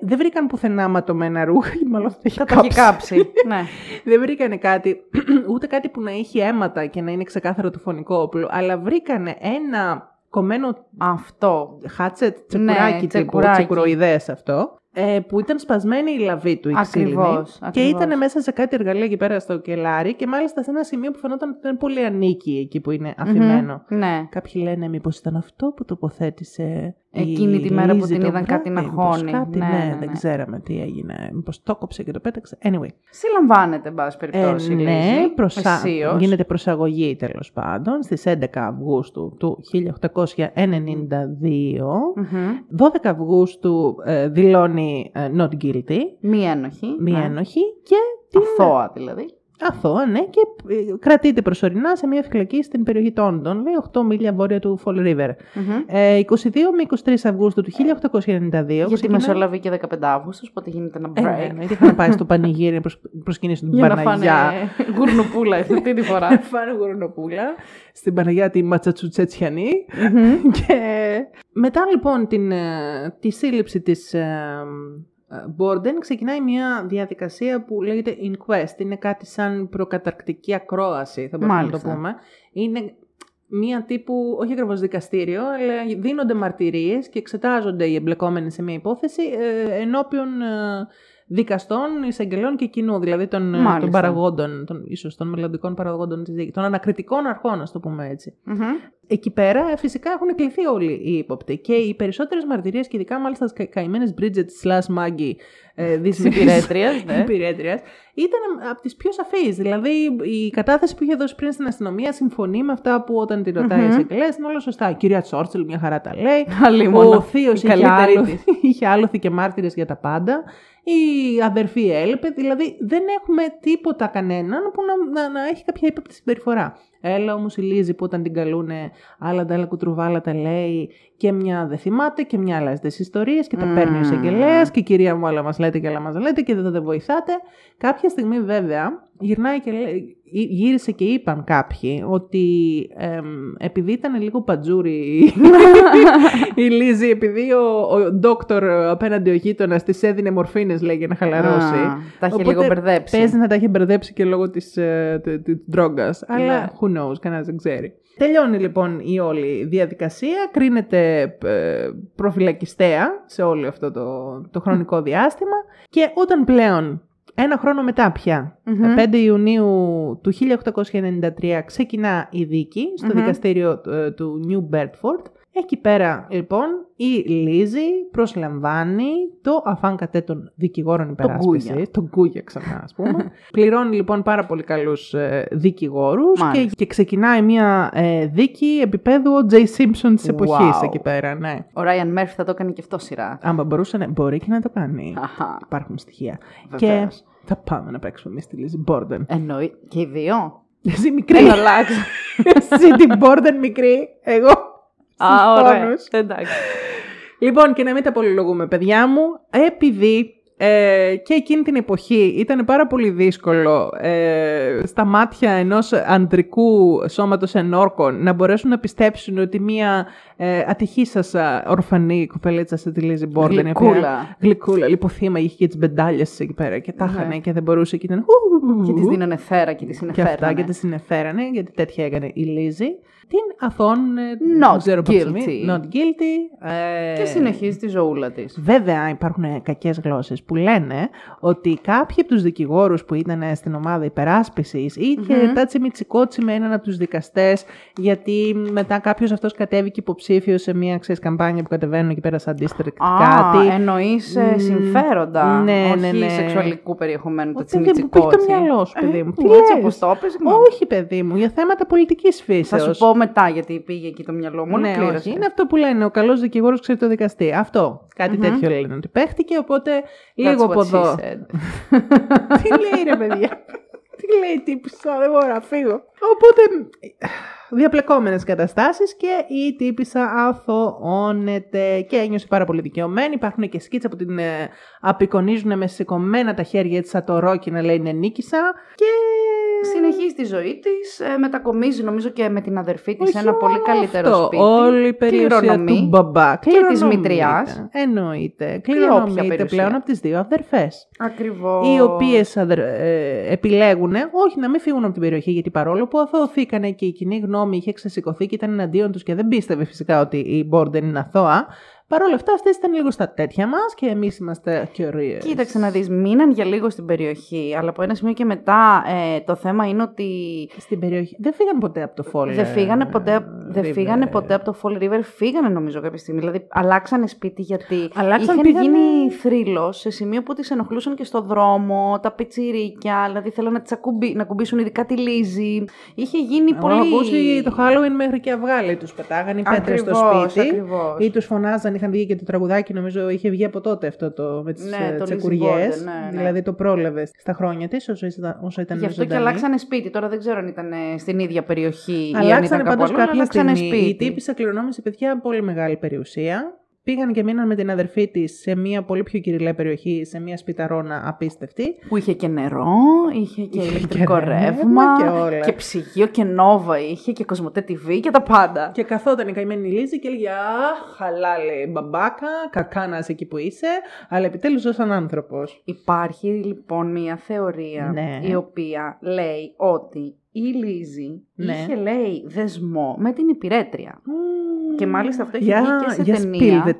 δεν βρήκαν πουθενά ματωμένα ρούχα, ή μάλλον θα τα έχει Θα τα έχει κάψει. κάψει. ναι. δεν βρήκανε κάτι, ούτε κάτι που να έχει αίματα και να είναι ξεκάθαρο το φωνικό όπλο, αλλά βρήκανε ένα κομμένο Αυτό. χάτσετ, Ναι, τσεκουράκι τύπου, τσεκουράκι. τσεκουροειδές αυτό, ε, που ήταν σπασμένη η λαβή του η ξύλινη, Ακριβώς, και ακριβώς. ήταν μέσα σε κάτι εργαλεία εκεί πέρα στο κελάρι και μάλιστα σε ένα σημείο που φαινόταν ότι ήταν πολύ ανίκη εκεί που είναι αφημένο. Μμμ, Ναι. Κάποιοι λένε μήπως ήταν αυτό που τοποθέτησε η Εκείνη τη μέρα που Λίζη την το είδαν κάτι να βράδυ, μήπως χώνει. Κάτι, Ναι, ναι, ναι, δεν ναι. ξέραμε τι έγινε. Μήπως το κόψε και το πέταξε. Anyway. Συλλαμβάνεται, εν πάση περιπτώσει. Ε, η ναι, Λίζη, προσα... αισίως. γίνεται προσαγωγή τέλος πάντων στις 11 Αυγούστου του 1892. Μμμ. 12 Αυγούστου ε, δηλώνει ε, not guilty, Μία ένοχη. μία ναι. ένοχη και την Αθώα δηλαδή. Αθώα, ναι, και ε, κρατείται προσωρινά σε μια φυλακή στην περιοχή Τόντον, λέει 8 μίλια βόρεια του Fall River. Μμμ. Ε, 22 με 23 Αυγούστου του 1892. Γιατί ξεκινά- μεσολαβεί και 15 Αύγουστος, οπότε γίνεται ένα Ε, ναι, break. ναι, είχαν πάει στο πανηγύρι να προσ- προσκυνήσουν την Για να φάνε Παναγιά. γουρνουπούλα αυτή τη φορά. Φάνε γουρνοπούλα στην Παναγιά τη Ματσατσουτσέτσιανη. Μμμ. και μετά λοιπόν την, ε, τη σύλληψη της ε, ε, Μπόρντεν ξεκινάει μια διαδικασία που λέγεται inquest. Είναι κάτι σαν προκαταρκτική ακρόαση, θα μπορούμε να το Μάλιστα. πούμε. Είναι μία τύπου, όχι ακριβώς δικαστήριο, αλλά δίνονται μαρτυρίες και εξετάζονται οι εμπλεκόμενοι σε μια υπόθεση ε, ενώπιον ε, δικαστών, εισαγγελών και κοινού, δηλαδή των, ε, Μάλιστα. των παραγόντων, των, ίσως των μελλοντικών παραγόντων της δίκης, των ανακριτικών αρχών, ας το πούμε έτσι. Μμμ. Εκεί πέρα ε, φυσικά έχουν κληθεί όλοι οι ύποπτοι και οι περισσότερες μαρτυρίες και ειδικά μάλιστα στις κα- καημένες Bridget slash Maggie ε, Της δυσμενής υπηρέτριας, ναι. υπηρέτριας, ήταν από τις πιο σαφείς. Δηλαδή η κατάθεση που είχε δώσει πριν στην αστυνομία συμφωνεί με αυτά που όταν τη ρωτάει Μμμ. η εισαγγελέας είναι όλα σωστά. Η κυρία Τσόρτσελ μια χαρά τα λέει. Αλλήμον. Ο θείος Η είχε, καλύτερη άλο- της. είχε άλοθη και μάρτυρες για τα πάντα. Η αδερφή έλειπε. Δηλαδή δεν έχουμε τίποτα κανέναν που να, να, να έχει κάποια ύποπτη συμπεριφορά. Έλα όμως η Λίζη που όταν την καλούνε άλλα τα άλλα κουτρουβάλα τα λέει και μια δεν θυμάται και μια άλλα στις ιστορίες και τα Μμμ. παίρνει ο εισαγγελέας και η κυρία μου άλλα μας λέτε και άλλα μας λέτε και δεν δεν βοηθάτε. Κάποια στιγμή βέβαια γυρνάει και λέει, γύ- γύρισε και είπαν κάποιοι ότι εμ, επειδή ήταν λίγο πατζούρι η Λίζη, επειδή ο, ο ντόκτορ απέναντι ο γείτονας της έδινε μορφίνες, λέει, για να χαλαρώσει. Α, τα είχε Οπότε λίγο μπερδέψει. Παίζει να τα έχει μπερδέψει και λόγω της ντρόγκας. Αλλά Ναι. who knows, κανένας δεν ξέρει. Τελειώνει λοιπόν η όλη διαδικασία, κρίνεται ε, προφυλακιστέα σε όλο αυτό το, το χρονικό διάστημα και όταν πλέον ένα χρόνο μετά πια, Μμμ. 5 Ιουνίου του 1893 ξεκινά η δίκη στο Μμμ. δικαστήριο ε, του New Bedford. Εκεί πέρα λοιπόν η Λίζη προσλαμβάνει το αφάν κατέ των δικηγόρων υπεράσπισης, Γκούγια. τον Γκούγια ξανά ας πούμε. Πληρώνει λοιπόν πάρα πολύ καλούς ε, δικηγόρους και, Μάλιστα. και ξεκινάει μια ε, δίκη επίπεδου ο Τζέι Simpson της εποχής Wow. εκεί πέρα, ναι. Ο Ράιαν Μέρφυ θα το έκανε και αυτό σειρά. Άμα μπορούσε να μπορεί και να το κάνει. Αχα. Υπάρχουν στοιχεία. Βεβαίως. Και θα πάμε να παίξουμε εμείς τη Λίζη Μπόρντεν. Εννοεί. Και οι δύο. Εσύ μικρή. Έλα, αλλάξω. Εσύ την Μπόρντεν μικρή. Εγώ Α, ωραία. πόνους. Εντάξει. Λοιπόν, και να μην τα πολυλογούμε, παιδιά μου, επειδή ε, και εκείνη την εποχή ήταν πάρα πολύ δύσκολο ε, στα μάτια ενός ανδρικού σώματος ενόρκων να μπορέσουν να πιστέψουν ότι μία ε, ατυχήσας α, ορφανή κοπελίτσα σε τη Λίζη Μπόρντεν. η οποία- Γλυκούλα. Γλυκούλα, λιποθύμα, είχε και τις μπεντάλιες εκεί πέρα και τα Ναι. είχανε και δεν μπορούσε και ήταν... Και τη δίνανε θέρα και τη και συνεφέρανε. αυτά και τη συνεφέρανε, γιατί τέτοια έκανε η Λίζη. Την αθών, ε, Not δεν ξέρω πώς το guilty. μη- Not guilty. ε, Και συνεχίζει τη ζωούλα της. Βέβαια υπάρχουν κακές γλώσσες που λένε ότι κάποιοι από τους δικηγόρους που ήταν στην ομάδα υπεράσπισης είχε Μμμ. τάτσι μιτσικότσι με έναν από τους δικαστές γιατί μετά κάποιος αυτός κατέβηκε υποψήφιο σε μια ξέρεις, καμπάνια που κατεβαίνουν εκεί πέρα σαν district Α, κάτι. εννοείς Μμ, συμφέροντα. ναι, όχι ναι, ναι. σεξουαλικού περιεχομένου. Το Ω, παιδί μου, που έχει το τσιμιτσικότσι. μυαλό σου, παιδί μου. Τι Ε, έτσι λες; όπως το έπαιζε. μα. Όχι παιδί μου, για θέματα πολιτικής Θα φύσεως. σου πω μετά γιατί πήγε εκεί το μυαλό μου. ναι, Ολοκλήρωσε. όχι. Είναι αυτό που λένε. Ο καλός δικηγόρος ξέρει το δικαστή. Αυτό. Κάτι Μμμ. τέτοιο λένε ότι παίχτηκε. Οπότε That's λίγο από what she εδώ. said. Τι λέει ρε παιδιά; Τι λέει τύπησα, δεν μπορώ να φύγω. Οπότε διαπλεκόμενες καταστάσεις και η τύπησα αθωώνεται και ένιωσε πάρα πολύ δικαιωμένη. Υπάρχουν και σκίτσα που την ε, απεικονίζουν με σηκωμένα τα χέρια έτσι σαν το ρόκι να λέει είναι νίκησα και... Συνεχίζει τη ζωή της, μετακομίζει νομίζω και με την αδερφή της Όχι σε ένα πολύ μόνο καλύτερο αυτό, σπίτι. Όλη η περιουσία κληρονομεί. του μπαμπά. της Κληρονομείται. μητριάς. Εννοείται. όποια Κληρονομείται περιουσία. πλέον από τις δύο αδερφές. Ακριβώς. Οι οποίες αδερ... ε, επιλέγουν όχι να μην φύγουν από την περιοχή γιατί παρόλο που αθωωθήκανε και η κοινή γνώμη είχε ξεσηκωθεί και ήταν εναντίον τους και δεν πίστευε φυσικά ότι η Μπόρντεν είναι αθώα. Παρ' όλα αυτά αυτές ήταν λίγο στα τέτοια μας και εμείς είμαστε κυρίες. Κοίταξε να δεις, μείναν για λίγο στην περιοχή, αλλά από ένα σημείο και μετά ε, το θέμα είναι ότι Στην περιοχή. Δεν φύγαν ποτέ από το Fall δεν φύγανε, ποτέ, απ- δεν River. φύγανε ποτέ από το Fall River, φύγανε νομίζω κάποια στιγμή. Δηλαδή αλλάξανε σπίτι γιατί Αλλάξαν, είχαν πήγανε- γίνει θρύλος σε σημείο που τις ενοχλούσαν και στο δρόμο, τα πιτσιρίκια, δηλαδή θέλανε να, τις ακουμπή, να κουμπίσουν ειδικά τη Λίζη. Είχε γίνει Έχω πολύ... ακούσει το Halloween μέχρι και αυγάλη τους πετάγανε οι πέτρες στο Ακριβώς, σπίτι. ακριβώς. Ή τους φωνάζαν, είχαν βγει και το τραγουδάκι, νομίζω είχε βγει από τότε αυτό το με τις Ναι, ναι, το Lizzie τσεκουριές. Borden, ναι, ναι. Δηλαδή το πρόλαβε στα χρόνια της όσο ήταν, όσο ήταν Γι' αυτό και ζωντανή. αλλάξανε σπίτι. Τώρα δεν ξέρω αν ήταν ε, στην ίδια περιοχή ή αν Αλλάξανε ήταν κάπου πάντως αλλού, αλλά κάποια αλλάξανε στιγμή. σπίτι. Η τύπησα κληρονόμησε παιδιά πολύ μεγάλη περιουσία. Πήγαν και μείναν με την αδερφή της σε μια πολύ πιο κυριλαία περιοχή, σε μια σπιταρόνα απίστευτη. Που είχε και νερό, είχε και Είχε ηλεκτρικό και ρεύμα ρεύμα, και όλα. και ψυγείο και νόβα είχε και κοσμοτέ TV και τα πάντα. Και καθόταν η καημένη Λίζη και έλεγε Αχ, χαλάλε μπαμπάκα, κακά να είσαι εκεί που είσαι, αλλά επιτέλους ζω σαν άνθρωπος. Υπάρχει λοιπόν μια θεωρία Ναι. η οποία λέει ότι η Λίζη Ναι. είχε λέει δεσμό με την υπηρέτρια. Και μάλιστα αυτό έχει για, βγει και σε για ταινία.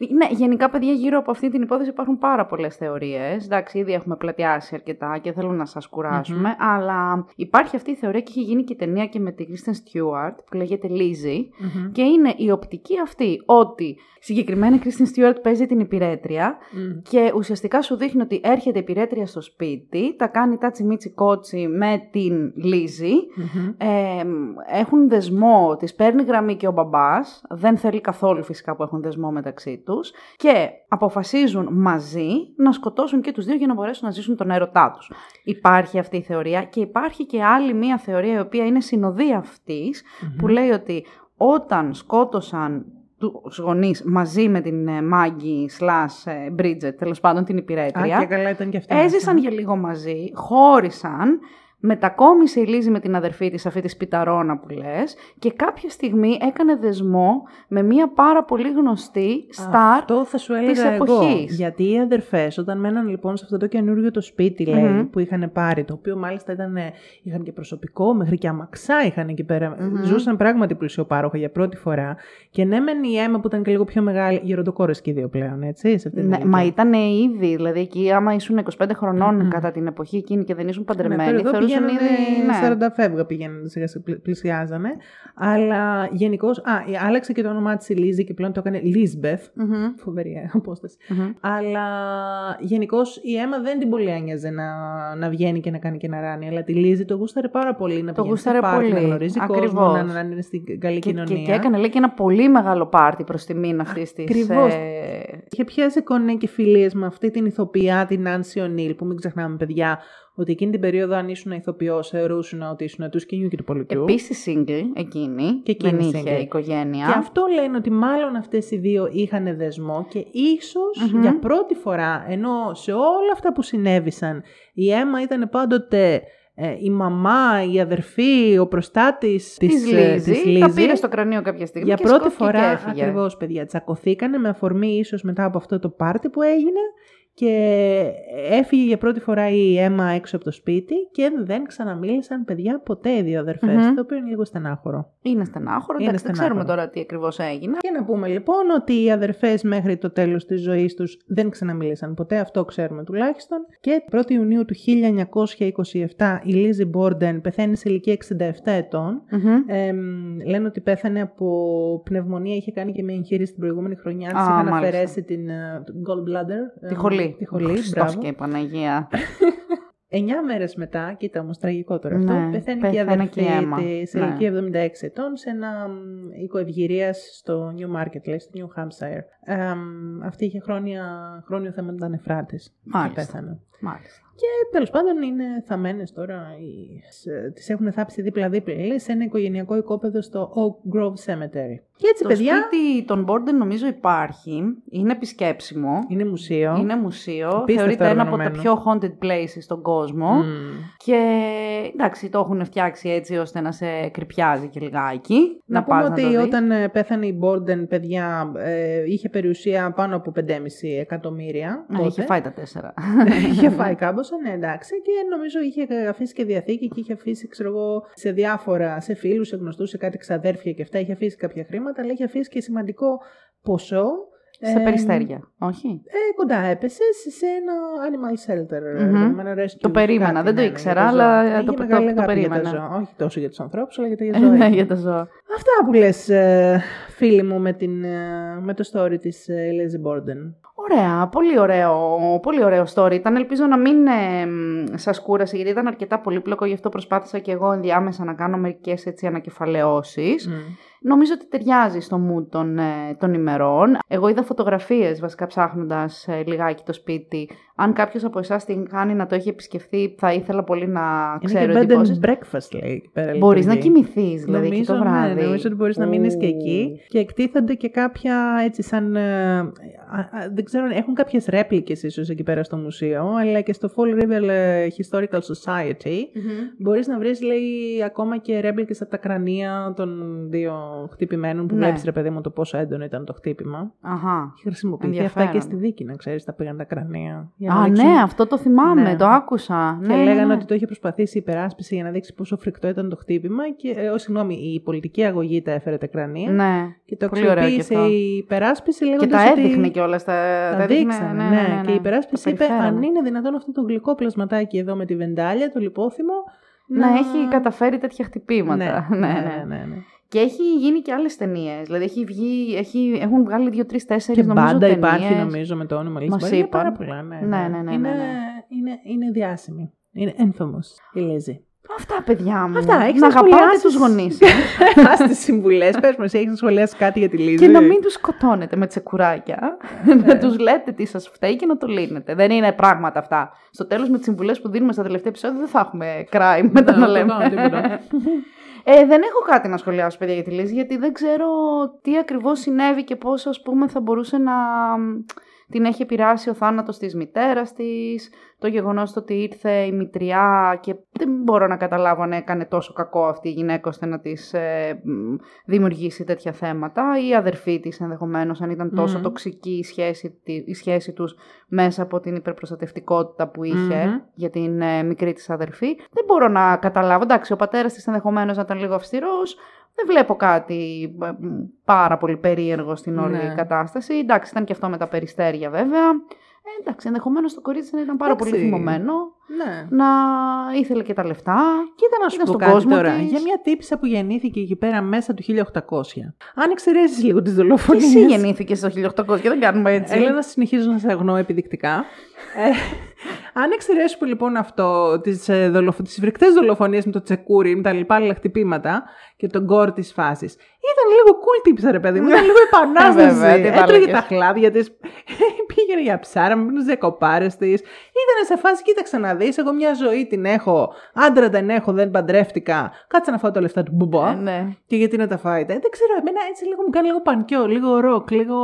Spill the tea. Ναι, γενικά, παιδιά, γύρω από αυτή την υπόθεση υπάρχουν πάρα πολλές θεωρίες. Εντάξει, ήδη έχουμε πλατιάσει αρκετά και θέλω να σας κουρασουμε αλλά υπάρχει αυτή η θεωρία και έχει γίνει και ταινία και με την Kristen Stewart που λέγεται Lizzie. Μμμ. Και είναι η οπτική αυτή ότι συγκεκριμένα η Kristen Stewart παίζει την υπηρέτρια Μμ. και ουσιαστικά σου δείχνει ότι έρχεται η υπηρέτρια στο σπίτι, τα κάνει τάτσι μίτσι κότσι με την Lizzie Μμμ. ε, έχουν δεσμό, τις παίρνει γραμμή και ο μπαμπάς, δεν θέλει καθόλου φυσικά που έχουν δεσμό μεταξύ τους και αποφασίζουν μαζί να σκοτώσουν και τους δύο για να μπορέσουν να ζήσουν τον έρωτά τους. Υπάρχει αυτή η θεωρία και υπάρχει και άλλη μία θεωρία η οποία είναι συνοδεία αυτής, που λέει ότι όταν σκότωσαν τους γονείς μαζί με την ε, Μάγκη slash ε, Bridget, τέλος πάντων την Α, υπηρέτρια, και καλά ήταν και αυτά. Έζησαν για λίγο μαζί, χώρισαν, μετακόμισε η Λίζη με την αδερφή της αυτή τη σπιταρόνα που λες και κάποια στιγμή έκανε δεσμό με μια πάρα πολύ γνωστή στάρ. Αυτό θα σου της έλεγα εγώ. εποχής. Γιατί οι αδερφές, όταν μέναν λοιπόν σε αυτό το καινούριο το σπίτι, λέει, Μμμ. που είχαν πάρει, το οποίο μάλιστα ήταν, είχαν και προσωπικό, μέχρι και αμαξά είχαν εκεί πέρα. Μμμ. Ζούσαν πράγματι πλουσιοπάροχα για πρώτη φορά. Και ναι, μεν η αίμα που ήταν και λίγο πιο μεγάλη, γεροντοκόρες και οι δύο πλέον, έτσι. Σε αυτή την Ναι, ηλικία. μα ήταν ήδη, δηλαδή εκεί άμα ήσουν 25 χρονών Μμμ. κατά την εποχή εκείνη και δεν ήσουν Ναι, τώρα παντρεμένοι, εδώ θεωρούσαν πηγαίνανε ήδη... Ναι. 40 φεύγα πηγαίνανε σιγά σιγά πλη- πλησιάζανε. Αλλά γενικώς. Α, άλλαξε και το όνομά της η Λίζη και πλέον το έκανε Λίσμπεθ. Μμμ, Φοβερή απόσταση. μμμ. Αλλά γενικώς η Έμα δεν την πολύ ένοιαζε να, να βγαίνει και να κάνει και να ράνει. Αλλά τη Λίζη το γούσταρε πάρα πολύ να Το πηγαίνει σε γούσταρε πάρτι, να πολύ. γνωρίζει κόσμο, Ακριβώς. να, να είναι στην καλή Και, κοινωνία. και, και έκανε λέει και ένα πολύ μεγάλο πάρτι προς τιμήν αυτής της... Ακριβώς. ε, Είχε πιάσει κονέ και φιλίες με αυτή την ηθοποιά, την Άνση Ονίλ, που μην ξεχνάμε, παιδιά, ότι εκείνη την περίοδο αν ήσουν ηθοποιός, θεωρούσαν ότι ήσουν του σκηνιού και του πολιτικού. Επίσης single εκείνη. Και εκείνη δεν είχε single. οικογένεια. Και αυτό λένε ότι μάλλον αυτές οι δύο είχαν δεσμό και ισως Μμμ. για πρώτη φορά, ενώ σε όλα αυτά που συνέβησαν, η Έμα ήταν πάντοτε ε, η μαμά, η αδερφή, ο προστάτης της, Της ε, Λίζη. της Τα Λίζη. πήρε στο κρανίο κάποια στιγμή. Για και πρώτη σηκώθηκε φορά, και έφυγε. ακριβώς παιδιά, τσακωθήκανε με αφορμή ίσως μετά από αυτό το πάρτι που έγινε και έφυγε για πρώτη φορά η Έμα έξω από το σπίτι και δεν ξαναμίλησαν παιδιά ποτέ οι δύο αδερφές, Μμμ. το οποίο είναι λίγο στενάχωρο. Είναι στενάχωρο. Είναι Εντάξει, δεν ξέρουμε στενάχωρο. τώρα τι ακριβώς έγινε. Και να πούμε λοιπόν ότι οι αδερφές μέχρι το τέλος της ζωής τους δεν ξαναμίλησαν ποτέ, αυτό ξέρουμε τουλάχιστον. Και 1η Ιουνίου του 1927 η Λίζη Μπόρντεν πεθαίνει σε ηλικία 67 ετών. Μμμ. Εμ, λένε ότι πέθανε από πνευμονία, είχε κάνει και μια εγχείρηση την προηγούμενη χρονιά. Της Α, είχαν μάλιστα. αφαιρέσει την ε, την gallbladder. Τη ε, χολή. Τη χολή, Χριστός μπράβο. και η Παναγία. Εννιά μέρες μετά, κοίτα όμως τραγικό τώρα αυτό, Ναι, πεθαίνει και η πέθανε αδερφή και η Έμα. της σε Ναι. ηλικία 76 ετών σε ένα μ, οίκο ευγυρίας στο New Market, λέει, στο New Hampshire. Εμ, αυτή είχε χρόνια, χρόνιο θέμα με τα νεφρά της. Μάλιστα. Και πέθανε. Μάλιστα. Και τέλος πάντων είναι θαμένε τώρα. Τις έχουν θάψει δίπλα-δίπλα λέει, σε ένα οικογενειακό οικόπεδο στο Oak Grove Cemetery. Και έτσι, Το παιδιά. σπίτι των Μπόρντεν νομίζω υπάρχει. Είναι επισκέψιμο. Είναι μουσείο. Είναι μουσείο. Απίστευτα Θεωρείται ένα από τα οργανωμένο. πιο haunted places στον κόσμο. Μμμ. Και εντάξει, το έχουν φτιάξει έτσι ώστε να σε κρυπιάζει και λιγάκι. Να, Να, πούμε πας να ότι το δεις. όταν ε, πέθανε η Μπόρντεν, παιδιά, ε, είχε περιουσία πάνω από 5,5 εκατομμύρια. Α, τότε. είχε φάει τα τέσσερα. είχε φάει κάμποσα, ναι, εντάξει. Και νομίζω είχε αφήσει και διαθήκη και είχε αφήσει, ξέρω εγώ, σε διάφορα, σε φίλους, σε γνωστούς, σε κάτι ξαδέρφια και αυτά. Είχε αφήσει κάποια χρήματα, αλλά είχε αφήσει και σημαντικό ποσό. σε ε, περιστέρια. Όχι; Ε, κοντά έπεσε σε ένα animal shelter. Μμμ. ε, με ένα rescue, Το περίμενα, κάτι, δεν το ναι, ναι, ήξερα, για τα αλλά ζώα. το- Είχε το- μεγάλη το αγάπη για τα περίμενα. ζώα. Όχι τόσο για τους ανθρώπους, αλλά για τα Ναι, ζώα. για τα ζώα. Αυτά που λες, ε, φίλοι μου, με, την, ε, με το story της ε, Lizzie Borden. Ωραία, πολύ ωραίο, πολύ ωραίο story. Ήταν, ελπίζω να μην ε, μ, σας κούρασε, γιατί ήταν αρκετά πολύπλοκο, γι' αυτό προσπάθησα και εγώ ενδιάμεσα να κάνω μερικές έτσι ανακεφαλαιώσεις. Νομίζω ότι ταιριάζει στο mood των, ε, των ημερών. Εγώ είδα φωτογραφίες βασικά ψάχνοντας ε, λιγάκι το σπίτι. Αν κάποιος από εσάς την κάνει να το έχει επισκεφθεί, θα ήθελα πολύ να Είναι ξέρω και bed εντυπώσεις. and breakfast, λέει. εκεί πέρα Μπορείς να λειτουργεί. κοιμηθείς δηλαδή εκεί νομίζω, το βράδυ. Ναι, νομίζω ότι μπορείς να μείνεις και Ου. εκεί και εκτίθενται και κάποια έτσι σαν, ε, α, α, δεν ξέρω, έχουν κάποιες ρέπλικες ίσως εκεί πέρα στο μουσείο, αλλά και στο Fall River ε, Historical Society Μμμ. μπορείς να βρεις, λέει, ακόμα και ρέπλικες από τα κρανία των δύο χτυπημένων που Ναι. βλέπεις, ρε παιδί μου, το πόσο έντονο ήταν το χτύπημα. Αχα. Έχει χρησιμοποιηθεί αυτά Ενδιαφέρον. και στη δίκη, να ξέρεις, τα πήγαν τα κρανία. για να Α, δείξουν- ναι, αυτό το θυμάμαι, Ναι. το άκουσα. Και ναι, ναι, λέγανε ναι. ότι το είχε προσπαθήσει η υπεράσπιση για να δείξει πόσο φρικτό ήταν το χτύπημα. Και, ε, ό, συγγνώμη, η πολιτική αγωγή τα έφερε τα κρανία. Ναι. Και το Πολύ ωραίο και αξιοποίησε αυτό. η υπεράσπιση Και λέγοντας τα ότι... έδειχνε κιόλας. Τα, Τα έδειχνε, δείξανε, ναι, Και η υπεράσπιση Τα είπε, περιφέρανε. αν είναι δυνατόν αυτό το γλυκό πλασματάκι εδώ με τη βεντάλια, το λιπόθυμο, να έχει καταφέρει τέτοια χτυπήματα. Ναι, ναι, ναι, ναι. ναι, ναι. Και έχει γίνει και άλλες ταινίες. Δηλαδή έχει βγει, έχει, έχουν βγάλει δύο-τρει-τέσσερι Και νομίζω μπάντα ταινίες. υπάρχει νομίζω με το όνομα Λίζη Μας Μπόρντεν. Είναι είπαν. πάρα πολλά, ναι. Ναι, ναι, ναι, είναι, ναι, ναι. Είναι, είναι διάσημη. Είναι infamous η Λίζη. Αυτά, παιδιά μου. Αυτά, έχεις να να αγαπάτε σχολιάσεις. του γονείς. Ας τις συμβουλές, πες μας, έχεις να σχολιάσει κάτι για τη Λίζη; και να μην τους σκοτώνετε με τσεκουράκια. να τους λέτε τι σας φταίει και να το λύνετε. Δεν είναι πράγματα αυτά. Στο τέλος, με τις συμβουλές που δίνουμε στα τελευταία επεισόδια, δεν θα έχουμε crime μετά να Ναι, λέμε. Τίποτα, τίποτα. Ε, δεν έχω κάτι να σχολιάσω, παιδιά, για τη Λίζη, γιατί δεν ξέρω τι ακριβώς συνέβη και πώς, ας πούμε, θα μπορούσε να μ, την έχει επηρεάσει ο θάνατος της μητέρας της, το γεγονός το ότι ήρθε η μητριά και δεν μπορώ να καταλάβω αν έκανε τόσο κακό αυτή η γυναίκα ώστε να της ε, μ, δημιουργήσει τέτοια θέματα ή η αδερφή της ενδεχομένως αν ήταν τόσο Μμμ. τοξική η σχέση, τη- η σχέση τους μέσα από την υπερπροστατευτικότητα που είχε Μμμ. για την ε, μικρή της αδερφή. Δεν μπορώ να καταλάβω. Εντάξει, ο πατέρας της ενδεχομένως να ήταν λίγο αυστηρός. Δεν βλέπω κάτι ε, μ, πάρα πολύ περίεργο στην όλη Ναι. κατάσταση. Εντάξει, ήταν και αυτό με τα περιστέρια βέβαια. Ε, εντάξει, ενδεχομένως το κορίτσι να ήταν πάρα Εντάξει. πολύ θυμωμένο. Ναι. Να ήθελε και τα λεφτά. Κοίτα να σου Ήταν πω στον κάτι κόσμο τώρα. της. Για μια τύψα που γεννήθηκε εκεί πέρα μέσα του 1800. Αν εξαιρέσεις λίγο τις Και δολοφονίες... εσύ γεννήθηκε στο 1800 και δεν κάνουμε έτσι. Έλα να συνεχίζω να σε αγνώ επιδεικτικά. ε, αν εξαιρέσουμε λοιπόν αυτό, τις, ε, δολοφο... τις φρικτές δολοφονίες με το τσεκούρι, με τα λοιπά άλλα χτυπήματα και τον κόρ της φάσης, ήταν λίγο cool τύψα ρε παιδί μου, ήταν λίγο επανάσταση. Βέβαια, τι θα Έτρωγε έλεγες. τα χλάδια της, πήγαινε για ψάρα με τους δεκοπάρες της, ήταν σε φάση, κοίταξε να δεις. Εγώ μια ζωή την έχω. Άντρα δεν έχω, δεν παντρεύτηκα. Κάτσε να φάω τα λεφτά του μπουμπό. Ε, ναι. Και γιατί να τα φάετε. Δεν ξέρω, εμένα έτσι λίγο μου κάνει λίγο πανκιό, λίγο ροκ, λίγο,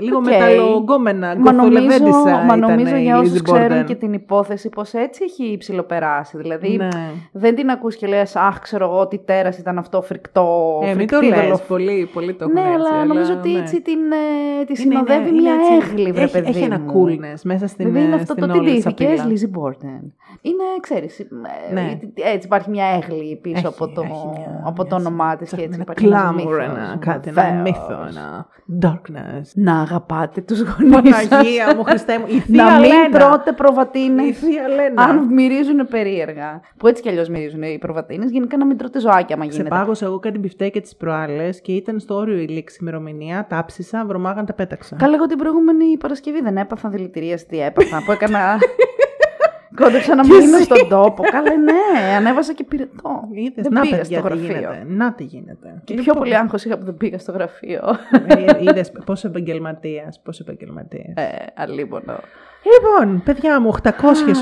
λίγο Οκ. μεταλλογκόμενα. Μα νομίζω, γκοφολεβέντισσα μα ήταν νομίζω η για Lizzie όσου ξέρουν Borden. και την υπόθεση πως έτσι έχει ψηλοπεράσει. Δηλαδή Ναι. δεν την ακούς και λες Αχ, ξέρω εγώ τι τέρας ήταν αυτό φρικτό. Ε, μην φρικτή το λες, δολοφ- πολύ, πολύ το έχουν Ναι, έτσι, αλλά νομίζω αλλά, ότι ναι. έτσι την, ε, τη Είναι- συνοδεύει είναι- μια είναι έτσι- έγλη, βρε έχει, παιδί Έχει ένα μου. coolness μέσα στην Δηλαδή είναι ε, αυτό στην το όλη τι της ντύθηκες, απειλά. Lizzie Borden. Είναι, ξέρεις, ε, Ναι. έτσι υπάρχει μια έγλη πίσω Έχει- από το, έχει μια- από το μια- όνομά της και ένα έτσι υπάρχει ένας glamour, μύθος. ένα κάτι, ένα Βεβαίως. μύθο, ένα darkness. Να αγαπάτε τους γονείς σας. Παναγία μου, Χριστέ μου, η θεία Να μην Λένα. τρώτε Η προβατίνες. θεία Λένα. Αν μυρίζουν περίεργα. Που έτσι κι αλλιώς μυρίζουν οι προβατίνες. Γενικά να μην τρώτε ζωάκια, άμα Σε γίνεται. πάγωσα εγώ κάτι μπιφτέκια τις προάλλες και ήταν στο όριο η λήξη ημερομηνία, τα ψήσα, βρωμάγαν, τα πέταξα. Καλά, εγώ την προηγούμενη Παρασκευή δεν έπαθα δηλητηρίαση. Τι έπαθα, που έκανα. Κόντεψα να Και μείνω εσύ. στον τόπο. Καλά, ναι, ανέβασα και πυρετό. Είδες, δεν να πήγα παιδιά στο τι γραφείο. γίνεται. Να τι γίνεται. Και πιο πολύ άγχος είχα που δεν πήγα στο γραφείο. Ε, Είδες πόσο επαγγελματίας, πόσο επαγγελματίας. ε, αλίμονο. Λοιπόν, παιδιά μου, 800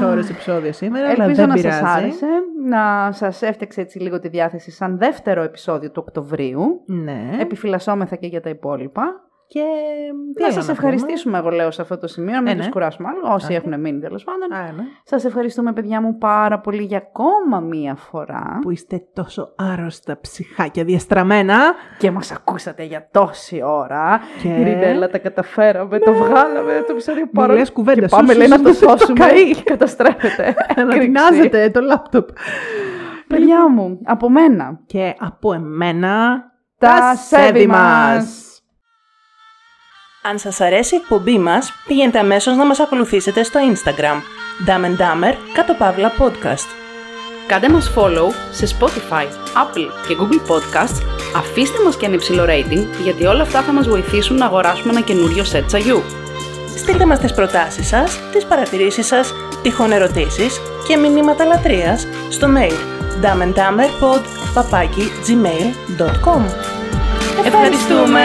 ώρες επεισόδιο σήμερα, αλλά Ελπίζω δεν να πειράζει. σας άρεσε, να σας έφτιαξε έτσι λίγο τη διάθεση σαν δεύτερο επεισόδιο του Οκτωβρίου. Ναι. Επιφυλασσόμεθα και για τα υπόλοιπα. Και τι Να άλλο σας πούμε; ευχαριστήσουμε, εγώ λέω, σε αυτό το σημείο, να μην Ε, τους ναι. κουράσουμε άλλο, όσοι Α, έχουν μείνει τέλος πάντων. Α, ναι. Σας ευχαριστούμε, παιδιά μου, πάρα πολύ για ακόμα μία φορά. Που είστε τόσο άρρωστα ψυχάκια διαστραμμένα. Και μας ακούσατε για τόση ώρα. Και- Ειρηνέλα, τα καταφέραμε, το βγάλαμε το επεισόδιο παρόλο. λες κουβέντα, Και σου, πάμε, σου, λέει, να σου, το σου, το σώσουμε καεί. και καταστρέφεται. Ανατινάζετε το λάπτοπ. Παιδιά μου, από μένα. Και από εμένα Τα σέβη μας. Αν σας αρέσει η εκπομπή μας, πηγαίνετε αμέσως να μας ακολουθήσετε στο Instagram. Dumb and Dumber, κάτω παύλα podcast. Κάντε μας follow σε Spotify, Apple και Google Podcasts, αφήστε μας και ένα υψηλό rating, γιατί όλα αυτά θα μας βοηθήσουν να αγοράσουμε ένα καινούριο σετ τσαγιού. Στείλτε μας τις προτάσεις σας, τις παρατηρήσεις σας, τυχόν ερωτήσεις και μηνύματα λατρείας στο mail dumbandumberpod.gmail.com Ευχαριστούμε!